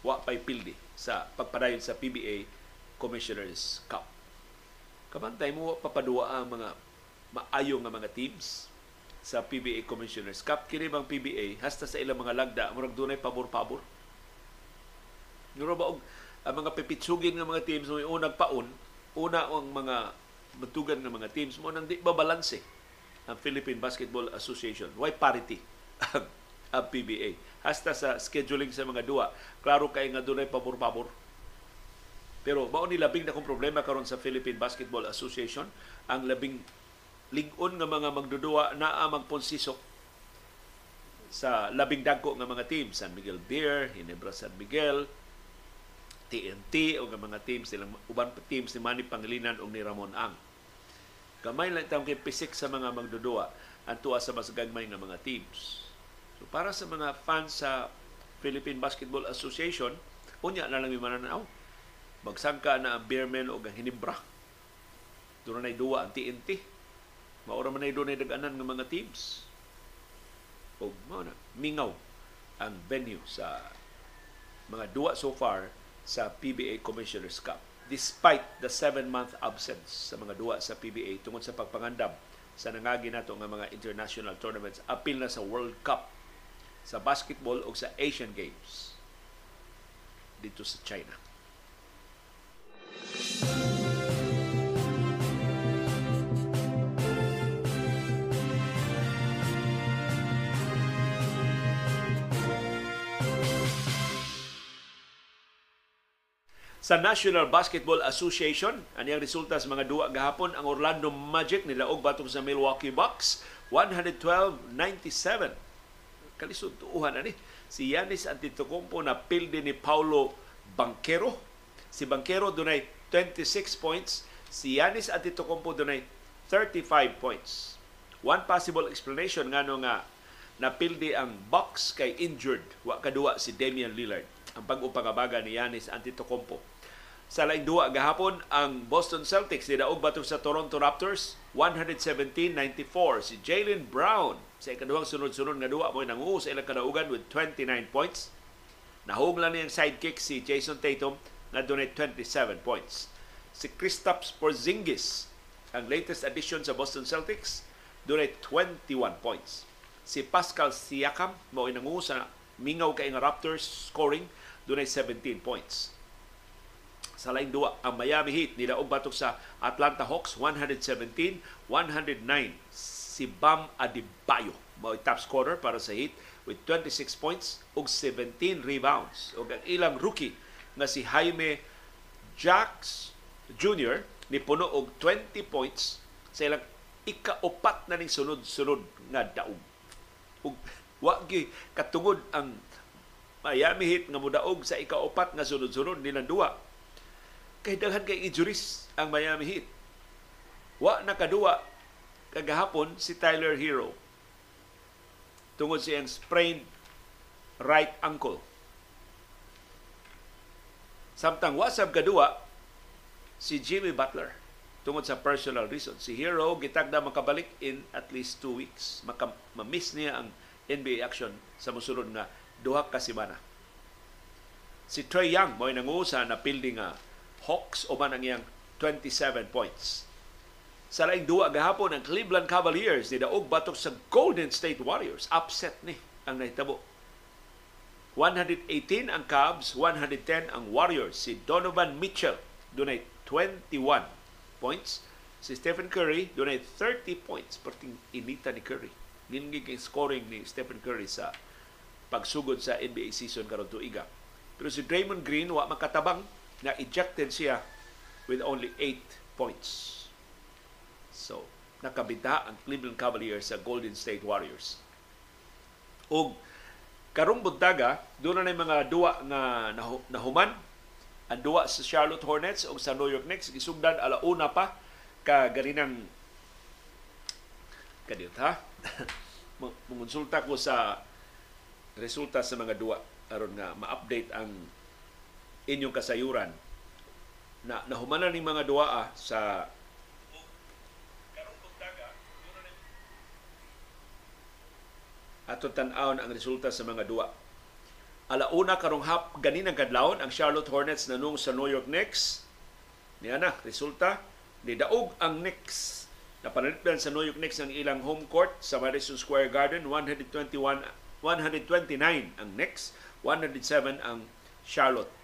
wa pay pildi sa pagpadayon sa PBA Commissioners Cup. Kamantay mo papadua ang mga maayo nga mga teams sa PBA Commissioners Cup kini bang PBA hasta sa ilang mga lagda murag dunay pabor-pabor. Nguro ba og ang mga pipitsugin nga mga teams mo unang paun, una ang mga matugan nga mga teams mo nang di ba balanse ang Philippine Basketball Association. Why parity ang, ang PBA? Hasta sa scheduling sa mga duwa, klaro kay nga dunay pabor-pabor. Pero mao ni labing na kong problema karon sa Philippine Basketball Association, ang labing ligon nga mga magdudua naa magponsisok sa labing dagko nga mga team San Miguel Beer, Hinebra San Miguel, TNT o nga mga teams silang uban teams ni Manny Pangilinan o ni Ramon Ang Gamay lang kay pisik sa mga magdudua ang tuwa sa mas gagmay nga mga teams. So para sa mga fans sa Philippine Basketball Association, unya na lang may mananaw. Magsangka na ang Beerman o ang Hinibra. Doon na duwa ang TNT. Maura man na doon na daganan ng mga teams. O mao na, mingaw ang venue sa mga duwa so far sa PBA Commissioner's Cup despite the seven-month absence sa mga duwa sa PBA tungod sa pagpangandam sa nangagi nato nga mga international tournaments apil na sa World Cup sa basketball o sa Asian Games dito sa China. Sa National Basketball Association, aniyang resulta sa mga duwa gahapon, ang Orlando Magic nilaog batok sa Milwaukee Bucks 112-97. Kalisod tuuhan ani. Si Yanis Antetokounmpo na pilde ni Paulo Banquero. Si Banquero dunay 26 points. Si Yanis Antetokounmpo dunay 35 points. One possible explanation ngano nga napildi ang Bucks kay injured wa kaduwa si Damian Lillard ang pag-upangabaga ni Yanis Antetokounmpo sa laing duwa gahapon ang Boston Celtics nidaog batok sa Toronto Raptors? 117-94 si Jalen Brown sa ikaduhang sunod-sunod nga duwa mo nanguho sa ilang kadaugan with 29 points. Nahug lang niyang sidekick si Jason Tatum na dunay 27 points. Si Kristaps Porzingis ang latest addition sa Boston Celtics dunay 21 points. Si Pascal Siakam mo nanguho sa mingaw kay nga Raptors scoring dunay 17 points sa laing duwa ang Miami Heat nidaog batok sa Atlanta Hawks 117-109 si Bam Adebayo. Mao top scorer para sa Heat with 26 points ug 17 rebounds. Ug ang ilang rookie nga si Jaime Jacks Jr. ni puno og 20 points sa ilang ikaupat na ning sunod-sunod nga daog. Ug wa gyud katungod ang Miami Heat nga mudaog sa ikaupat nga sunod-sunod nilang duwa kay daghan kay injuries ang Miami Heat. Wa nakaduwa kagahapon si Tyler Hero tungod siyang sprained right ankle. Samtang wasab kaduwa si Jimmy Butler tungod sa personal reason. Si Hero gitagda makabalik in at least two weeks. Maka, ma-miss niya ang NBA action sa musulod nga duha ka semana. Si Trey Young mo nangusa na pildi nga Hawks o man ang iyang 27 points. Sa laing duwa gahapon ang Cleveland Cavaliers ni daog batok sa Golden State Warriors. Upset ni ang nahitabo. 118 ang Cavs, 110 ang Warriors. Si Donovan Mitchell dunay 21 points. Si Stephen Curry dunay 30 points. Perting inita ni Curry. Ningig ang scoring ni Stephen Curry sa pagsugod sa NBA season karon tuiga. Pero si Draymond Green wa makatabang na ejected siya with only 8 points. So, nakabita ang Cleveland Cavaliers sa Golden State Warriors. Og karong buntaga, doon na mga duwa nga nahuman. Ang duwa sa Charlotte Hornets o sa New York Knicks gisugdan alauna pa ka ganinang kadiyot ha. Mungonsulta ko sa resulta sa mga duwa aron nga ma-update ang inyong kasayuran na nahumanan ni mga duaa sa ato tan-awon ang resulta sa mga duwa. Alauna karong hap ganin ang kadlawon ang Charlotte Hornets nanung sa New York Knicks. Niya na, resulta ni daog ang Knicks na panalitban sa New York Knicks ang ilang home court sa Madison Square Garden 121 129 ang Knicks 107 ang Charlotte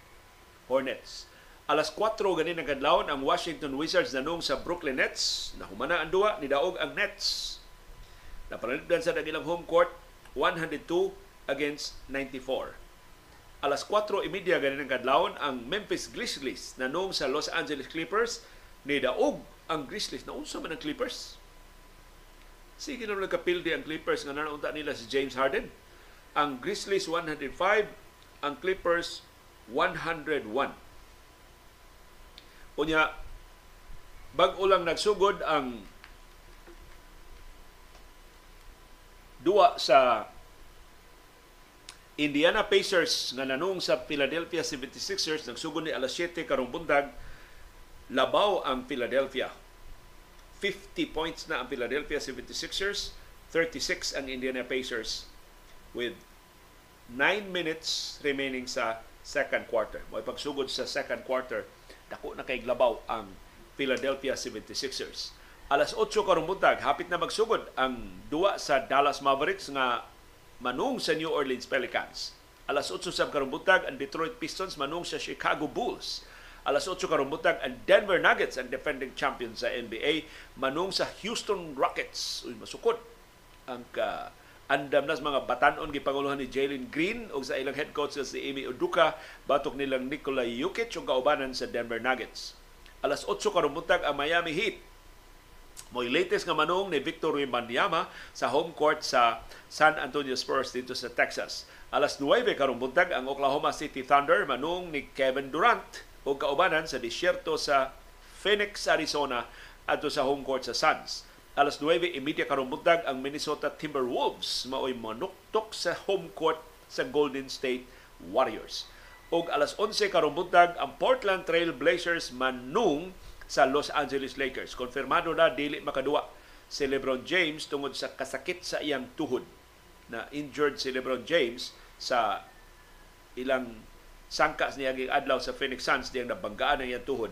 Hornets. Alas 4 ganin ang kadlawon ang Washington Wizards nanong sa Brooklyn Nets. Nahumana ang duwa, nidaog ang Nets. Napanalitdan sa dagilang home court 102 against 94. Alas 4.30 ganin ang kadlawon ang Memphis Grizzlies nanong sa Los Angeles Clippers ni daog ang Grizzlies na unsa man ang Clippers. Sige na nagkapildi ang Clippers nga nanaunta nila si James Harden. Ang Grizzlies 105, ang Clippers 101. Unya, bag-o lang nagsugod ang duwa sa Indiana Pacers nga nanung sa Philadelphia 76ers nagsugod ni alas 7 karong bundag labaw ang Philadelphia 50 points na ang Philadelphia 76ers 36 ang Indiana Pacers with 9 minutes remaining sa second quarter. Mo pagsugod sa second quarter, dako na kay labaw ang Philadelphia 76ers. Alas 8 karong buntag, hapit na magsugod ang duwa sa Dallas Mavericks nga manung sa New Orleans Pelicans. Alas 8 sa karong buntag ang Detroit Pistons manung sa Chicago Bulls. Alas 8 karong buntag ang Denver Nuggets ang defending champion sa NBA manung sa Houston Rockets. Uy, masukod ang ka, andam nas mga batanon gipanguluhan ni Jalen Green ug sa ilang head coach si Amy Uduka batok nilang Nikola Jokic ug kaubanan sa Denver Nuggets. Alas 8 karong buntag ang Miami Heat Mo'y latest nga manung ni Victor Wembanyama sa home court sa San Antonio Spurs dito sa Texas. Alas 9 karong buntag ang Oklahoma City Thunder manung ni Kevin Durant ug kaubanan sa disyerto sa Phoenix, Arizona adto sa home court sa Suns. Alas 9 imidya karong buntag ang Minnesota Timberwolves mao'y manuktok sa home court sa Golden State Warriors. Ug alas 11 karong buntag ang Portland Trail Blazers manung sa Los Angeles Lakers. Konfirmado na dili makaduwa si LeBron James tungod sa kasakit sa iyang tuhod na injured si LeBron James sa ilang sangkas niya adlaw sa Phoenix Suns diyang nabanggaan ang iyang tuhod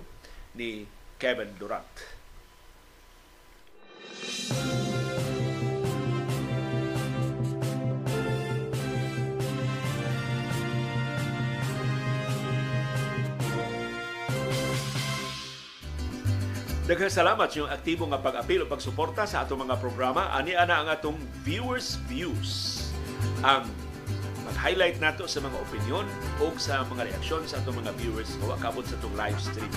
ni Kevin Durant. Daghang salamat yung aktibo nga pag-apil o pagsuporta sa atong mga programa. Ani ana ang atong viewers views. Ang mag-highlight nato sa mga opinion o sa mga reaksyon sa atong mga viewers o akabot sa atong live stream.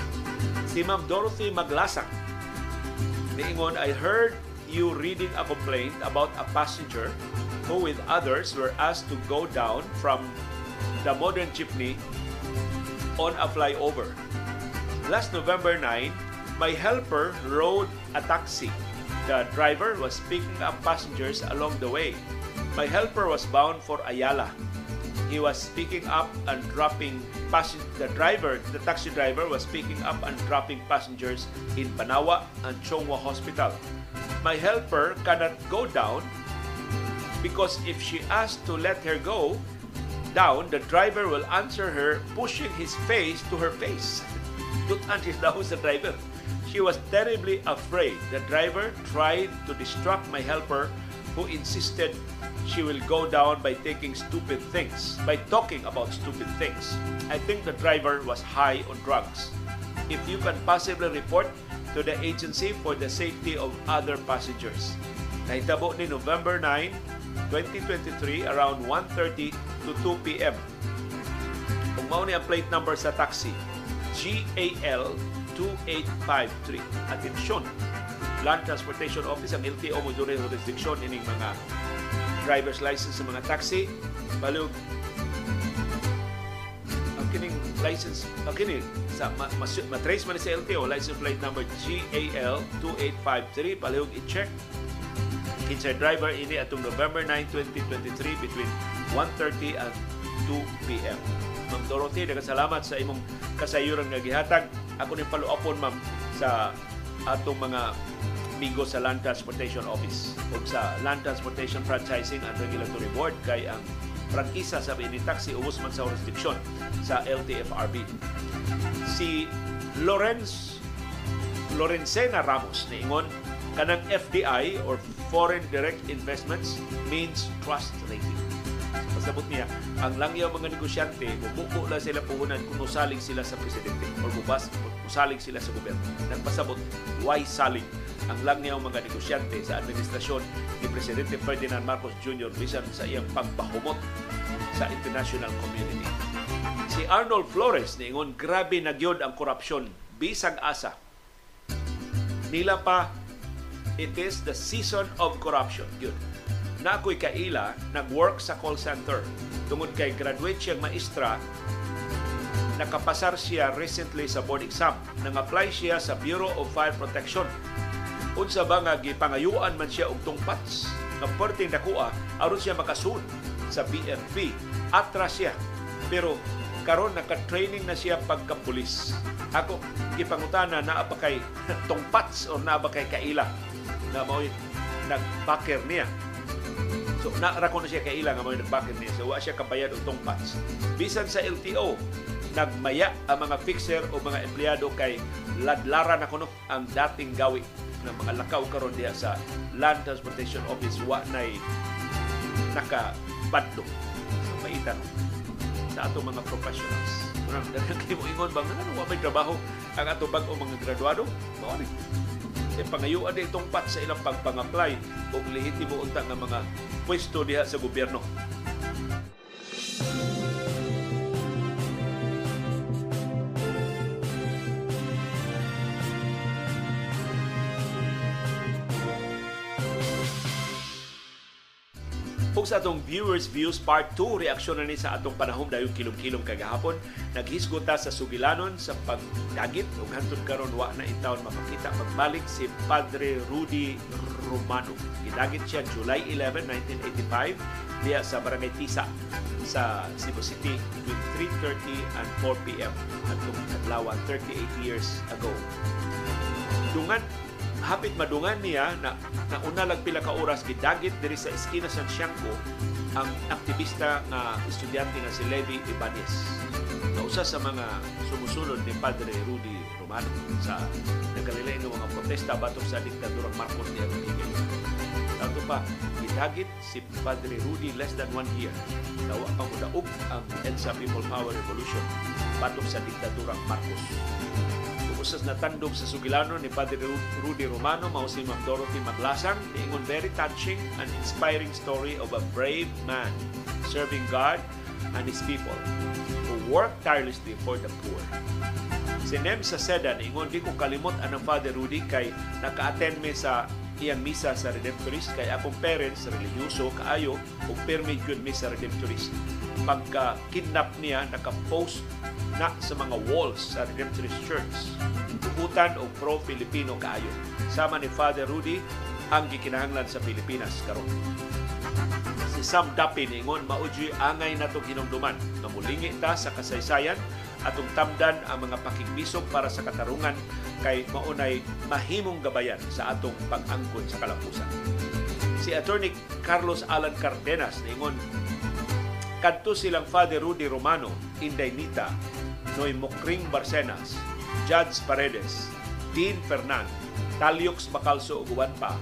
Si Ma'am Dorothy Maglasang niingon, I heard you reading a complaint about a passenger who with others were asked to go down from the modern jeepney on a flyover. Last November 9, my helper rode a taxi. The driver was picking up passengers along the way. My helper was bound for Ayala. He was picking up and dropping passengers. The driver, the taxi driver, was picking up and dropping passengers in Banawa and Chongwa Hospital. My helper cannot go down because if she asked to let her go down, the driver will answer her pushing his face to her face. Tutan siya daw sa driver. She was terribly afraid. The driver tried to distract my helper who insisted she will go down by taking stupid things, by talking about stupid things. I think the driver was high on drugs. If you can possibly report to the agency for the safety of other passengers. Nahitabo ni November 9, 2023 around 1.30 to 2 p.m. Kung mao ni ang plate number sa taxi, GAL 2853. Atensyon, Land Transportation Office ang LTO mo doon jurisdiction ining mga driver's license sa mga taxi. Balog ang kining license, ang kini sa ma, ma, matrace man sa LTO, license plate number GAL 2853. Palihog i-check Kinsay driver ini atong November 9, 2023 between 1.30 and 2 p.m. Ma'am Dorothy, salamat sa imong kasayuran nga gihatag. Ako ni paluapon ma'am sa atong mga amigo sa Land Transportation Office o sa Land Transportation Franchising and Regulatory Board kay ang prangkisa sa ini taxi ubos man sa jurisdiction sa LTFRB. Si Lorenz Lorenzena Ramos niingon kanang FDI or Foreign Direct Investments means trust rating. Pasabot niya, ang langyaw mga negosyante, mubuko na sila puhunan kung usalig sila sa presidente or bubas, usalig sila sa gobyerno. Nagpasabot, why salig ang langyaw mga negosyante sa administrasyon ni Presidente Ferdinand Marcos Jr. bisan sa iyang pagpahumot sa international community. Si Arnold Flores niingon grabe na gyud ang korupsyon bisag asa. Nila pa it is the season of corruption. Yun. Na ako'y kaila, nag-work sa call center. Tungod kay graduate siyang maestra, nakapasar siya recently sa board exam. Nang-apply siya sa Bureau of Fire Protection. Unsa ba nga gipangayuan man siya og tungpats nga perting nakuha aron siya makasun sa BFP. Atras siya. Pero karon naka-training na siya pagka-pulis. Ako gipangutana naa ba kay tungpats o naa ba kay kaila na mo nagbacker niya. So naara ko na siya kaila nga mo nagbacker niya. So wa siya kabayad og tungpats. Bisan sa LTO nagmaya ang mga fixer o mga empleyado kay ladlaran na kuno ang dating gawi ng mga lakaw karon diha sa Land Transportation Office wa nay nakabadto sa maitan sa ato mga professionals. Murang daghang kay mo ingon bang ano wa may trabaho ang ato bag-o mga graduado? Mao ni. e pangayuan na itong pat sa ilang pagpang-apply o lehitimo unta nga mga pwesto diha sa gobyerno. Ug sa atong viewers views part 2 reaksyon na ni sa atong panahon dayon kilom-kilom kagahapon naghisgot ta sa sugilanon sa pagdagit ug hantod karon wa na intawon mapakita pagbalik si Padre Rudy Romano gidagit siya July 11, 1985 diya sa Barangay Tisa sa Cebu City between 3.30 and 4 p.m. atong adlaw 38 years ago. Dungan hapit madungan niya na nauna lang pila ka oras gidagit diri sa eskina sa Siangco ang aktivista nga estudyante nga si Levi Ibanez. Na usa sa mga sumusunod ni Padre Rudy Romano sa nagkalilain ng mga protesta batok sa diktadurang Marcos niya Tanto pa, gidagit si Padre Rudy less than one year. Nawa pa mo daog ang EDSA People Power Revolution batok sa diktadurang Marcos usas na tandog sa sugilano ni Padre Rudy Romano mao si Ma'am Dorothy Maglasang niingon very touching and inspiring story of a brave man serving God and His people who work tirelessly for the poor. Si Nem sa Seda niingon di ko kalimot anang Father Rudy kay naka-attend mi sa iyang misa sa Redemptorist kay akong parents religyoso kaayo ug permit gyud mi sa Redemptorist. Pagka kidnap niya naka-post na sa mga walls sa Redemptorist Church. Tugutan o pro-Filipino kaayo. Sama ni Father Rudy ang gikinahanglan sa Pilipinas karon si Sam Dapi ningon mauji angay natong hinumduman nga mulingi ta sa kasaysayan atong tamdan ang mga pakigbisog para sa katarungan kay maunay mahimong gabayan sa atong pag-angkon sa kalampusan. Si Attorney Carlos Alan Cardenas ningon kadto silang Father Rudy Romano, Inday Nita, Noy Mokring Barcenas, Judge Paredes, Dean Fernan, Taliox Bacalso ug pa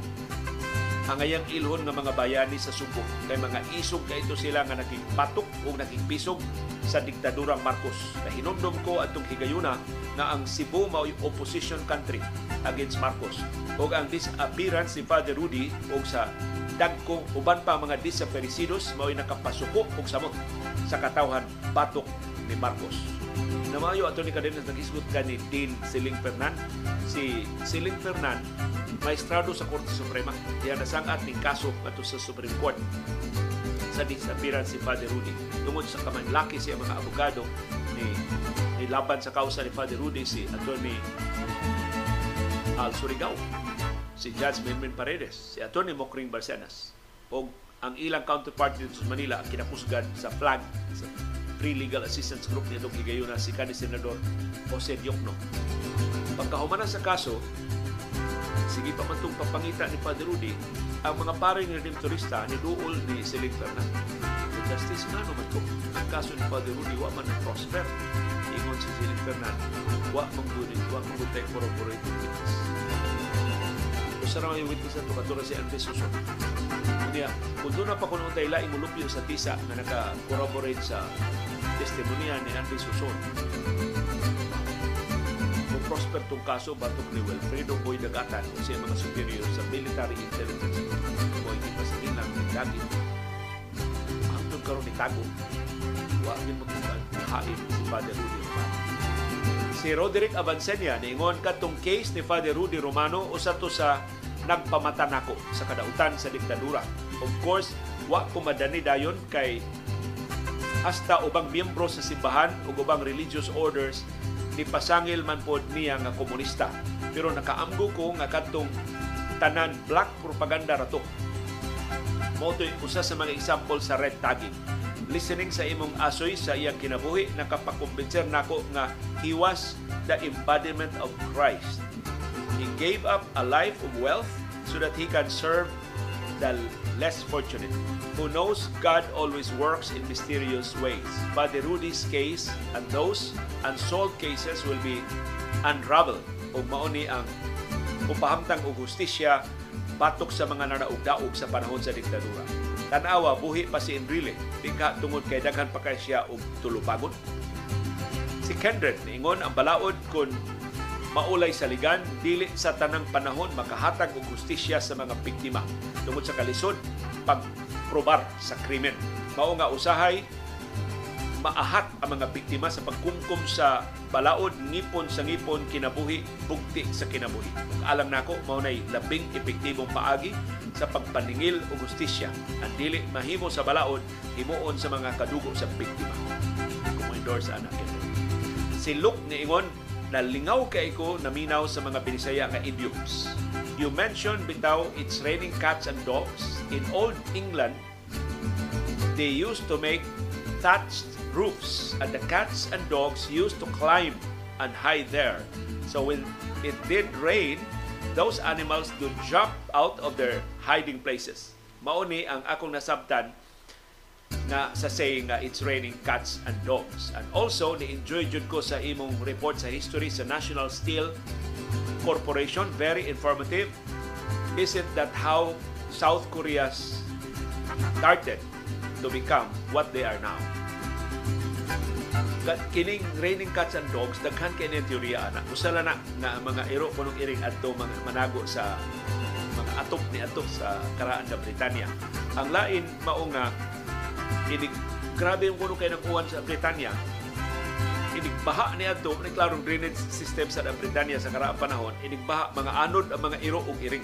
ang ayang ilhon ng mga bayani sa Subo kay mga isog kay ito sila nga nakigpatok o nakigpisog sa diktadurang Marcos. Nahinumdum ko atong higayuna na ang Cebu mao opposition country against Marcos. O ang disappearance ni Father Rudy o sa dagko uban pa mga desaparecidos mao nakapasuko og samot sa katawhan batok ni Marcos. Namayo ato ni Cadenas nag-isgot ka ni Dean Siling Fernan. Si Siling Fernan, maestrado sa Korte Suprema. Diya nasangat ni kaso ato sa Supreme Court sa disappearance si Father Rudy. Tungod sa kamanlaki siya mga abogado ni, ni laban sa kausa ni Father Rudy si Attorney Al Surigao, si Judge Menmen Paredes, si Attorney Mokring Barcenas, o ang ilang counterpart dito sa Manila ang kinakusgan sa flag sa Free Legal Assistance Group ni itong higayuna si kanhi Senador Jose Diokno. Pagkahumanan sa kaso, sige pa man itong papangita ni Padre Rudy, ang mga pare ni Redemptorista ni Duol ni Siling Fernan. The Justice nga naman ito. Ang kaso ni Padre Rudy, wa man prosper. Ingon si Siling Fernan, wa manggunit, wa manggunit corroborated witness. Usa na may witness na ito, katulad si Andres Suson. Kunya, kung doon na pa kung tayo laing mulupyo sa tisa na naka-corroborate sa testimonya ni Andres Suson, kung prosper tong kaso batok ni Wilfredo Boy Dagatan o siya mga superior sa military intelligence. Boy di pa sa nilang dagit hangtod karon ni Tago wa gyud magkukan hain si Father Rudy Romano. Si Roderick Avancenia niingon katong case ni Father Rudy Romano usa to sa nagpamata nako sa kadautan sa diktadura. Of course wa ko madani dayon kay hasta ubang miyembro sa simbahan ug ubang religious orders ni pasangil man pod niya nga komunista. Pero nakaamgo ko nga kadtong tanan black propaganda rato. Mo usa sa mga example sa red tagging. Listening sa imong asoy sa iyang kinabuhi nakapakumbinser nako nga he was the embodiment of Christ. He gave up a life of wealth so that he can serve the less fortunate who knows God always works in mysterious ways. The Rudy's case and those unsolved cases will be unraveled o mauni ang upahamtang o justisya batok sa mga nanaugdaog sa panahon sa diktadura. Tanawa, buhi pa si Enrile. Di ka tungod kay daghan pa kay siya og tulupagon. Si Kendrick, niingon ang balaod kung maulay sa ligan dili sa tanang panahon makahatag og hustisya sa mga biktima. Tungod sa kalisod pagprobar sa krimen. Mao nga usahay maahat ang mga biktima sa pagkumkum sa balaod ngipon sa ngipon kinabuhi bugti sa kinabuhi. Alam nako mao nay labing epektibong paagi sa pagpaningil og hustisya. Ang dili mahimo sa balaod himuon sa mga kadugo sa biktima. Kung endorse ito si Luke ni Ingon nalingaw kay ko naminaw sa mga Binisaya nga idioms you mentioned bitaw it's raining cats and dogs in old England they used to make thatched roofs and the cats and dogs used to climb and hide there. So when it did rain, those animals would jump out of their hiding places. Mauni ang akong nasabtan nga sa saying nga it's raining cats and dogs. And also, ni-enjoy jud ko sa imong report sa history sa National Steel Corporation. Very informative. Is it that how South Korea started to become what they are now? kining raining cats and dogs daghan kay ni teorya ana usala na nga mga iro kunong iring adto mga manago sa mga atop ni atop sa karaan sa Britanya ang lain mao nga inig grabe yung kuno kay nakuha sa Britanya inig baha ni adto ni klarong drainage system sa Britanya sa karaang panahon inig baha mga anod ang mga iro ug iring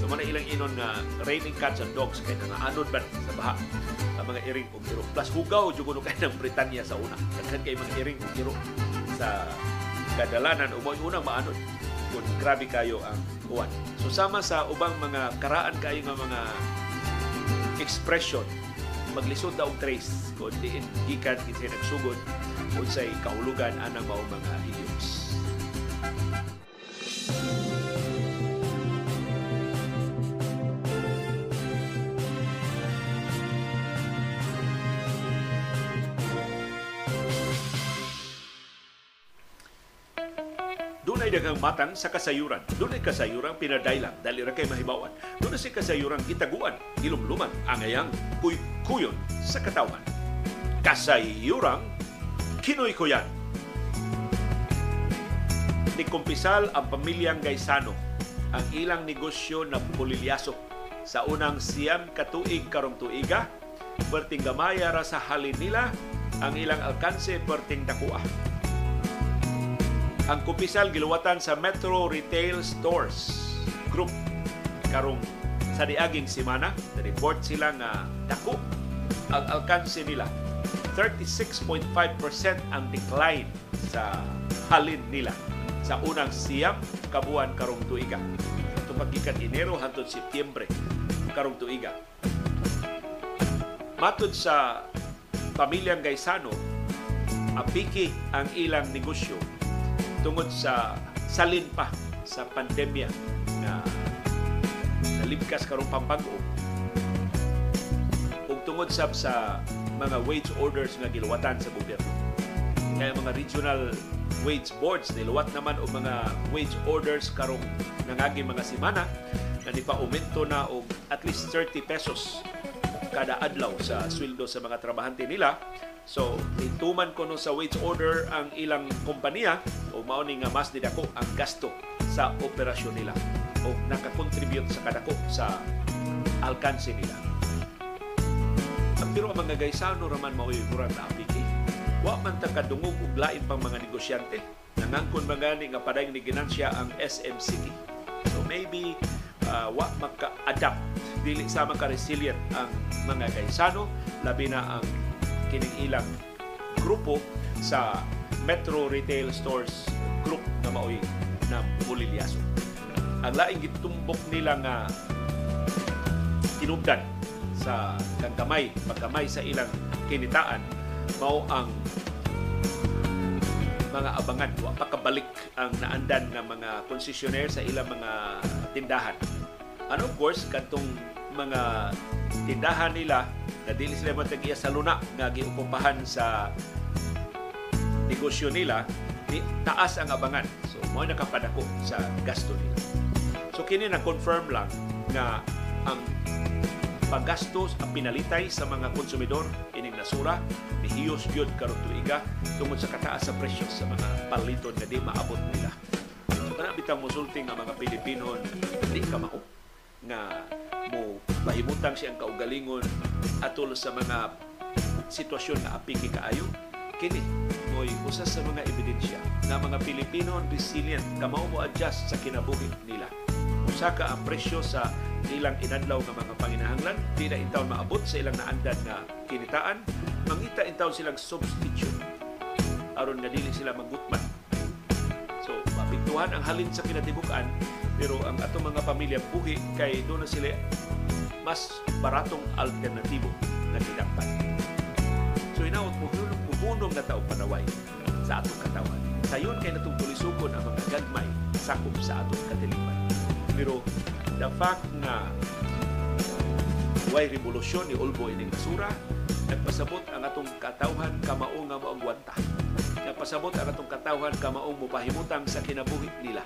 so man ilang inon nga raining cats and dogs kay nga anod ba sa baha ang mga iring ug iro. Plus hugaw jud kuno kay ng Britanya sa una. Daghan kay mga iring ug iro sa kadalanan umoy unang maanod kung grabe kayo ang kuwan. So sama sa ubang mga karaan kayo nga mga expression maglisod daw trace kung diin gikan kinsay nagsugod unsay kahulugan anang mao mga idioms. Dunay daghang matang sa kasayuran. Dunay kasayuran pinadailang dali ra kay mahibawan. Dunay si kasayuran gitaguan, hilumluman angayang kuy-kuyon sa katawan. Kasayuran kinoy-kuyan. Nikumpisal ang pamilyang Gaisano ang ilang negosyo na pulilyasok sa unang siyam katuig karong tuiga perting gamaya ra sa halin nila ang ilang alkanse perting dakua ang kumpisal giluwatan sa Metro Retail Stores Group karong sa diaging semana report sila nga dako ang alkanse nila 36.5% ang decline sa halin nila sa unang siyam kabuan karong tuiga. Ito pagkikat Enero hangtod Setyembre karong tuiga. Matod sa pamilyang Gaisano, apiki ang ilang negosyo tungod sa salin pa sa pandemya na nalibkas karong pampago ug tungod sab sa mga wage orders nga giluwatan sa gobyerno. Kaya mga regional wage boards niluwat naman og mga wage orders karong nangagi mga semana na nipa-aumento na og at least 30 pesos kada adlaw sa sweldo sa mga trabahante nila So, ituman ko no sa wage order ang ilang kompanya o mao ni nga mas didako ang gasto sa operasyon nila o nakakontribute sa kadako sa alkanse nila. Pero ang mga gaysano raman mao yung kurang na apiki. Wa man ta kadungog og lain pang mga negosyante. Nangangkon ba gani nga paday ni ginansya ang SM City. So maybe uh, wa maka-adapt dili sa ka resilient ang mga gaysano labi na ang kining ilang grupo sa Metro Retail Stores Group na maoy na Bulilyaso. Ang laing gitumbok nila nga tinubdan sa kangkamay, pagkamay sa ilang kinitaan, mao ang mga abangan wa pakabalik ang naandan ng mga konsesioner sa ilang mga tindahan. And of course, katong mga tindahan nila na dili sila matagiya sa luna nga giukupahan sa negosyo nila di taas ang abangan so mo nakapadako sa gasto nila so kini na confirm lang nga ang paggastos ang pinalitay sa mga konsumidor ining nasura ni hiyos gyud karon tuiga tungod sa kataas sa presyo sa mga paliton nga di maabot nila. Kana bitang musulti nga mga Pilipino di ka mao nga mo mahimutang siyang kaugalingon atol sa mga sitwasyon na apiki kaayo. Kini mo'y usa sa mga ebidensya nga mga Pilipino resilient kamao mo adjust sa kinabuhi nila. Usa ka ang presyo sa ilang inadlaw nga mga panginahanglan di na intaw maabot sa ilang naandan nga kinitaan mangita intaw silang substitute. Aron nga dili sila magutman. So mapiktuhan ang halin sa kinatibukan pero ang ato mga pamilya buhi kay doon na sila mas baratong alternatibo na kinakpan so inaot muhunong muhunong na tao panaway sa atong katawan. Sayon kay natong tulisukon ang mga gagmay sakop sa atong katilipan pero the fact nga way revolusyon ni Ulbo ining basura nagpasabot ang atong katawhan kamao nga moagwanta nagpasabot ang atong katawhan kamaong mupahimutang sa kinabuhi nila.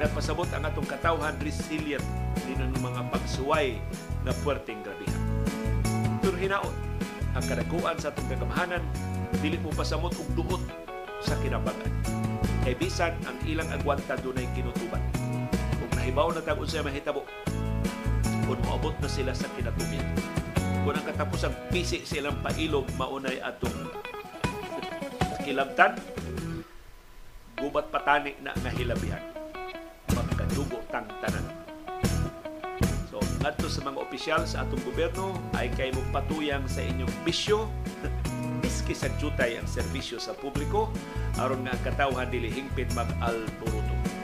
Nagpasabot ang atong katawhan resilient din mga pagsuway na puwerteng grabihan. Pero hinaot ang kadakuan sa atong kagamahanan dili mo pasamot og duot sa kinabagan. Kay bisan ang ilang agwanta dunay kinutuban kung nahibaw na tag unsay mahitabo. Kung moabot na sila sa kinatubian kung ang katapusang pisi silang pailog maunay atong kilabtan gubat patani na nga hilabihan magkadugo tang tanan. So ngadto sa mga opisyal sa atong gobyerno ay kay mo patuyang sa inyong bisyo biski sa jutay ang serbisyo sa publiko aron nga ang katawhan dili hingpit mag-alboruto ang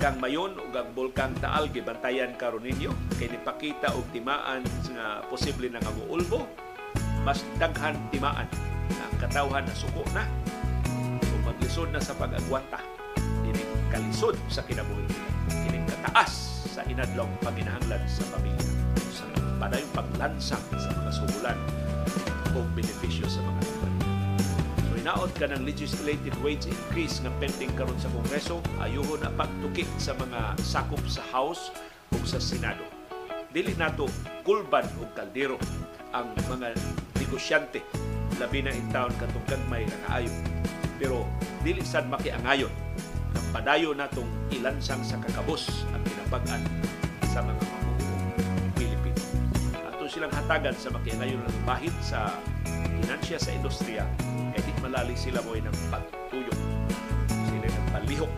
bulkang Mayon ug ang bulkang Taal gibantayan karon ninyo. Kay nipakita og timaan nga posible na nga muulbo mas daghan timaan. Na ang katawhan na suko na. Kung maglisod na sa pag-agwanta dining kalisod sa kinabuhi dining kataas sa inadlong paginahanglan sa pamilya. Sa padayong paglansang sa mga subulan o benepisyo sa mga kompanya. So inaot ka ng legislative wage increase nga pending karon sa Kongreso, ayuhon na pagtukik sa mga sakop sa House o sa Senado. Dili nato kulban o kaldero ang mga negosyante labi na in town katong gagmay nga kaayo. Pero dili sad makiangayon ang padayo natong ilansang sa kakabos ang pinapag-an sa mga mamumuong Pilipino. Ato silang hatagan sa makiangayon ng bahid sa finansya sa industriya kay di malali sila mo ng pagtuyo. Sila ng palihok.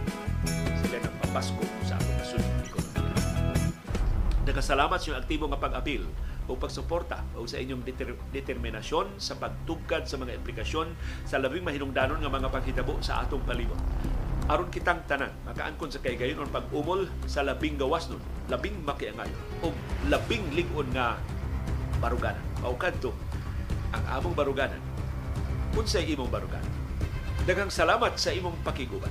Sila ng papasko sa atong kasunod ekonomiya. Nagkasalamat sa aktibo nga pag-apil o pagsuporta o sa inyong deter- determinasyon sa pagtugkad sa mga implikasyon sa labing mahinungdanon nga mga panghitabo sa atong palibot. Aron kitang tanan, makaangkon sa kay gayon pag-umol sa labing gawas nun, labing makiangayon o labing lingon nga baruganan. Maukad to, ang among baruganan unsay imong barugan. Daghang salamat sa imong pakiguban.